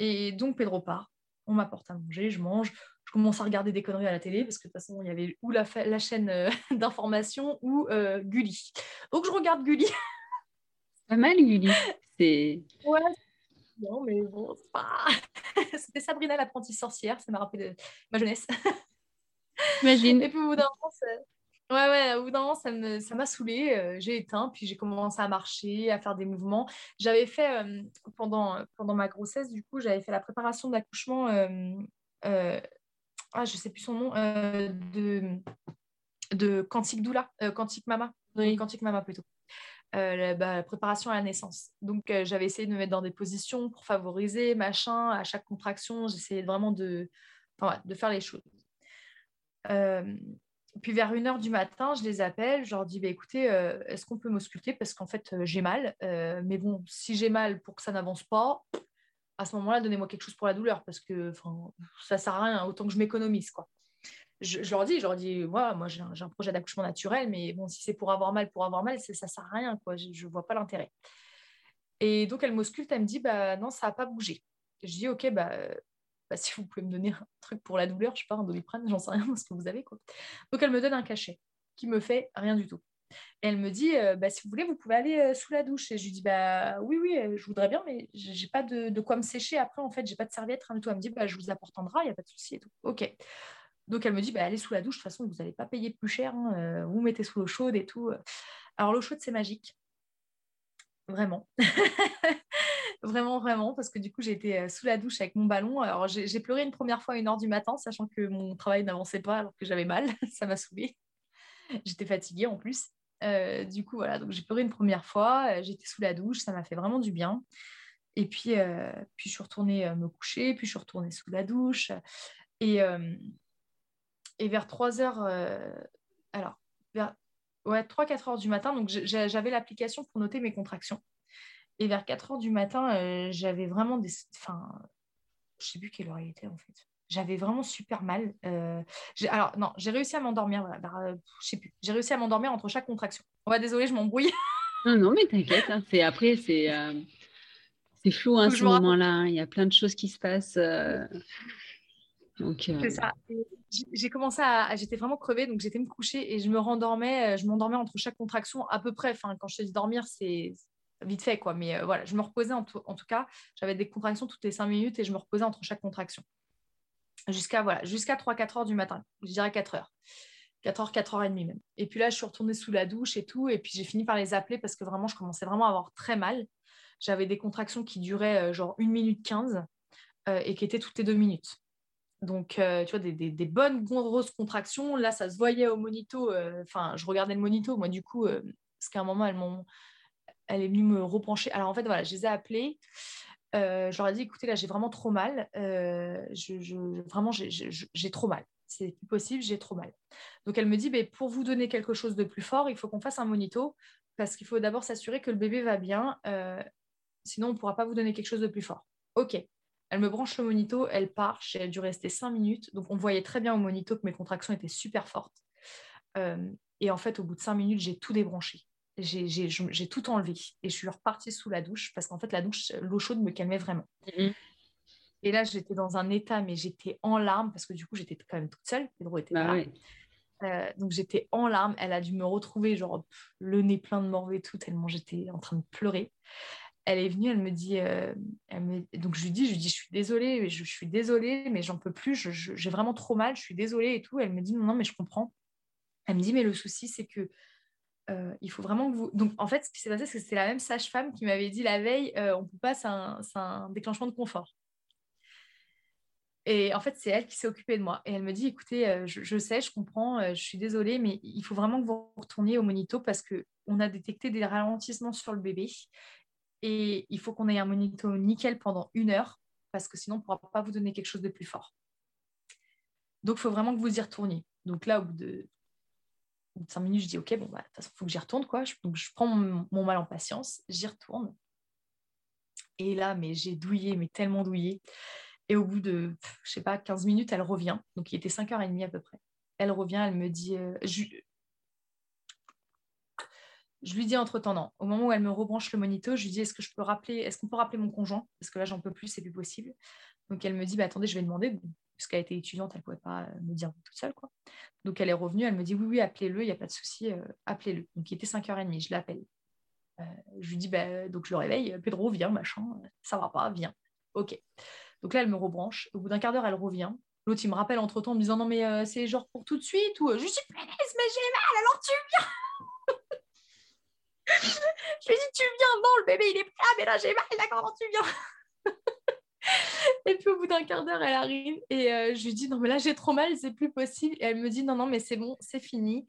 Et donc Pedro part, on m'apporte à manger, je mange, je commence à regarder des conneries à la télé parce que de toute façon il y avait ou la, la chaîne euh, d'information ou euh, Gulli. Donc je regarde Gulli. Pas mal Gulli. C'est. Ouais. Non mais bon, pas... c'était Sabrina l'apprentie sorcière, ça m'a rappelé de ma jeunesse. Imagine. Et puis au bout d'un moment, Ouais, ouais, au bout d'un moment, ça, me, ça m'a saoulée. Euh, j'ai éteint, puis j'ai commencé à marcher, à faire des mouvements. J'avais fait, euh, pendant, pendant ma grossesse, du coup, j'avais fait la préparation d'accouchement, euh, ah, je sais plus son nom, de, de Quantique Doula, Quantique Mama, oui. Quantique Mama plutôt. La, bah, la, préparation à la naissance. Donc, j'avais essayé de me mettre dans des positions pour favoriser, machin, à chaque contraction, j'essayais vraiment de, enfin, de faire les choses. Puis vers 1h du matin, je les appelle, je leur dis bah, écoutez, euh, est-ce qu'on peut m'ausculter? Parce qu'en fait, euh, j'ai mal. Euh, mais bon, si j'ai mal pour que ça n'avance pas, à ce moment-là, donnez-moi quelque chose pour la douleur parce que ça sert à rien, autant que je m'économise. quoi. Je, leur dis, je leur dis moi, moi j'ai un, projet d'accouchement naturel, mais bon, si c'est pour avoir mal, pour avoir mal, ça sert à rien. quoi. Je ne vois pas l'intérêt. Et donc, elle m'ausculte, elle me dit bah, non, ça n'a pas bougé. Je dis ok, bah, bah, si vous pouvez me donner un truc pour la douleur, je sais pas, un doliprane, j'en sais rien ce que vous avez. Quoi. Donc elle me donne un cachet qui me fait rien du tout. Et elle me dit, euh, bah, si vous voulez, vous pouvez aller euh, sous la douche. Et je lui dis, bah oui, oui, euh, je voudrais bien, mais j'ai pas de, quoi me sécher après. En fait, j'ai pas de serviette, rien du tout. Elle me dit, je vous apporte un drap, il n'y a pas de souci et tout. Ok. Donc elle me dit, allez sous la douche, de toute façon, vous n'allez pas payer plus cher. Hein, vous mettez sous l'eau chaude et tout. Alors l'eau chaude, c'est magique. Vraiment. vraiment, vraiment, parce que du coup, j'ai été euh, sous la douche avec mon ballon. Alors, j'ai pleuré une première fois à une heure du matin, sachant que mon travail n'avançait pas alors que j'avais mal. Ça m'a saoulée. J'étais fatiguée en plus. du coup, voilà, donc j'ai pleuré une première fois. J'étais sous la douche, ça m'a fait vraiment du bien. Et puis, puis je suis retournée me coucher, puis je suis retournée sous la douche. Et, et vers 3 heures, alors, vers ouais, 3-4 heures du matin, donc j'avais l'application pour noter mes contractions. Et vers 4 heures du matin, j'avais vraiment des. Enfin, je sais plus quelle heure il était en fait. J'avais vraiment super mal. Euh, alors, non, j'ai réussi à m'endormir. Voilà, euh, je sais plus. J'ai réussi à m'endormir entre chaque contraction. On va désolé, je m'embrouille. non, non, mais t'inquiète. Hein, c'est après, c'est euh, c'est flou hein, ce moment-là. Hein, il y a plein de choses qui se passent. Donc, C'est ça. J'ai commencé à. J'étais vraiment crevée, donc j'étais me coucher et je me rendormais. Je m'endormais entre chaque contraction à peu près. Enfin, quand je te dis dormir, c'est vite fait, quoi. Mais voilà, je me reposais en, tout cas. J'avais des contractions toutes les cinq minutes et je me reposais entre chaque contraction jusqu'à voilà, jusqu'à 3-4 heures du matin, je dirais 4 heures. 4 heures, 4 heures et demie même. Et puis là, je suis retournée sous la douche et tout, et puis j'ai fini par les appeler parce que vraiment, je commençais vraiment à avoir très mal. J'avais des contractions qui duraient euh, genre 1 minute 15 euh, et qui étaient toutes les 2 minutes. Donc, euh, tu vois, des, bonnes grosses contractions. Là, ça se voyait au monito. Enfin, je regardais le monito, moi, du coup, parce qu'à un moment, elles m'ont elle est venue me repencher. Alors en fait, voilà, je les ai appelées. Euh, je leur ai dit, écoutez, là, j'ai vraiment trop mal. Euh, vraiment, j'ai trop mal. C'est plus possible, j'ai trop mal. Donc, elle me dit, pour vous donner quelque chose de plus fort, il faut qu'on fasse un monito parce qu'il faut d'abord s'assurer que le bébé va bien. Euh, sinon, on ne pourra pas vous donner quelque chose de plus fort. OK. Elle me branche le monito, elle part. J'ai dû rester cinq minutes. Donc, on voyait très bien au monito que mes contractions étaient super fortes. et en fait, au bout de cinq minutes, j'ai tout débranché j'ai tout enlevé et je suis repartie sous la douche parce qu'en fait, la douche, l'eau chaude me calmait vraiment. Mhm. Et là, j'étais dans un état, mais j'étais en larmes parce que du coup, j'étais quand même toute seule. Pedro était bah là. Euh, donc, j'étais en larmes. Elle a dû me retrouver, genre, le nez plein de morve et tout, tellement j'étais en train de pleurer. Elle est venue, elle me dit, euh, elle me... donc je lui dis, je lui dis, je suis désolée, je, je suis désolée, mais j'en peux plus, j'ai vraiment trop mal, je suis désolée et tout. Elle me dit, non, non, mais je comprends. Elle me dit, mais le souci, c'est que euh, il faut vraiment que vous. Donc, en fait, ce qui s'est passé, c'est que c'est la même sage-femme qui m'avait dit la veille euh, on peut pas, c'est un, déclenchement de confort. Et en fait, c'est elle qui s'est occupée de moi. Et elle me dit écoutez, euh, je, sais, je comprends, je suis désolée, mais il faut vraiment que vous retourniez au monito parce qu'on a détecté des ralentissements sur le bébé. Et il faut qu'on ait un monito nickel pendant une heure parce que sinon, on ne pourra pas vous donner quelque chose de plus fort. Donc, il faut vraiment que vous y retourniez. Donc là, au bout de cinq minutes, je dis ok, bon, bah, de toute façon, il faut que j'y retourne. Quoi. donc, je prends mon, mal en patience, j'y retourne. Et là, mais j'ai douillé, mais tellement douillé. Et au bout de, je sais pas, 15 minutes, elle revient. Donc, il était 5h30 à peu près. Elle revient, elle me dit. Euh, je, lui dis entre temps, non. Au moment où elle me rebranche le monito, je lui dis est-ce que je peux rappeler, est-ce qu'on peut rappeler mon conjoint? Parce que là, j'en peux plus, c'est plus possible. Donc, elle me dit bah, attendez, je vais demander puisqu'elle était étudiante, elle ne pouvait pas euh, me dire toute seule. Quoi. Donc elle est revenue, elle me dit oui, oui, appelez-le, il n'y a pas de souci, euh, appelez-le. Donc il était 5h30, je l'appelle. Euh, je lui dis, bah, donc je le réveille, Pedro, viens, machin, ça va pas, viens. Ok. Donc là, elle me rebranche. Au bout d'un quart d'heure, elle revient. L'autre, il me rappelle entre temps en me disant, non, mais c'est genre pour tout de suite, ou je suis plaise, mais j'ai mal, alors tu viens. je lui dis, tu viens, non, le bébé, il est prêt, mais là, j'ai mal, là, comment tu viens et puis au bout d'un quart d'heure, elle arrive et euh, je lui dis non mais là j'ai trop mal, c'est plus possible. Et elle me dit non non mais c'est bon, c'est fini.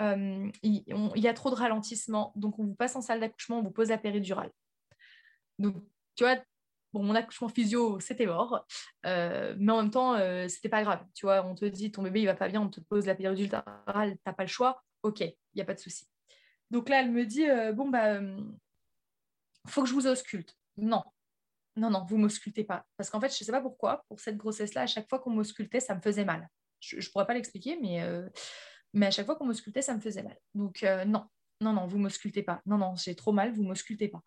Euh, il, y a trop de ralentissement, donc on vous passe en salle d'accouchement, on vous pose la péridurale. Donc tu vois, bon mon accouchement physio c'était mort, euh, mais en même temps c'était pas grave. Tu vois, on te dit ton bébé il va pas bien, on te pose la péridurale, t'as pas le choix, ok, il y a pas de souci. Donc là elle me dit bon bah faut que je vous ausculte. Non, non, non, vous m'auscultez pas. Parce qu'en fait, je ne sais pas pourquoi, pour cette grossesse-là, à chaque fois qu'on m'auscultait, ça me faisait mal. Je ne pourrais pas l'expliquer, mais, euh, mais à chaque fois qu'on m'auscultait, ça me faisait mal. Donc, euh, non, non, non, vous m'auscultez pas. Non, non, j'ai trop mal, vous m'auscultez pas.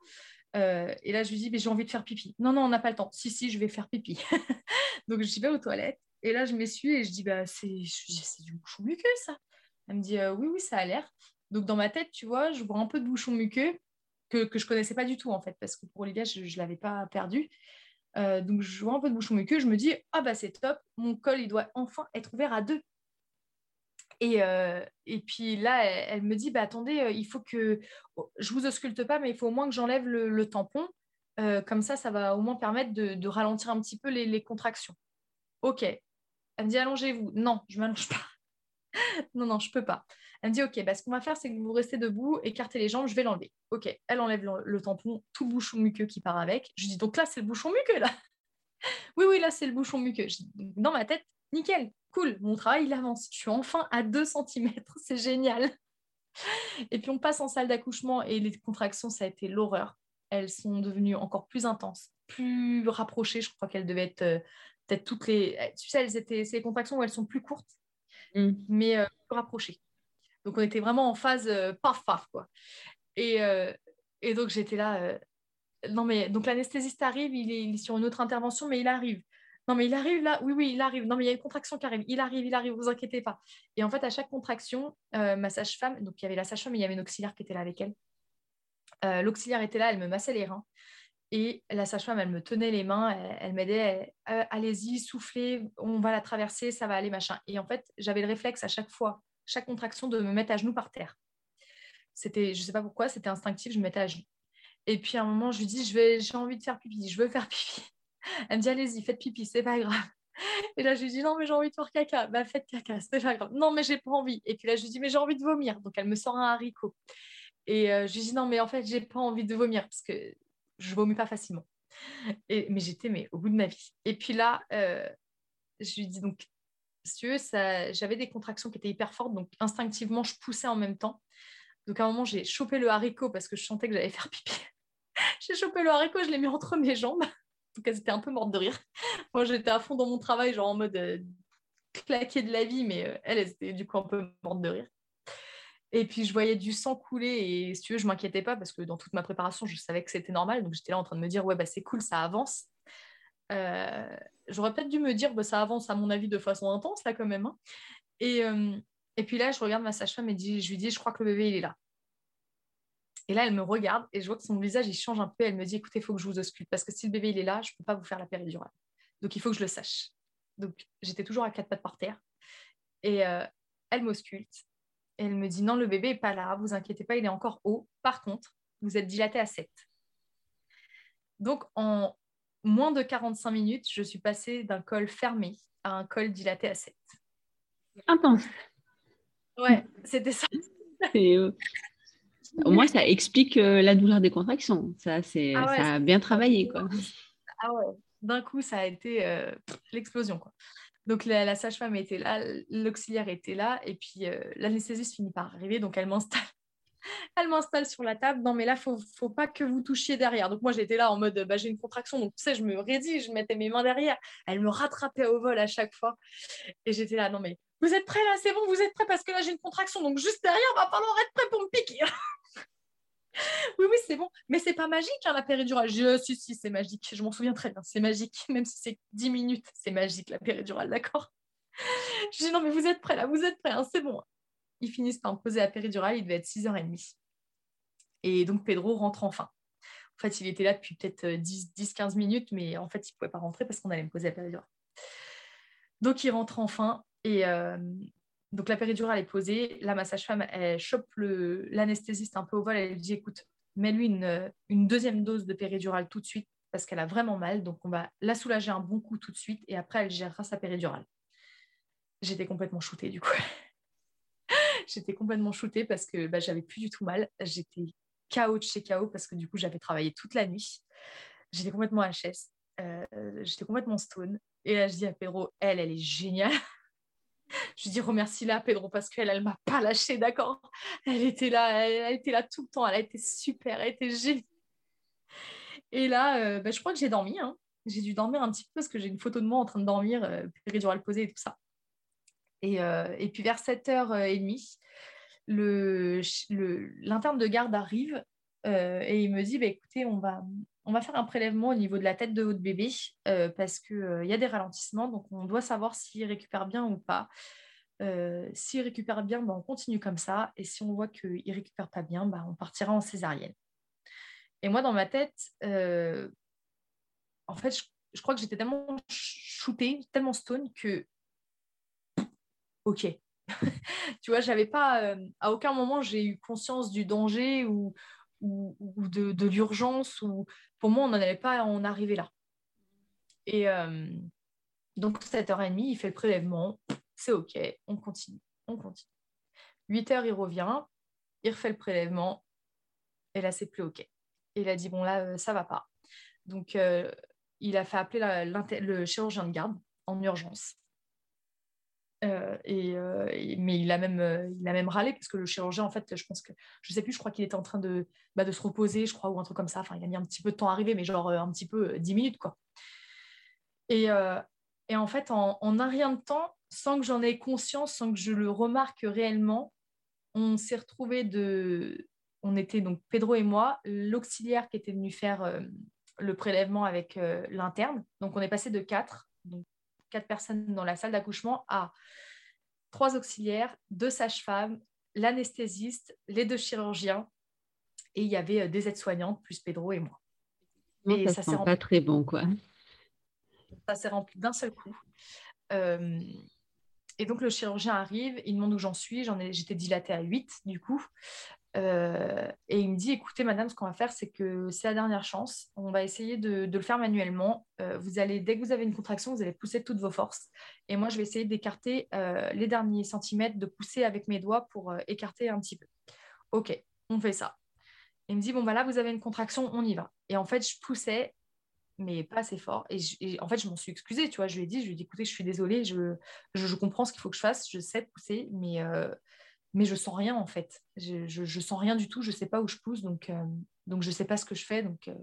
Euh, et là, je lui dis, mais j'ai envie de faire pipi. Non, non, on n'a pas le temps. Si, si, je vais faire pipi. Donc, je vais aux toilettes. Et là, je m'essuie et je dis, bah, c'est du bouchon muqueux, ça. Elle me dit, oui, oui, ça a l'air. Donc, dans ma tête, tu vois, je vois un peu de bouchon muqueux que, que je connaissais pas du tout en fait, parce que pour Olivia, je ne l'avais pas perdu. Euh, donc je vois un peu de bouchon muqueux, je me dis ah bah c'est top, mon col il doit enfin être ouvert à deux. Et, euh, et puis là, elle, me dit bah attendez, euh, il faut que oh, je vous ausculte pas, mais il faut au moins que j'enlève le, tampon. comme ça, ça va au moins permettre de, ralentir un petit peu les, les, contractions. Ok. Elle me dit allongez-vous. Non, je m'allonge pas. non, non, je peux pas. Elle me dit, OK, bah, ce qu'on va faire, c'est que vous restez debout, écartez les jambes, je vais l'enlever. OK, elle enlève le, tampon, tout le bouchon muqueux qui part avec. Je dis, donc là, c'est le bouchon muqueux, là. oui, oui, là, c'est le bouchon muqueux. dans ma tête, nickel, cool, mon travail, il avance. Je suis enfin à 2 cm, c'est génial. Et puis, on passe en salle d'accouchement et les contractions, ça a été l'horreur. Elles sont devenues encore plus intenses, plus rapprochées. Je crois qu'elles devaient être euh, peut-être toutes les. Tu sais, elles étaient ces contractions où elles sont plus courtes, mm. mais euh, plus rapprochées. Donc, on était vraiment en phase euh, paf, paf, quoi. Et, et donc, j'étais là. Non, mais donc l'anesthésiste arrive, il est, sur une autre intervention, mais il arrive. Non, mais il arrive là. Oui, oui, il arrive. Non, mais il y a une contraction qui arrive. Il arrive, il arrive, vous inquiétez pas. Et en fait, à chaque contraction, ma sage-femme, donc il y avait la sage-femme, il y avait une auxiliaire qui était là avec elle. L'auxiliaire était là, elle me massait les reins. Et la sage-femme, elle me tenait les mains, elle, m'aidait, allez-y, soufflez, on va la traverser, ça va aller, machin. Et en fait, j'avais le réflexe à chaque fois, chaque contraction, de me mettre à genoux par terre. C'était, je sais pas pourquoi, c'était instinctif, je me mettais à genoux. Et puis à un moment, je lui dis, j'ai envie de faire pipi, je veux faire pipi. Elle me dit, allez-y, faites pipi, c'est pas grave. Et là, je lui dis, non, mais j'ai envie de faire caca. Bah, faites caca, c'est pas grave. Non, mais j'ai pas envie. Et puis là, je lui dis, mais j'ai envie de vomir. Donc, elle me sort un haricot. Et euh, je lui dis, non, mais en fait, j'ai pas envie de vomir parce que je vomis pas facilement. Et, mais j'étais mais, au bout de ma vie. Et puis là, euh, je lui dis donc, j'avais des contractions qui étaient hyper fortes, donc instinctivement, je poussais en même temps. Donc à un moment, j'ai chopé le haricot parce que je sentais que j'allais faire pipi. j'ai chopé le haricot, je l'ai mis entre mes jambes. Donc elles étaient un peu mortes de rire. Moi, j'étais à fond dans mon travail, genre en mode euh, claqué de la vie, mais euh, elle, elle était du coup un peu morte de rire. Et puis, je voyais du sang couler et si tu veux, je m'inquiétais pas parce que dans toute ma préparation, je savais que c'était normal. Donc, j'étais là en train de me dire, ouais, bah, c'est cool, ça avance. Euh, j'aurais peut-être dû me dire, bah, ça avance à mon avis de façon intense là quand même. Hein. Et, euh, et, puis là, je regarde ma sage-femme et je lui dis, je crois que le bébé, il est là. Et là, elle me regarde et je vois que son visage, il change un peu. Elle me dit, écoutez, il faut que je vous ausculte parce que si le bébé, il est là, je ne peux pas vous faire la péridurale. Donc, il faut que je le sache. Donc, j'étais toujours à quatre pattes par terre. Et euh, elle m'ausculte elle me dit non, le bébé n'est pas là, vous inquiétez pas, il est encore haut. Par contre, vous êtes dilaté à 7. Donc, en moins de 45 minutes, je suis passée d'un col fermé à un col dilaté à 7. Intense. Ouais, c'était ça. Euh, au moins, ça explique euh, la douleur des contractions. Ça, c'est, ah ça a bien travaillé. Quoi. Ah ouais, d'un coup, ça a été euh, l'explosion. Quoi. Donc la, sage-femme était là, l'auxiliaire était là, et puis l'anesthésiste finit par arriver, donc elle m'installe. Elle m'installe sur la table. Non, mais là, faut, faut pas que vous touchiez derrière. Donc, moi, j'étais là en mode, bah, j'ai une contraction. Donc, tu sais, je me raidis, je mettais mes mains derrière. Elle me rattrapait au vol à chaque fois. Et j'étais là, non, mais vous êtes prêts là? C'est bon, vous êtes prêts? Parce que là, j'ai une contraction. Donc, juste derrière, va falloir être prêt pour me piquer. oui, oui, c'est bon. Mais c'est pas magique, hein, la péridurale. Je si, si, c'est magique. Je m'en souviens très bien. C'est magique. Même si c'est 10 minutes, c'est magique, la péridurale, d'accord? Je dis, non, mais vous êtes prêts là, vous êtes prêts, hein, c'est bon. Ils finissent par me poser la péridurale. Il devait être 6h30. Et donc, Pedro rentre enfin. En fait, il était là depuis peut-être 10-15 euh, minutes, mais en fait, il ne pouvait pas rentrer parce qu'on allait me poser la péridurale. Donc, il rentre enfin. Et, euh, donc la péridurale est posée. Là, ma sage-femme, elle chope l'anesthésiste un peu au vol. Elle lui dit écoute, mets-lui une, une, deuxième dose de péridurale tout de suite parce qu'elle a vraiment mal. Donc on va la soulager un bon coup tout de suite et après, elle gérera sa péridurale. J'étais complètement shootée du coup. J'étais complètement shootée parce que bah, j'avais plus du tout mal. J'étais KO de chez KO parce que du coup, j'avais travaillé toute la nuit. J'étais complètement HS. Euh, j'étais complètement stone. Et là, je dis à Pedro, elle, elle est géniale. Je lui dis remercie-la, Pedro, parce qu'elle, elle m'a pas lâché, d'accord? Elle était là, elle, était là tout le temps, elle a été super, elle était géniale. Et là, euh, bah, je crois que j'ai dormi. Hein. J'ai dû dormir un petit peu parce que j'ai une photo de moi en train de dormir, euh, péridurale posée et tout ça. Et, euh, et puis vers 7h30, l'interne le, de garde arrive euh, et il me dit bah, écoutez, on va, on va faire un prélèvement au niveau de la tête de votre bébé euh, parce qu'il euh, y a des ralentissements, donc on doit savoir s'il récupère bien ou pas. Euh, s'il récupère bien, bah, on continue comme ça. Et si on voit qu'il ne récupère pas bien, bah, on partira en césarienne. Et moi, dans ma tête, en fait, je, crois que j'étais tellement shootée, tellement stone que. Ok. tu vois, j'avais pas. à aucun moment, j'ai eu conscience du danger ou, de, l'urgence. Ou... Pour moi, on n'en avait pas en arriver là. Et euh, donc, 7h30, il fait le prélèvement. C'est OK, on continue, on continue. 8 heures, il revient, il refait le prélèvement, et là, c'est plus OK. Il a dit, bon, là, ça va pas. Donc, il a fait appeler le chirurgien de garde en urgence. Euh, euh, mais il a, même, euh, il a même râlé parce que le chirurgien, en fait, je pense que, je sais plus, je crois qu'il était en train de, bah, de se reposer, je crois, ou un truc comme ça. Enfin, il a mis un petit peu de temps à arriver, mais genre un petit peu, 10 minutes, quoi. Et, et en fait, en, en, un rien de temps, sans que j'en ai conscience, sans que je le remarque réellement, on s'est retrouvé de. On était donc Pedro et moi, l'auxiliaire qui était venu faire le prélèvement avec l'interne. Donc, on est passé de 4, donc quatre personnes dans la salle d'accouchement à trois auxiliaires, deux sages-femmes, l'anesthésiste, les deux chirurgiens, et il y avait euh, des aides-soignantes, plus Pedro et moi. Mais ça, ça pas très bon, quoi. Ça s'est rempli d'un seul coup. Euh, et donc le chirurgien arrive, il demande où j'en suis, j'en ai, j'étais dilatée à 8 du coup. Euh, et il me dit, écoutez, madame, ce qu'on va faire, c'est que c'est la dernière chance. On va essayer de, le faire manuellement. Euh, vous allez, dès que vous avez une contraction, vous allez pousser toutes vos forces. Et moi, je vais essayer d'écarter euh, les derniers centimètres, de pousser avec mes doigts pour écarter un petit peu. OK, on fait ça. Il me dit, bon, bah vous avez une contraction, on y va. Et en fait, je poussais, mais pas assez fort. Et, en fait, je m'en suis excusée, tu vois. Je lui ai dit, je lui ai dit, écoutez, je suis désolée, je, je, comprends ce qu'il faut que je fasse, je sais pousser, mais mais je sens rien en fait. Je, je, sens rien du tout, je sais pas où je pousse, donc, euh, donc je sais pas ce que je fais. Donc, euh,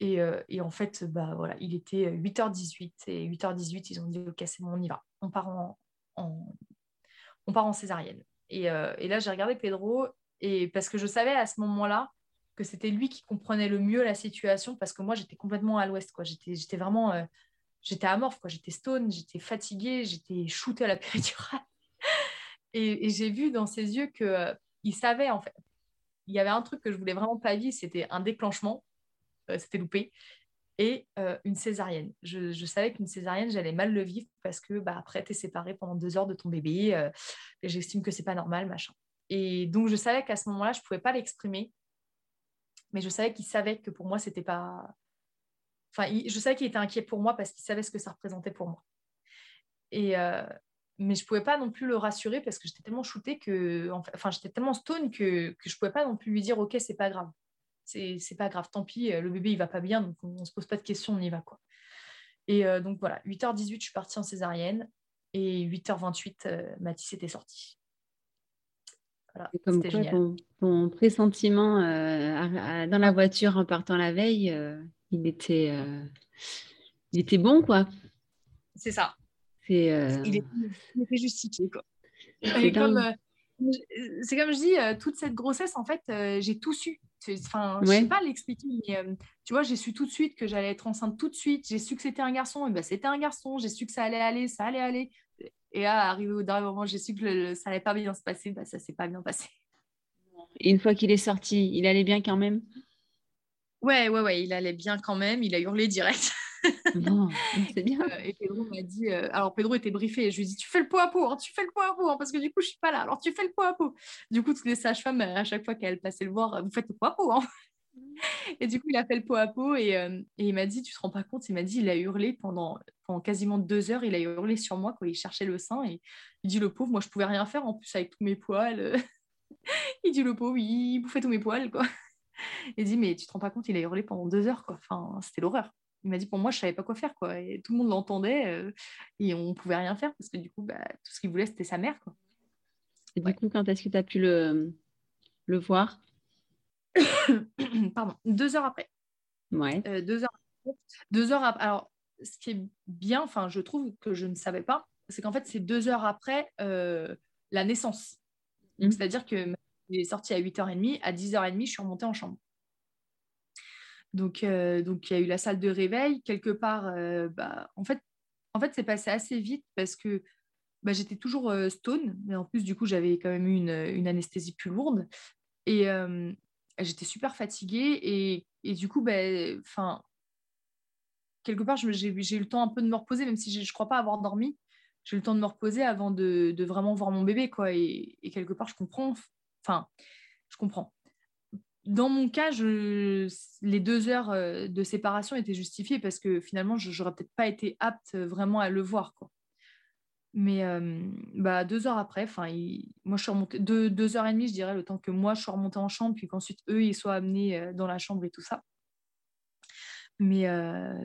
et, euh, et, en fait, bah, voilà, il était 8h18 et 8h18, ils ont dit Ok, c'est bon, on y va. On part en, on part en césarienne. Et, et là, j'ai regardé Pedro, et parce que je savais à ce moment-là que c'était lui qui comprenait le mieux la situation, parce que moi, j'étais complètement à l'ouest. J'étais vraiment. j'étais amorphe, j'étais stone, j'étais fatiguée, j'étais shootée à la péridurale. Et, j'ai vu dans ses yeux qu'il euh, savait, en fait. Il y avait un truc que je voulais vraiment pas vivre, c'était un déclenchement, euh, c'était loupé, et euh, une césarienne. Je, savais qu'une césarienne, j'allais mal le vivre parce que bah, après, tu es séparé pendant deux heures de ton bébé, et j'estime que c'est pas normal, machin. Et donc, je savais qu'à ce moment-là, je pouvais pas l'exprimer, mais je savais qu'il savait que pour moi, c'était pas. Enfin, je savais qu'il était inquiet pour moi parce qu'il savait ce que ça représentait pour moi. Et, mais je pouvais pas non plus le rassurer parce que j'étais tellement shootée que, enfin, j'étais tellement stone que, que je pouvais pas non plus lui dire, ok, c'est pas grave, c'est pas grave, tant pis, le bébé il va pas bien, donc on, ne se pose pas de questions, on y va quoi. Et euh, donc voilà, 8h18, je suis partie en césarienne et 8h28, euh, Mathis était sorti. Voilà, génial. Ton, pressentiment euh, dans la voiture en partant la veille, il était, il était bon quoi. C'est ça, euh, il, était, justifié. C'est comme, euh, c'est comme je dis, euh, toute cette grossesse, en fait, j'ai tout su. Enfin, je ne sais pas l'expliquer, mais tu vois, j'ai su tout de suite que j'allais être enceinte tout de suite. J'ai su que c'était un garçon, et ben c'était un garçon. J'ai su que ça allait aller, ça allait aller. Et là, arrivé au dernier moment, j'ai su que ça allait pas bien se passer. Bah, ça s'est pas bien passé. Et une fois qu'il est sorti, il allait bien quand même? Ouais, ouais, ouais, il allait bien quand même. Il a hurlé direct. Non, c'est bien. Euh, et Pedro m'a dit, euh, alors Pedro était briefé, je lui ai dit, tu fais le pot à pot, hein, tu fais le pot à pot, hein, parce que du coup, je suis pas là, alors tu fais le pot à pot. Du coup, toutes les sages-femmes, à chaque fois qu'elles passaient le voir, vous faites le pot à pot. Hein. Et du coup, il a fait le pot à et, euh, et, il m'a dit, tu te rends pas compte, il m'a dit, il a hurlé pendant, pendant quasiment deux heures, il a hurlé sur moi quand il cherchait le sein et il dit, le pauvre, moi, je pouvais rien faire en plus avec tous mes poils. il dit, le pauvre, il bouffait tous mes poils, quoi. Il dit, mais tu te rends pas compte, il a hurlé pendant deux heures, quoi. Enfin, c'était l'horreur il m'a dit pour moi je savais pas quoi faire quoi et tout le monde l'entendait euh, et on pouvait rien faire parce que du coup bah, tout ce qu'il voulait c'était sa mère quoi. Et du coup quand est-ce que tu as pu le, le voir? Pardon, deux heures après. Ouais. Euh, deux heures. Deux heures après. Alors ce qui est bien, enfin je trouve que je ne savais pas, c'est qu'en fait c'est deux heures après euh, la naissance. Mmh. C'est-à-dire que est sorti à 8h30, à 10h30 je suis remontée en chambre. Donc, euh, donc il y a eu la salle de réveil. Quelque part, euh, bah, en fait, en fait c'est passé assez vite parce que bah, j'étais toujours euh, stone, mais en plus, du coup, j'avais quand même eu une, une, anesthésie plus lourde. Et j'étais super fatiguée. Et, et du coup, bah, quelque part, j'ai eu le temps un peu de me reposer, même si je ne crois pas avoir dormi. J'ai eu le temps de me reposer avant de, de vraiment voir mon bébé. Quoi. Et, et quelque part, je comprends. Enfin, je comprends dans mon cas, les deux heures euh, de séparation étaient justifiées parce que finalement, je n'aurais peut-être pas été apte vraiment à le voir. Mais bah, deux heures après, moi je suis remontée deux, heures et demie, je dirais, le temps que moi je suis remontée en chambre, puis qu'ensuite eux ils soient amenés dans la chambre et tout ça. Mais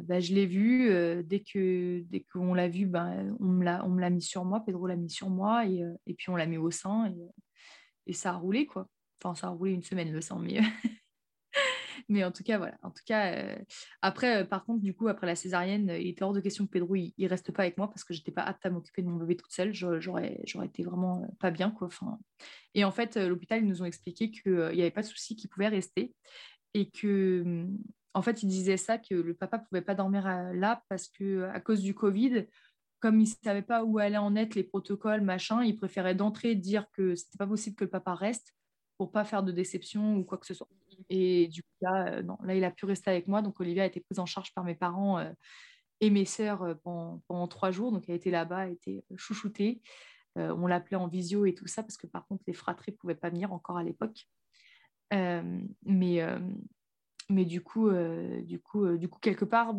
bah, je l'ai vu dès que dès qu'on l'a vu, bah, on me l'a mis sur moi, Pedro l'a mis sur moi et, et puis on l'a mis au sein et, et, ça a roulé quoi. Enfin ça a roulé une semaine le sang, mais mais en tout cas, voilà. En tout cas, euh, après, euh, par contre, du coup, après la césarienne, il était hors de question que Pedro il, reste pas avec moi parce que j'étais pas apte à m'occuper de mon bébé toute seule. J'aurais, j'aurais été vraiment euh, pas bien, quoi. Enfin, et en fait, l'hôpital, ils nous ont expliqué qu'il n'y avait pas de souci, qu'il pouvait rester et que, en fait, ils disaient ça que le papa pouvait pas dormir là parce que à cause du Covid, comme il ne savait pas où allaient en être les protocoles, machin, il préférait d'entrée dire que c'était pas possible que le papa reste pour pas faire de déception ou quoi que ce soit. Et du coup, là, euh, non, là, il a pu rester avec moi. Donc, Olivia a été prise en charge par mes parents euh, et mes sœurs euh, pendant, trois jours. Donc, elle était là-bas, elle était chouchoutée. on l'appelait en visio et tout ça parce que, par contre, les fratries ne pouvaient pas venir encore à l'époque. mais, mais du coup, du, coup, du coup, quelque part,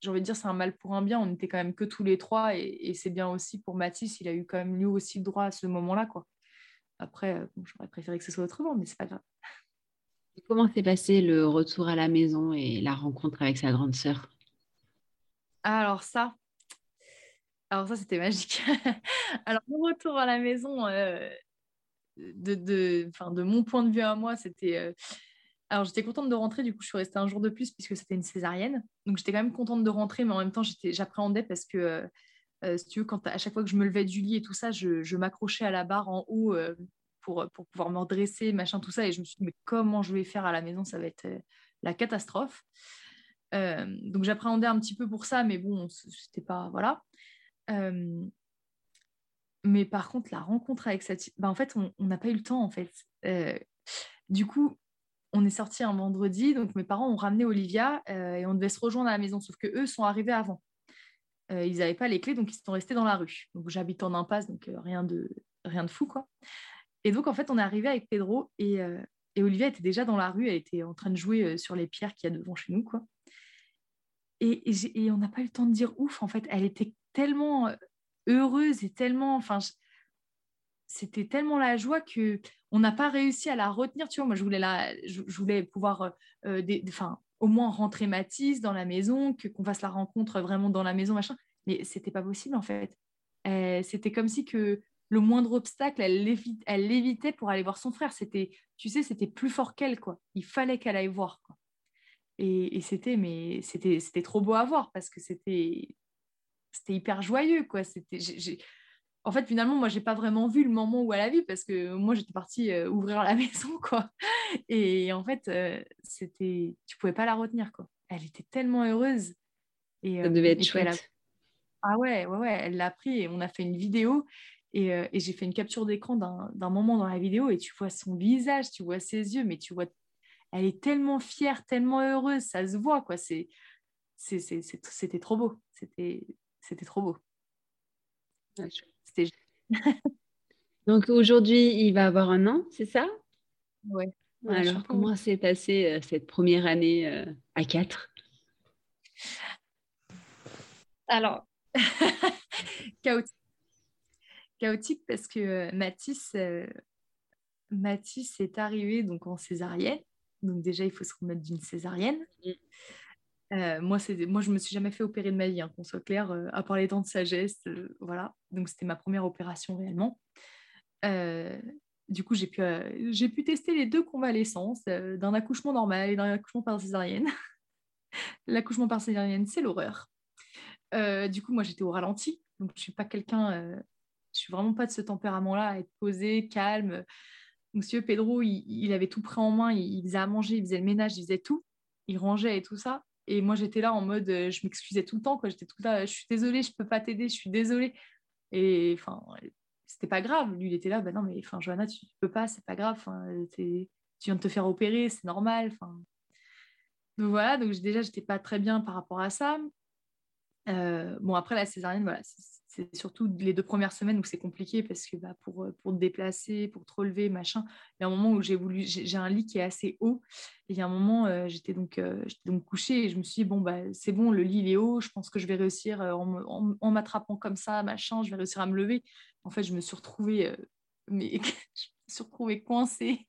j'ai envie de dire, c'est un mal pour un bien. On n'était quand même que tous les trois et, et c'est bien aussi pour Mathis. Il a eu quand même lui aussi le droit à ce moment-là. quoi. Après, j'aurais préféré que ce soit autrement, mais c'est pas grave. Comment s'est passé le retour à la maison et la rencontre avec sa grande sœur? Alors ça, alors ça c'était magique. alors le retour à la maison, euh, de, de, de mon point de vue à moi, c'était. Euh, alors j'étais contente de rentrer, du coup je suis restée un jour de plus puisque c'était une césarienne. Donc j'étais quand même contente de rentrer, mais en même temps j'appréhendais parce que euh, si tu veux, quand à chaque fois que je me levais du lit et tout ça, je, m'accrochais à la barre en haut pour, pour pouvoir me redresser, machin, tout ça. Et je me suis dit, mais comment je vais faire à la maison Ça va être euh, la catastrophe. Euh, donc j'appréhendais un petit peu pour ça, mais bon, c'était pas. Voilà. Euh, mais par contre, la rencontre avec cette. Bah, en fait, on n'a pas eu le temps, en fait. du coup, on est sorti un vendredi, donc mes parents ont ramené Olivia et on devait se rejoindre à la maison, sauf que eux sont arrivés avant. Ils n'avaient pas les clés, donc ils sont restés dans la rue. Donc j'habite en impasse, donc rien de rien de fou quoi. Et donc, en fait, on est arrivé avec Pedro et, euh, et, Olivia était déjà dans la rue. Elle était en train de jouer euh, sur les pierres qu'il y a devant chez nous. quoi. Et, et, on n'a pas eu le temps de dire ouf. En fait, elle était tellement euh, heureuse et tellement. Enfin, c'était tellement la joie que on n'a pas réussi à la retenir. Tu vois, moi, je voulais, la, je, voulais pouvoir au moins rentrer Mathis dans la maison, que qu'on fasse la rencontre vraiment dans la maison, machin. Mais c'était pas possible, en fait. c'était comme si que le moindre obstacle, elle l'évitait pour aller voir son frère. C'était, tu sais, c'était plus fort qu'elle, quoi. Il fallait qu'elle aille voir, quoi. Et, c'était, mais c'était, c'était trop beau à voir parce que c'était, c'était hyper joyeux, quoi. C'était, En fait, finalement, moi, j'ai pas vraiment vu le moment où elle a vu parce que moi, j'étais partie euh, ouvrir la maison, quoi. Et en fait, euh, c'était, tu pouvais pas la retenir, quoi. Elle était tellement heureuse. Et, Ça devait être chouette. Ah ouais, ouais, ouais, elle l'a pris et on a fait une vidéo euh, et, j'ai fait une capture d'écran d'un moment dans la vidéo et tu vois son visage, tu vois ses yeux, mais tu vois, elle est tellement fière, tellement heureuse, ça se voit, quoi. C'était trop beau. C'était trop beau. Donc aujourd'hui, il va avoir un an, c'est ça? Ouais. Alors, comment s'est passée euh, cette première année euh, à 4 Alors, chaotique chaotique parce que euh, Mathis, Mathis est arrivé donc en césarienne. Donc déjà, il faut se remettre d'une césarienne. Euh, moi, moi, je me suis jamais fait opérer de ma vie, hein, qu'on soit clair, à part les dents de sagesse. voilà. Donc c'était ma première opération réellement. du coup, j'ai pu, j'ai pu tester les deux convalescences d'un accouchement normal et d'un accouchement par césarienne. L'accouchement par césarienne, c'est l'horreur. du coup, moi, j'étais au ralenti. Donc, je suis pas quelqu'un je suis vraiment pas de ce tempérament-là, à être posé, calme. Monsieur Pedro, il, avait tout pris en main, il, faisait à manger, il faisait le ménage, il faisait tout, il rangeait et tout ça. Et moi, j'étais là en mode, euh, je m'excusais tout le temps. J'étais tout là, je suis désolée, je peux pas t'aider, je suis désolée. Et enfin, c'était pas grave. Lui, il était là, ben non, mais enfin, Johanna, tu peux pas, c'est pas grave. tu viens de te faire opérer, c'est normal. Enfin, donc voilà, donc déjà, j'étais pas très bien par rapport à ça. Euh, bon, après la césarienne, voilà, c'est surtout les deux premières semaines où c'est compliqué parce que bah, pour, euh, pour te déplacer, pour te relever, machin, il y a un moment où j'ai voulu, j'ai un lit qui est assez haut. Il y a un moment, euh, j'étais donc, euh, donc couchée et je me suis dit, bon, bah, c'est bon, le lit est haut, je pense que je vais réussir en, m'attrapant comme ça, machin, je vais réussir à me lever. En fait, je me suis retrouvée, mais je me suis coincée.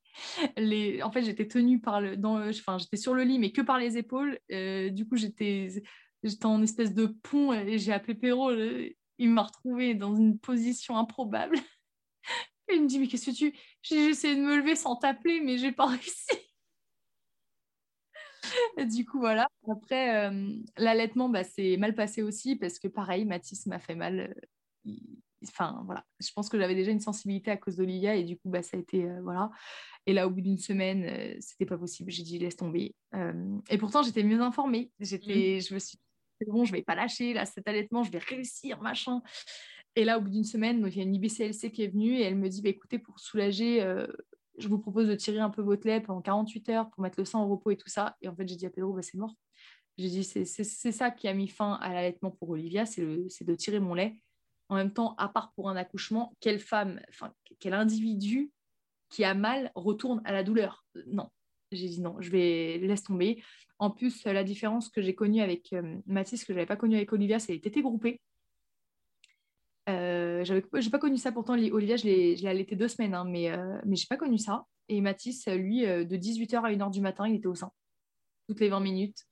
Les... En fait, j'étais tenue par le, dans, enfin, j'étais sur le lit, mais que par les épaules. du coup, j'étais j'étais en espèce de pont et j'ai appelé Perrault il m'a retrouvée dans une position improbable. il me dit, mais qu'est-ce que tu... J'ai essayé de me lever sans t'appeler, mais j'ai pas réussi. du coup, voilà. Après, euh, l'allaitement, bah, c'est mal passé aussi parce que pareil, Mathis m'a fait mal. Euh, enfin, voilà. Je pense que j'avais déjà une sensibilité à cause d'Olivia et du coup, bah, ça a été. Euh, voilà. Et là, au bout d'une semaine, c'était pas possible. J'ai dit, laisse tomber. et pourtant, j'étais mieux informée. J'étais, mmh. Je me suis c'est bon, je vais pas lâcher, là, cet allaitement, je vais réussir, machin. Et là, au bout d'une semaine, il y a une IBCLC qui est venue et elle me dit, bah, écoutez, pour soulager, euh, je vous propose de tirer un peu votre lait pendant 48 heures pour mettre le sang au repos et tout ça. Et en fait, j'ai dit à Pedro, bah, c'est mort. J'ai dit, c'est ça qui a mis fin à l'allaitement pour Olivia, c'est de tirer mon lait. En même temps, à part pour un accouchement, quelle femme, enfin, quel individu qui a mal retourne à la douleur? Non, j'ai dit non, je vais laisse tomber. En plus, la différence que j'ai connue avec euh, Mathis, que je n'avais pas connue avec Olivia, c'est les tétés groupés. Euh, je n'ai pas connu ça pourtant. Olivia, je l'ai allaité deux semaines, hein, mais, euh, mais je n'ai pas connu ça. Et Mathis, lui, de 18h à 1h du matin, il était au sein. Toutes les 20 minutes.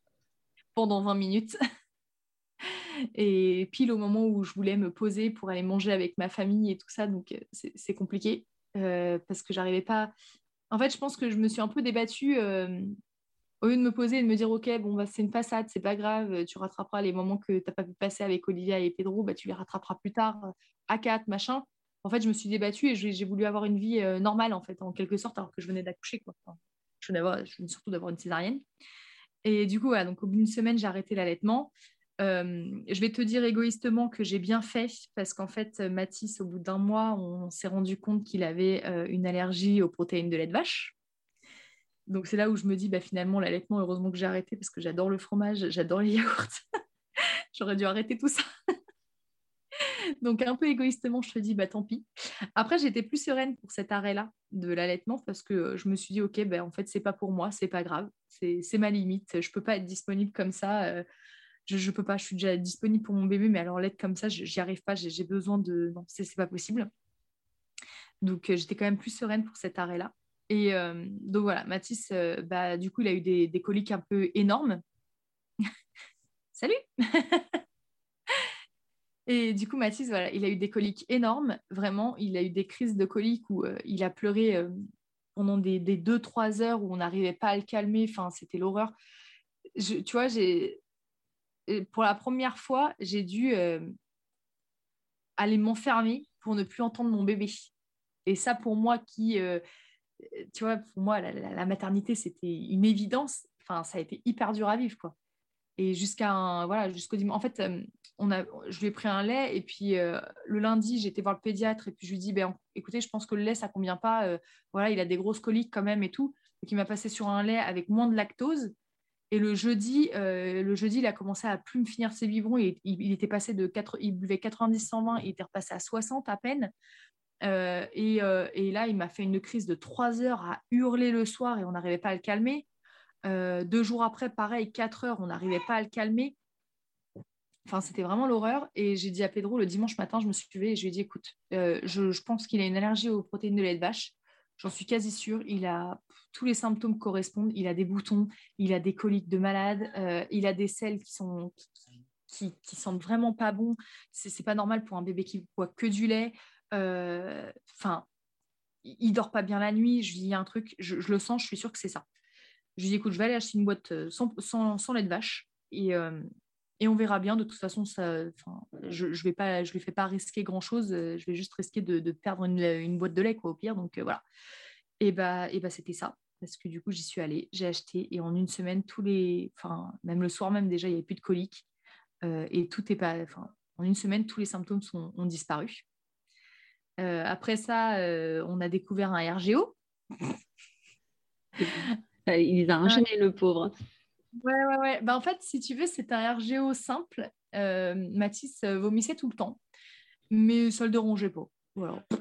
Pendant 20 minutes. et pile au moment où je voulais me poser pour aller manger avec ma famille et tout ça, donc c'est compliqué. parce que j'arrivais pas en fait, je pense que je me suis un peu débattue euh, au lieu de me poser et de me dire, OK, bon, bah, c'est une façade, c'est pas grave, tu rattraperas les moments que tu n'as pas pu passer avec Olivia et Pedro, bah, tu les rattraperas plus tard, à 4, machin. En fait, je me suis débattue et j'ai voulu avoir une vie euh, normale, en fait, en quelque sorte, alors que je venais d'accoucher, je, surtout d'avoir une césarienne. Et du coup, donc au bout d'une semaine, j'ai arrêté l'allaitement. Euh, je vais te dire égoïstement que j'ai bien fait parce qu'en fait, Mathis, au bout d'un mois, on s'est rendu compte qu'il avait euh, une allergie aux protéines de lait de vache. Donc c'est là où je me dis, bah, finalement, l'allaitement, heureusement que j'ai arrêté parce que j'adore le fromage, j'adore les yaourts. J'aurais dû arrêter tout ça. Donc un peu égoïstement, je te dis, bah tant pis. Après, j'étais plus sereine pour cet arrêt-là de l'allaitement parce que je me suis dit, ok, ben, en fait, c'est pas pour moi, c'est pas grave, c'est ma limite. Je peux pas être disponible comme ça. Euh, je peux pas, je suis déjà disponible pour mon bébé, mais alors l'aide comme ça, j'y arrive pas, j'ai besoin de. Non, c'est pas possible. Donc, euh, j'étais quand même plus sereine pour cet arrêt-là. Et euh, donc voilà, Mathis, euh, bah, du coup, il a eu des, des coliques un peu énormes. Salut Et du coup, Mathis, voilà, il a eu des coliques énormes, vraiment. Il a eu des crises de coliques où il a pleuré pendant des 2-3 heures où on n'arrivait pas à le calmer. Enfin, c'était l'horreur. tu vois, j'ai pour la première fois, j'ai dû euh, aller m'enfermer pour ne plus entendre mon bébé. Et ça, pour moi, qui, euh, tu vois, pour moi, la, maternité, c'était une évidence. Enfin, ça a été hyper dur à vivre, quoi. Et jusqu'à voilà, jusqu'au dimanche. En fait, euh, on a, je lui ai pris un lait et puis le lundi, j'étais voir le pédiatre et puis je lui dis, ben, écoutez, je pense que le lait, ça convient pas. voilà, il a des grosses coliques quand même et tout. Donc, il m'a passé sur un lait avec moins de lactose. Et le jeudi, euh, le jeudi, il a commencé à plus me finir ses biberons. Il, était passé de 4, il buvait 90-120, il était repassé à 60 à peine. Euh, euh, et, là, il m'a fait une crise de 3 heures à hurler le soir et on n'arrivait pas à le calmer. deux jours après, pareil, 4 heures, on n'arrivait pas à le calmer. Enfin, c'était vraiment l'horreur. Et j'ai dit à Pedro le dimanche matin, je me suis levée et je lui ai dit écoute, je, pense qu'il a une allergie aux protéines de lait de vache. J'en suis quasi sûre. Il a tous les symptômes correspondent. Il a des boutons, il a des coliques de malade, euh, il a des selles qui sont qui, qui, sentent vraiment pas bon. C'est, pas normal pour un bébé qui boit que du lait. Euh, enfin, il dort pas bien la nuit. Je lui dis un truc, je, le sens, je suis sûre que c'est ça. Je lui dis écoute, je vais aller acheter une boîte euh, sans, sans, lait de vache et, et on verra bien. De toute façon, ça, je ne lui fais pas risquer grand chose. Je vais juste risquer de, perdre une, boîte de lait, quoi, au pire. Donc euh, voilà. Et bah, et bah c'était ça. Parce que du coup, j'y suis allée, j'ai acheté et en une semaine, tous les, enfin même le soir même déjà, il n'y avait plus de coliques euh, et tout est pas, en une semaine, tous les symptômes ont disparu. Euh, après ça, on a découvert un RGO. il a enchaîné le pauvre. Ouais, ouais, ouais. Bah, en fait, si tu veux, c'est un RGO simple. Euh, Mathis euh, vomissait tout le temps. mais ça le dérangeait pas.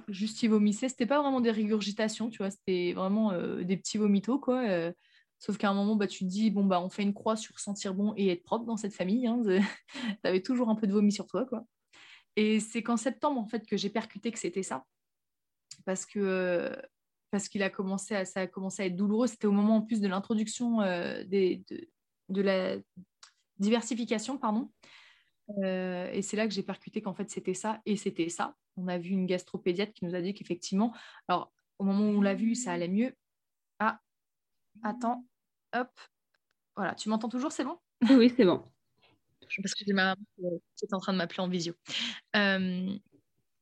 Juste il vomissait. C'était pas vraiment des régurgitations, tu vois, c'était vraiment des petits vomitos, quoi. Sauf qu'à un moment, bah, tu te dis, bon, bah, on fait une croix sur sentir bon et être propre dans cette famille. Hein, tu avais toujours un peu de vomi sur toi. Quoi. Et c'est qu'en septembre, en fait, que j'ai percuté que c'était ça. Parce que parce qu'il a commencé ça a commencé à être douloureux. C'était au moment en plus de l'introduction euh, de, de, la diversification, pardon. Euh, et c'est là que j'ai percuté qu'en fait c'était ça et c'était ça. On a vu une gastropédiatre qui nous a dit qu'effectivement, alors au moment où on l'a vu, ça allait mieux. Ah, attends, hop, voilà, tu m'entends toujours, c'est bon? Oui, c'est bon. Parce que j'ai ma qui est en train de m'appeler en visio. Euh,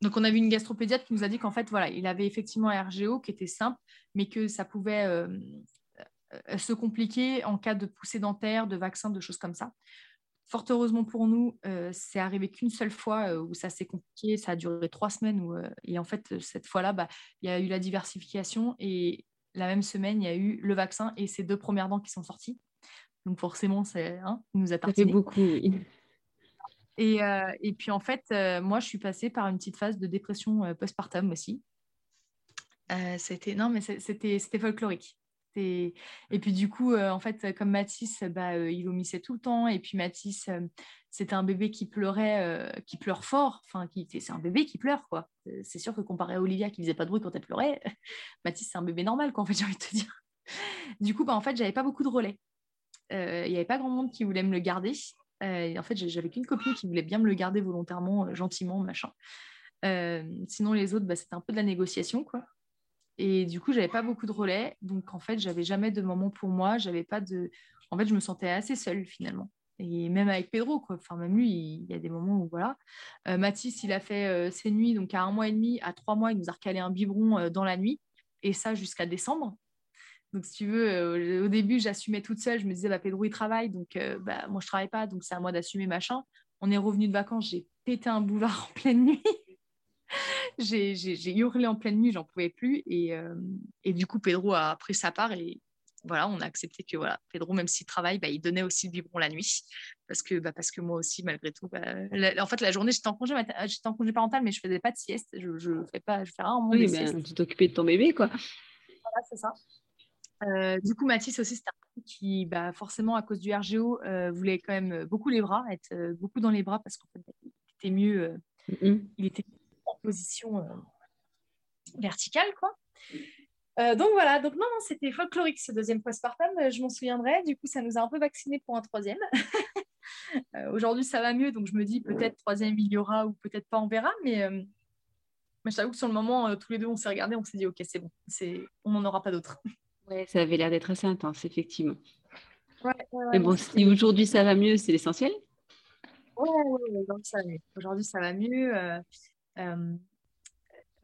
donc, on a vu une gastropédiatre qui nous a dit qu'en fait, voilà, il avait effectivement un RGO qui était simple, mais que ça pouvait euh, se compliquer en cas de poussée dentaire, de vaccin, de choses comme ça. Fort heureusement pour nous, c'est arrivé qu'une seule fois où ça s'est compliqué. Ça a duré trois semaines. Où, et en fait, cette fois-là, bah, il y a eu la diversification et la même semaine, il y a eu le vaccin et ces deux premières dents qui sont sorties. Donc forcément, c'est hein, nous a tartiné. Beaucoup. Et, euh, et, puis en fait, euh, moi, je suis passée par une petite phase de dépression euh, postpartum aussi. c'était non, mais c'était c'était folklorique. Et, puis du coup, en fait, comme Mathis, bah, il vomissait tout le temps. Et puis Mathis, c'était un bébé qui pleurait, qui pleure fort. Enfin, c'est un bébé qui pleure, quoi. C'est sûr que comparé à Olivia qui faisait pas de bruit quand elle pleurait, Mathis, c'est un bébé normal, quoi, en fait, j'ai envie de te dire. Du coup, bah, en fait, j'avais pas beaucoup de relais. Il n'y avait pas grand monde qui voulait me le garder. en fait, j'avais qu'une copine qui voulait bien me le garder volontairement, gentiment, machin. sinon, les autres, bah, c'était un peu de la négociation, quoi. Et du coup, j'avais pas beaucoup de relais. Donc, en fait, j'avais jamais de moment pour moi. J'avais pas de. En fait, je me sentais assez seule finalement. Et même avec Pedro, quoi. Enfin, même lui, il y a des moments où voilà. Euh, Mathis, il a fait euh, ses nuits, donc à un mois et demi, à trois mois, il nous a recalé un biberon euh, dans la nuit. Et ça jusqu'à décembre. Donc, si tu veux, au début, j'assumais toute seule. Je me disais, bah, Pedro, il travaille. Donc, bah, moi, je travaille pas. Donc, c'est à moi d'assumer machin. On est revenu de vacances. J'ai pété un boulevard en pleine nuit j'ai hurlé en pleine nuit, j'en pouvais plus. Et, euh, et, du coup, Pedro a pris sa part et voilà, on a accepté que voilà, Pedro, même s'il travaille, bah, il donnait aussi le biberon la nuit. Parce que, bah, parce que moi aussi, malgré tout, bah, en fait, la journée, j'étais en, congé, en congé parental, mais je faisais pas de sieste. Je, je fais pas, je fais rarement oui, mais tu t'occupais de ton bébé, quoi. Voilà, c'est ça. Euh, du coup, Mathis aussi, c'était un qui, bah, forcément, à cause du RGO, euh, voulait quand même beaucoup les bras, être beaucoup dans les bras parce qu'en fait, il était mieux, il était position euh, verticale, quoi. Euh, donc voilà, donc non, non c'était folklorique ce deuxième postpartum, euh, je m'en souviendrai. Du coup, ça nous a un peu vacciné pour un troisième. Aujourd'hui, ça va mieux, donc je me dis peut-être troisième il y aura ou peut-être pas, on verra. Mais, mais je t'avoue que sur le moment, tous les deux, on s'est regardé, on s'est dit ok, c'est bon, c'est, on n'en aura pas d'autres. Ouais, ça avait l'air d'être assez intense, effectivement. mais bon, si aujourd'hui ça va mieux, c'est l'essentiel. Ouais, aujourd'hui ça va mieux. Euh,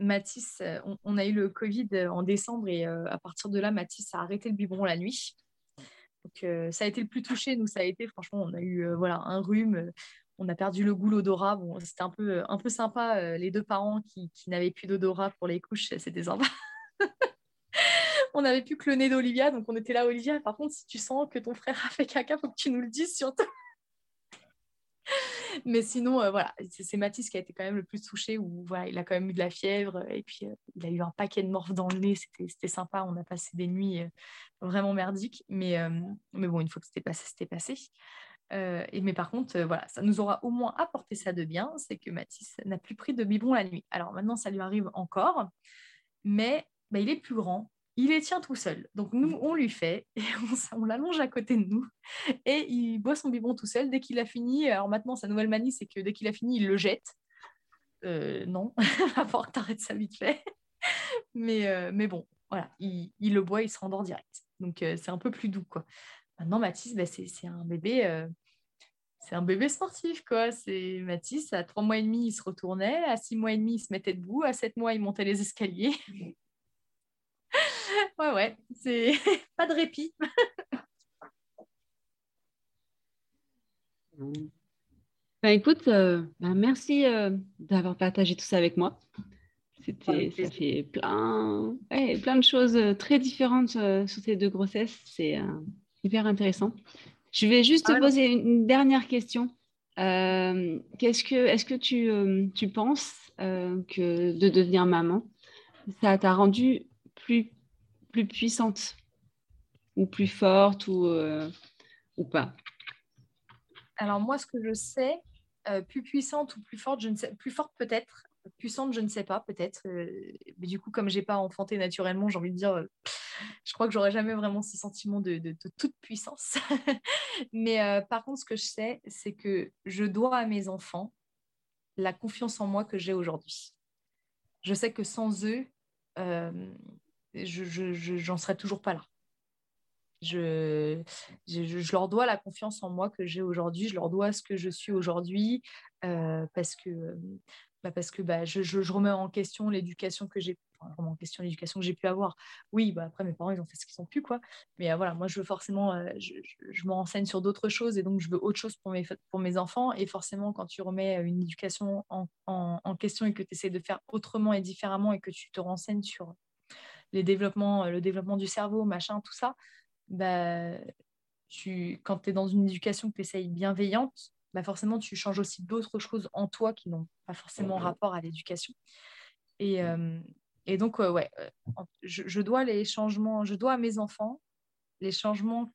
Mathis, euh, on, a eu le Covid euh, en décembre et à partir de là, Mathis a arrêté le biberon la nuit. Donc, ça a été le plus touché. Nous, ça a été, franchement, on a eu voilà, un rhume, on a perdu le goût, l'odorat. Bon, c'était un peu, un peu sympa. les deux parents qui, n'avaient plus d'odorat pour les couches, c'était sympa. on n'avait plus que le nez d'Olivia, donc on était là, Olivia. Par contre, si tu sens que ton frère a fait caca, faut que tu nous le dises surtout. Mais sinon, euh, voilà, c'est Mathis qui a été quand même le plus touché, où voilà, il a quand même eu de la fièvre, et puis euh, il a eu un paquet de morphes dans le nez, c'était sympa, on a passé des nuits euh, vraiment merdiques, mais, mais bon, une fois que c'était passé, c'était passé. et, mais par contre, voilà, ça nous aura au moins apporté ça de bien, c'est que Mathis n'a plus pris de biberon la nuit. Alors maintenant, ça lui arrive encore, mais bah, il est plus grand, il les tient tout seul. Donc nous, on lui fait, et on, l'allonge à côté de nous, et il boit son biberon tout seul. Dès qu'il a fini, alors maintenant, sa nouvelle manie, c'est que dès qu'il a fini, il le jette. Euh, non, va falloir que ça vite fait. mais, euh, mais bon, voilà, il, le boit, il se rendort direct. Donc euh, c'est un peu plus doux, quoi. Maintenant, Mathis, bah, c'est un bébé... c'est un bébé sportif, quoi. C'est Mathis, à trois mois et demi, il se retournait. À six mois et demi, il se mettait debout. À sept mois, il montait les escaliers ouais, ouais, c'est pas de répit. Ben, écoute, euh, ben, merci euh, d'avoir partagé tout ça avec moi. C'était, ça fait plein, plein de choses euh, très différentes sur ces deux grossesses. C'est hyper intéressant. Je vais juste te ah poser une dernière question. qu'est-ce que, est-ce que tu, tu penses que de devenir maman, ça t'a rendue plus, plus puissante ou plus forte ou, ou pas Alors moi, ce que je sais, plus puissante ou plus forte, je ne sais, plus forte peut-être, puissante, je ne sais pas, peut-être. Euh, mais du coup, comme j'ai pas enfanté naturellement, j'ai envie de dire, euh, je crois que j'aurais jamais vraiment ce sentiment de, toute puissance. mais euh, par contre, ce que je sais, c'est que je dois à mes enfants la confiance en moi que j'ai aujourd'hui. Je sais que sans eux, je j'en serais toujours pas là. Je, je, leur dois la confiance en moi que j'ai aujourd'hui, je leur dois ce que je suis aujourd'hui, parce que bah, parce que bah, je, je, remets en question l'éducation que j'ai en question l'éducation que j'ai pu avoir. Oui, bah, après mes parents ils ont fait ce qu'ils ont pu quoi. Mais euh, voilà, moi je veux forcément, euh, je, je, me renseigne sur d'autres choses et donc je veux autre chose pour mes pour mes enfants. Et forcément quand tu remets une éducation en, en, en question et que tu essaies de faire autrement et différemment et que tu te renseignes sur les développements, le développement du cerveau, machin, tout ça, bah, tu, quand tu es dans une éducation que tu essayes bienveillante, bah forcément, tu changes aussi d'autres choses en toi qui n'ont pas forcément rapport à l'éducation. Et, euh, et, donc, ouais, euh, je, je, dois les changements, je dois à mes enfants les changements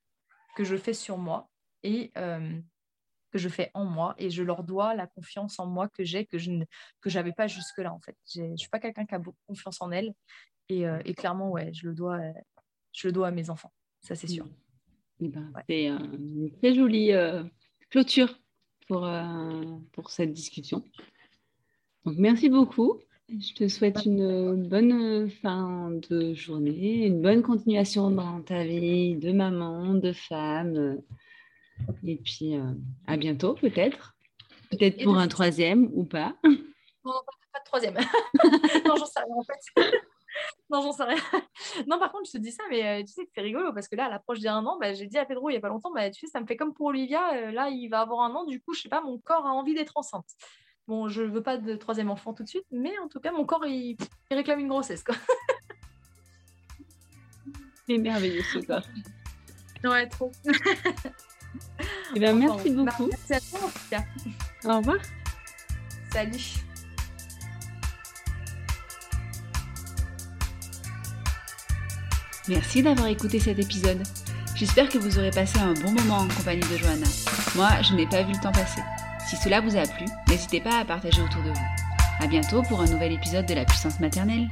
que je fais sur moi et euh, que je fais en moi. Et je leur dois la confiance en moi que j'ai, que je n'avais pas jusque-là, en fait. Je ne suis pas quelqu'un qui a beaucoup confiance en elle. Et, et, clairement, ouais, je le, dois, je le dois à mes enfants. Ça, c'est sûr. Eh ben, C'est une très jolie clôture pour, euh, pour cette discussion. Donc, merci beaucoup. Je te souhaite une bonne fin de journée, une bonne continuation dans ta vie de maman, de femme. Et puis, euh, à bientôt peut-être. Peut-être pour un troisième ou pas. Non, pas de troisième. non, j'en sais rien en fait. non, j'en sais rien. non, par contre, je te dis ça, mais euh, tu sais que c'est rigolo parce que là, à l'approche d'un an, bah, j'ai dit à Pedro il n'y a pas longtemps, bah, tu sais, ça me fait comme pour Olivia. Euh, là, il va avoir un an, du coup, je sais pas, mon corps a envie d'être enceinte. Bon, je veux pas de troisième enfant tout de suite, mais en tout cas, mon corps, il, réclame une grossesse. Quoi. c'est merveilleux ce corps. Ouais, trop. Eh bien, merci bah, beaucoup. merci à toi en tout cas. Au revoir. Salut. Merci d'avoir écouté cet épisode. J'espère que vous aurez passé un bon moment en compagnie de Johanna. Moi, je n'ai pas vu le temps passer. Si cela vous a plu, n'hésitez pas à partager autour de vous. À bientôt pour un nouvel épisode de la puissance maternelle.